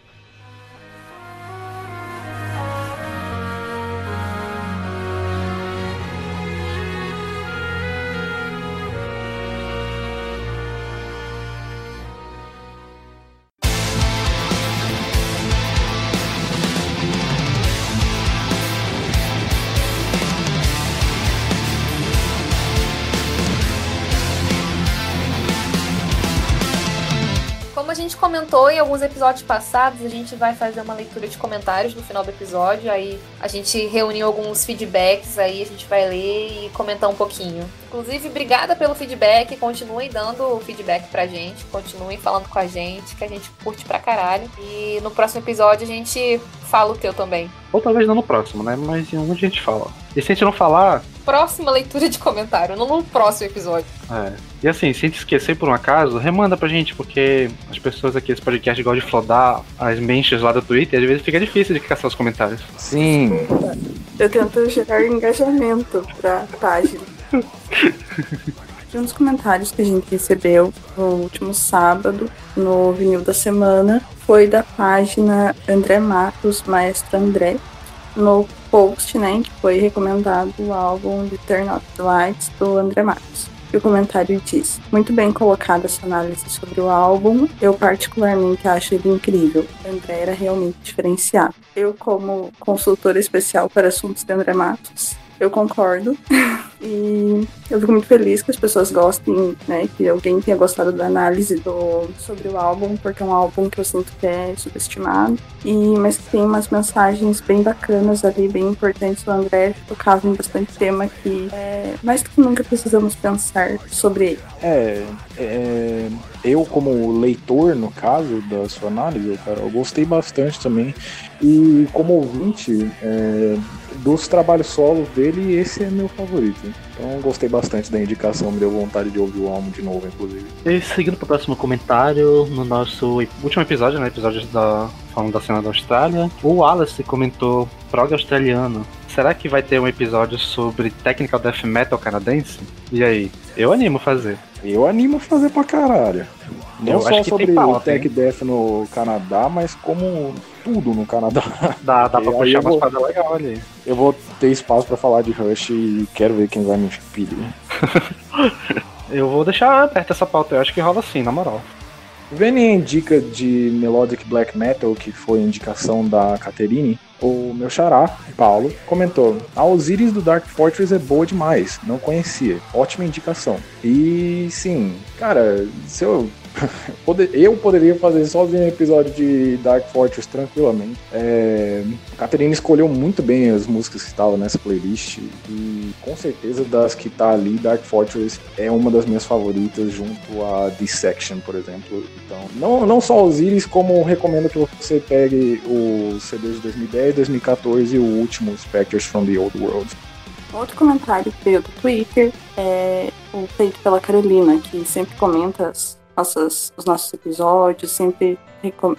Alguns episódios passados, a gente vai fazer uma leitura de comentários no final do episódio. Aí a gente reuniu alguns feedbacks, aí a gente vai ler e comentar um pouquinho. Inclusive, obrigada pelo feedback. Continuem dando feedback pra gente, continuem falando com a gente, que a gente curte pra caralho. E no próximo episódio a gente fala o teu também. Ou talvez não no próximo, né? Mas em a gente fala. E se a gente não falar. Próxima leitura de comentário, não no próximo episódio. É. E assim, se a gente esquecer por um acaso, remanda pra gente, porque as pessoas aqui desse podcast gostam de flodar as mentions lá do Twitter e às vezes fica difícil de caçar os comentários. Sim. Eu tento gerar engajamento pra página. um dos comentários que a gente recebeu no último sábado, no vinil da semana, foi da página André Matos, Maestro André, no post, né, que foi recomendado o álbum de Turn Off the Lights do André Matos. E o comentário diz: Muito bem colocada essa análise sobre o álbum. Eu, particularmente, acho ele incrível. André era realmente diferenciado. Eu, como consultora especial para assuntos de André Matos, eu concordo. e eu fico muito feliz que as pessoas gostem, né? Que alguém tenha gostado da análise do, sobre o álbum, porque é um álbum que eu sinto que é subestimado. E, mas tem umas mensagens bem bacanas ali, bem importantes. O André tocava em bastante tema que é, mais do que nunca precisamos pensar sobre ele. É, é, eu como leitor, no caso da sua análise, cara, eu gostei bastante também. E como ouvinte, é, dos trabalhos solos dele, esse é meu favorito. Então gostei bastante da indicação, me deu vontade de ouvir o álbum de novo, inclusive. E seguindo para o próximo comentário, no nosso último episódio, né, episódio da falando da cena da Austrália, o Wallace comentou prog australiano. Será que vai ter um episódio sobre technical death metal canadense? E aí? Eu animo fazer. Eu animo fazer pra caralho. Não eu só sobre o Tech Death no Canadá, mas como tudo no Canadá. Dá, dá pra puxar uma espada legal ali. Eu vou ter espaço pra falar de Rush e quero ver quem vai me pedir. eu vou deixar aberta essa pauta, eu acho que rola sim, na moral. Vendo a dica de Melodic Black Metal, que foi indicação da Caterine, o meu xará, Paulo, comentou: A Osiris do Dark Fortress é boa demais, não conhecia. Ótima indicação. E sim, cara, se eu eu poderia fazer sozinho um episódio de Dark Fortress tranquilamente. É, Caterina escolheu muito bem as músicas que estavam nessa playlist e com certeza das que tá ali, Dark Fortress é uma das minhas favoritas junto a Dissection, por exemplo. Então, não, não só Osiris, como recomendo que você pegue o CD de 2010, 2014 e o último Spectres from the Old World. Outro comentário que veio do Twitter é o feito pela Carolina, que sempre comenta nossas, os nossos episódios, sempre,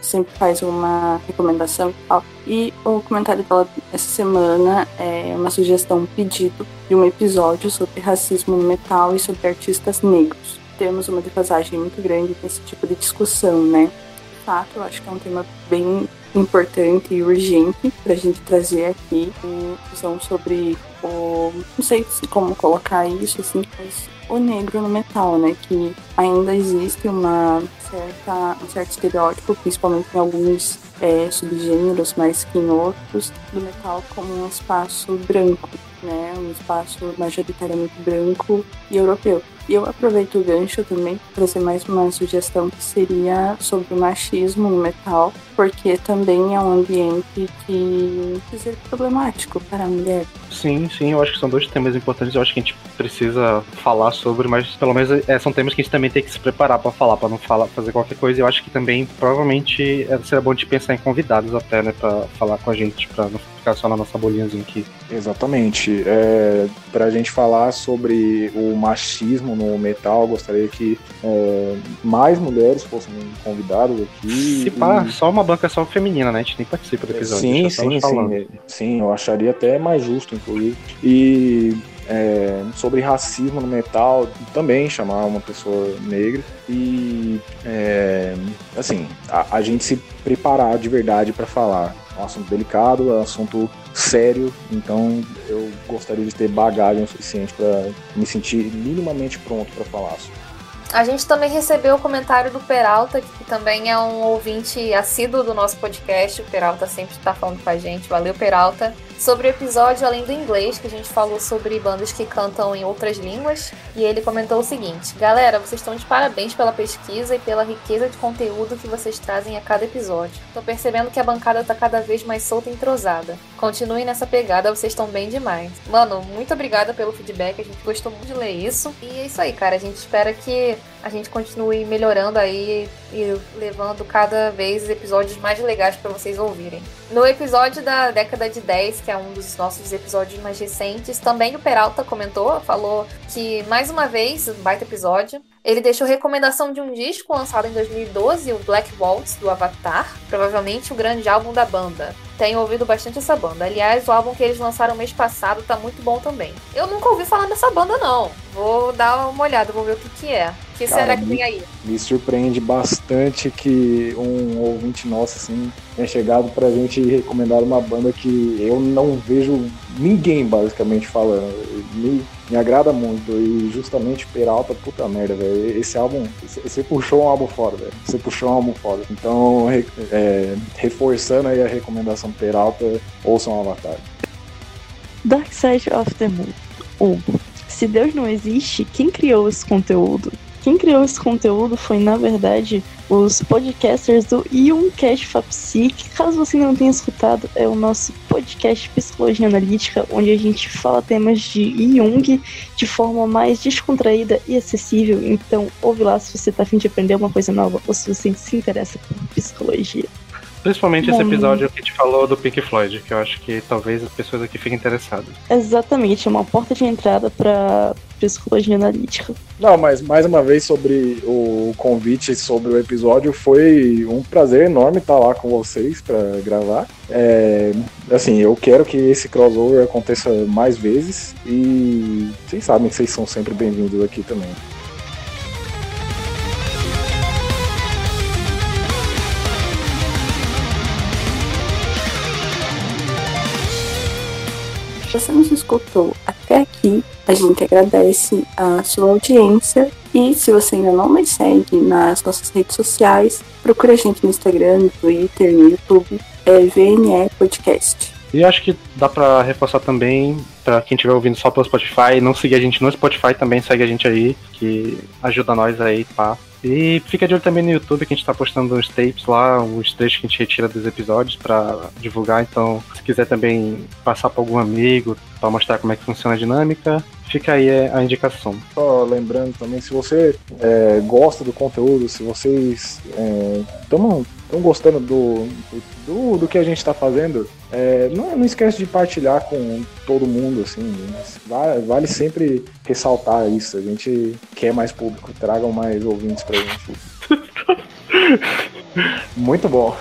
sempre faz uma recomendação e tal. E o comentário dela essa semana é uma sugestão, um pedido de um episódio sobre racismo no metal e sobre artistas negros. Temos uma defasagem muito grande nesse tipo de discussão, né? De fato, eu acho que é um tema bem importante e urgente para a gente trazer aqui uma discussão sobre o. Não sei como colocar isso, assim, mas o negro no metal, né? Que ainda existe uma certa, um certo estereótipo, principalmente em alguns é, subgêneros, mas que em outros, do metal como um espaço branco, né? Um espaço majoritariamente branco e europeu. E eu aproveito o gancho também para trazer mais uma sugestão que seria sobre o machismo no metal, porque também é um ambiente que precisa ser problemático para a mulher. Sim, sim, eu acho que são dois temas importantes, eu acho que a gente precisa falar sobre, mas pelo menos é, são temas que a gente também tem que se preparar para falar, para não falar, fazer qualquer coisa. Eu acho que também provavelmente é, seria bom de pensar em convidados até, né, para falar com a gente, para não ficar só na nossa bolinhazinha aqui. Exatamente. É, para a gente falar sobre o machismo no metal, gostaria que é, mais mulheres fossem convidadas aqui. Se pá, e... só uma banca só feminina, né? A gente nem participa do episódio. Sim, sim, sim. Sim, eu acharia até mais justo, inclusive. E é, sobre racismo no metal, também chamar uma pessoa negra e é, assim a, a, gente se preparar de verdade para falar. É um assunto delicado, é um assunto sério, então eu gostaria de ter bagagem o suficiente para me sentir minimamente pronto para falar. A gente também recebeu o comentário do Peralta, que também é um ouvinte assíduo do nosso podcast. O Peralta sempre está falando com a gente. Valeu, Peralta sobre o episódio além do inglês, que a gente falou sobre bandas que cantam em outras línguas, e ele comentou o seguinte: Galera, vocês estão de parabéns pela pesquisa e pela riqueza de conteúdo que vocês trazem a cada episódio. Tô percebendo que a bancada tá cada vez mais solta e entrosada. Continuem nessa pegada, vocês estão bem demais. Mano, muito obrigada pelo feedback, a gente gostou muito de ler isso. E é isso aí, cara. A gente espera que a gente continue melhorando aí e levando cada vez episódios mais legais para vocês ouvirem. No episódio da década de 10, que é um dos nossos episódios mais recentes, também o Peralta comentou, falou que mais uma vez, um baita episódio. Ele deixou recomendação de um disco lançado em 2012, o Black Waltz, do Avatar, provavelmente o grande álbum da banda. Tenho ouvido bastante essa banda. Aliás, o álbum que eles lançaram mês passado tá muito bom também. Eu nunca ouvi falar dessa banda, não. Vou dar uma olhada, vou ver o que, que é. O que Cara, será que me, tem aí? Me surpreende bastante que um ouvinte nosso, assim, tenha chegado pra gente recomendar uma banda que eu não vejo ninguém, basicamente, falando. Me, me agrada muito. E justamente Peralta, puta merda, velho. Esse álbum, você puxou um álbum foda, velho. Você puxou um álbum foda. Então, é, reforçando aí a recomendação Peralta, ouçam o Avatar. Dark Side of the Moon. Hugo. Se Deus não existe, quem criou esse conteúdo? Quem criou esse conteúdo foi, na verdade, os podcasters do Youngcast Fapsi, que caso você não tenha escutado, é o nosso podcast Psicologia Analítica, onde a gente fala temas de Jung de forma mais descontraída e acessível. Então, ouve lá se você está afim de aprender uma coisa nova ou se você se interessa por psicologia. Principalmente Bom, esse episódio que a gente falou do Pink Floyd, que eu acho que talvez as pessoas aqui fiquem interessadas. Exatamente, é uma porta de entrada para psicologia analítica. Não, mas mais uma vez sobre o convite sobre o episódio, foi um prazer enorme estar lá com vocês para gravar. É, assim, eu quero que esse crossover aconteça mais vezes e vocês sabem que vocês são sempre bem-vindos aqui também. você nos escutou até aqui, a gente agradece a sua audiência. E se você ainda não nos segue nas nossas redes sociais, procure a gente no Instagram, no Twitter, no YouTube, é VNE Podcast. E acho que dá para reforçar também para quem estiver ouvindo só pelo Spotify, não seguir a gente no Spotify também, segue a gente aí, que ajuda nós aí, pá. E fica de olho também no YouTube que a gente tá postando uns tapes lá, uns trechos que a gente retira dos episódios para divulgar. Então, se quiser também passar para algum amigo para mostrar como é que funciona a dinâmica, fica aí a indicação. Só lembrando também, se você é, gosta do conteúdo, se vocês é, estão gostando do, do, do, que a gente está fazendo, é, não, não esquece de partilhar com todo mundo, assim. Vale, vale sempre ressaltar isso. A gente quer mais público, tragam mais ouvintes pra gente. Muito bom.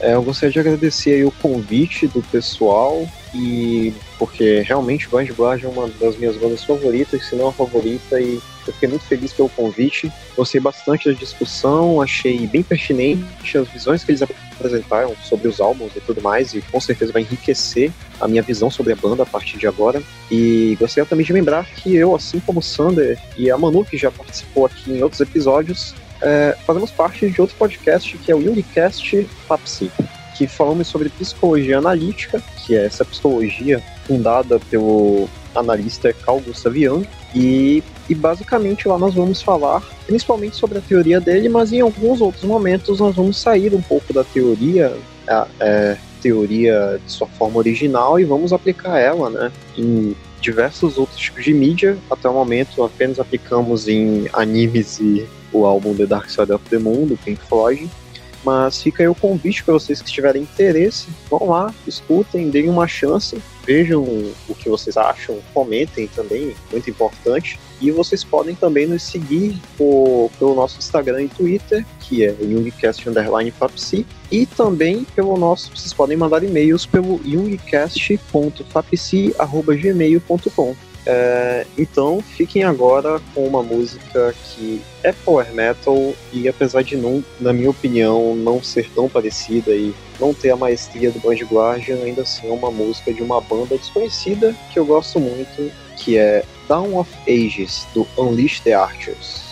É, eu gostaria de agradecer o convite do pessoal e porque realmente Blind Guardian é uma das minhas bandas favoritas, se não a favorita, e eu fiquei muito feliz pelo convite. Gostei bastante da discussão, achei bem pertinente as visões que eles apresentaram sobre os álbuns e tudo mais, e com certeza vai enriquecer a minha visão sobre a banda a partir de agora. E gostaria também de lembrar que eu, assim como o Sander e a Manu, que já participou aqui em outros episódios, é, fazemos parte de outro podcast que é o Unicast Papsi, que falamos sobre psicologia analítica, que é essa psicologia fundada pelo analista Carl Gustav Jung, e, e basicamente lá nós vamos falar principalmente sobre a teoria dele, mas em alguns outros momentos nós vamos sair um pouco da teoria, a, é, teoria de sua forma original e vamos aplicar ela, né, em diversos outros tipos de mídia. Até o momento apenas aplicamos em animes e o álbum The Dark Side of the Moon, do Pink Floyd. Mas fica aí o convite para vocês que tiverem interesse, vão lá, escutem, deem uma chance, vejam o que vocês acham, comentem também, muito importante. E vocês podem também nos seguir por, pelo nosso Instagram e Twitter, que é Jungcast e também pelo nosso, vocês podem mandar e-mails pelo jungcast.fapsi.gmail.com. É, então fiquem agora com uma música que é power metal e apesar de não, na minha opinião, não ser tão parecida e não ter a maestria do Band Guardian, ainda assim é uma música de uma banda desconhecida que eu gosto muito, que é Down of Ages, do Unleash the Archers.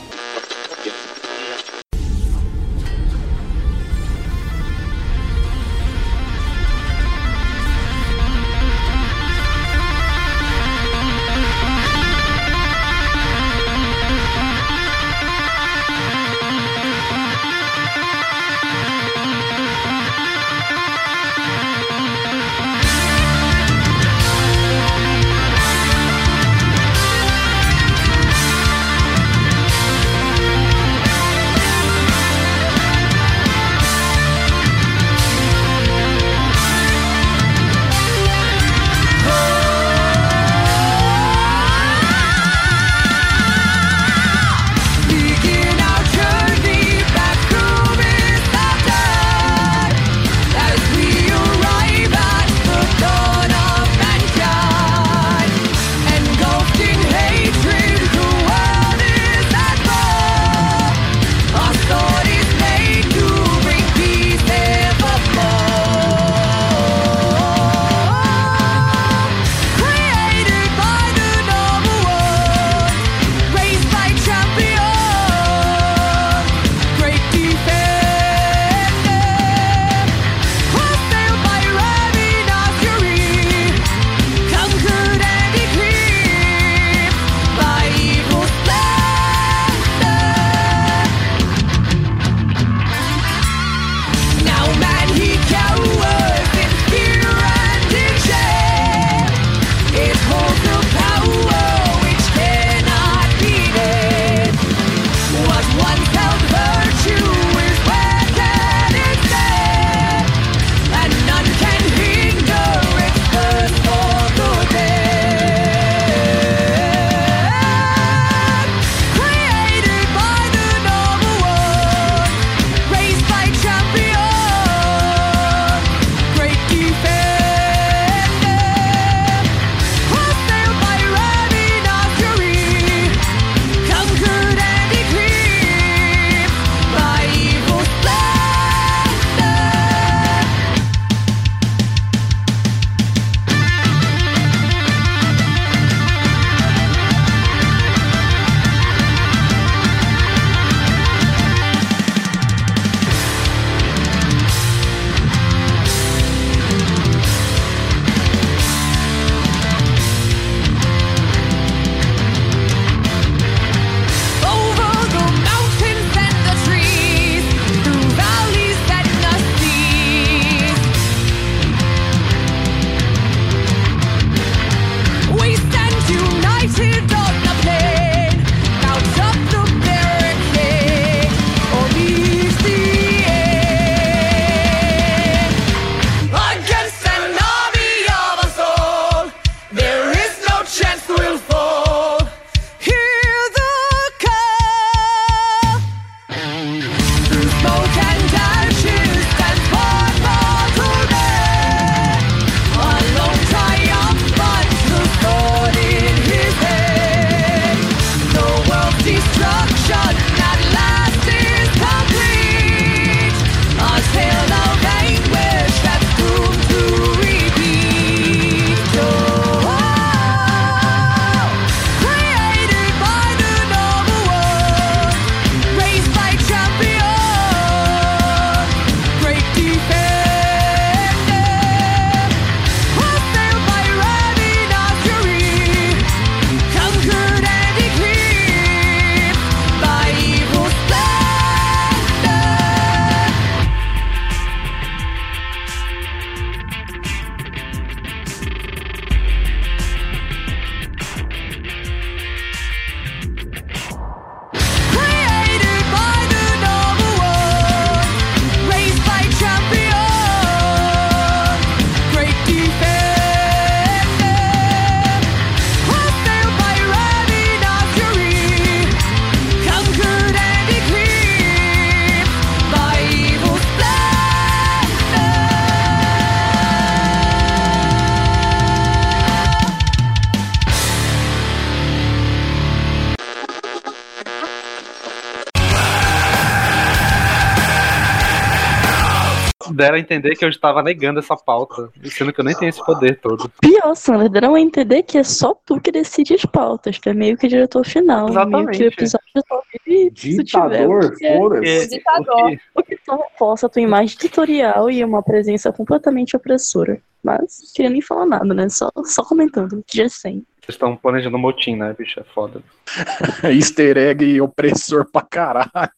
Deram a entender que eu estava negando essa pauta, sendo que eu nem tenho esse poder todo. Pior, Sandra, deram a entender que é só tu que decide as pautas, que é meio que diretor final. Meio Exatamente. que o episódio só vive se tu tiver o Ditador, que é- foda-se. O ditador. O que só reforça a tua imagem tutorial e uma presença completamente opressora. Mas não queria nem falar nada, né? Só, só comentando. Já sei. Vocês estão planejando um motim, né, bicho? É foda. Easter egg e opressor pra caralho.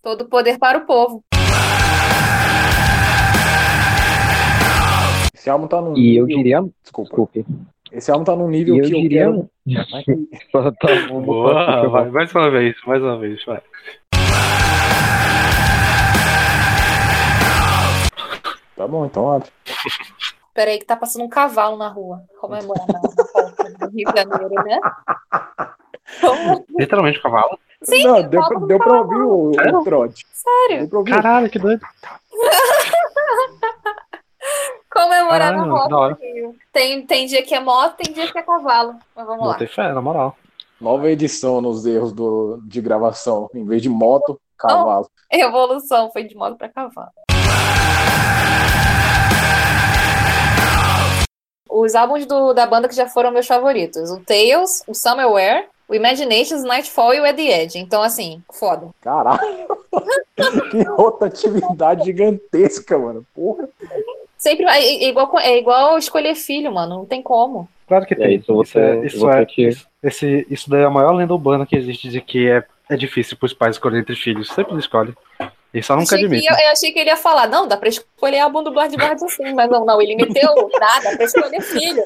Todo poder para o povo. Esse álbum tá num E eu diria. Desculpa. Desculpe. Esse álbum tá num nível E eu que eu diria. quero. Tá bom, Boa, vai, mais uma vez, mais uma vez, vai. Tá bom, então abre. Peraí, que tá passando um cavalo na rua, comemorando a volta do Rio de Janeiro, né? Literalmente cavalo. Sim, Não, deu, pra, deu pra ouvir o, o trote. Sério? Caralho, que doido. Comemorar Caralho, na Rio. Tem, tem dia que é moto, tem dia que é cavalo. Mas vamos lá. Botei fé, na moral. Nova edição nos erros do, de gravação. Em vez de moto, cavalo. Evolução foi de moto para cavalo. Os álbuns do- da banda que já foram meus favoritos: o Tales, o Somewhere, o Imaginations, o Nightfall e o At the Edge. Então, assim, foda. Caralho. que rotatividade gigantesca, mano. Porra. Sempre é, é igual, é igual escolher filho, mano. Não tem como. Claro que É, tem. isso você- é, isso, é, que- isso- esse, isso daí é a maior lenda urbana que existe de que é, é difícil pros pais escolher entre filhos. Sempre escolhe. Ele só nunca Achei admite. ia- eu achei que ele ia falar: não, dá pra escolher álbum do Blood Guard assim. Mas não, não. Ele meteu, dá, dá pra escolher filho.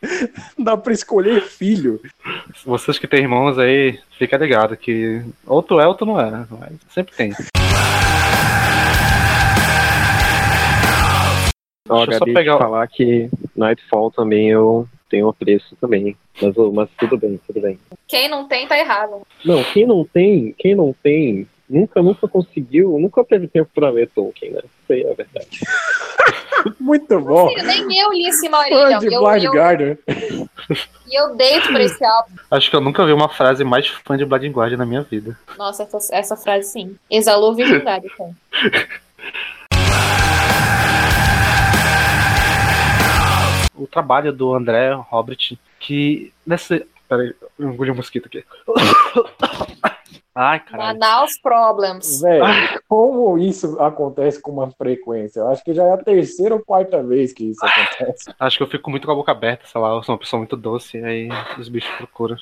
Dá pra escolher filho. Vocês que têm irmãos aí, fica ligado que ou tu é ou tu não é. Mas sempre tem. Ó, Deixa eu só pegar falar que Nightfall também eu tenho apreço também. Mas, mas tudo bem, tudo bem. Quem não tem, tá errado. Não, quem não tem, quem não tem, nunca, nunca conseguiu, nunca teve tempo pra ver Tolkien, né? Isso aí é a verdade. Muito bom. Nem eu li esse Maurílio. de Eu, Blind eu, Guardian. e eu deito pra esse álbum. Acho que eu nunca vi uma frase mais fã de Blood and Guard na minha vida. Nossa, essa, essa frase sim. Exalou virgindade, então. O trabalho do André Robert, que nesse. Peraí, eu engoli um mosquito aqui. Ai, caralho. Manaus Problems. Velho, como isso acontece com uma frequência? Eu acho que já é a terceira ou quarta vez que isso acontece. Acho que eu fico muito com a boca aberta, sei lá, eu sou uma pessoa muito doce, aí os bichos procuram.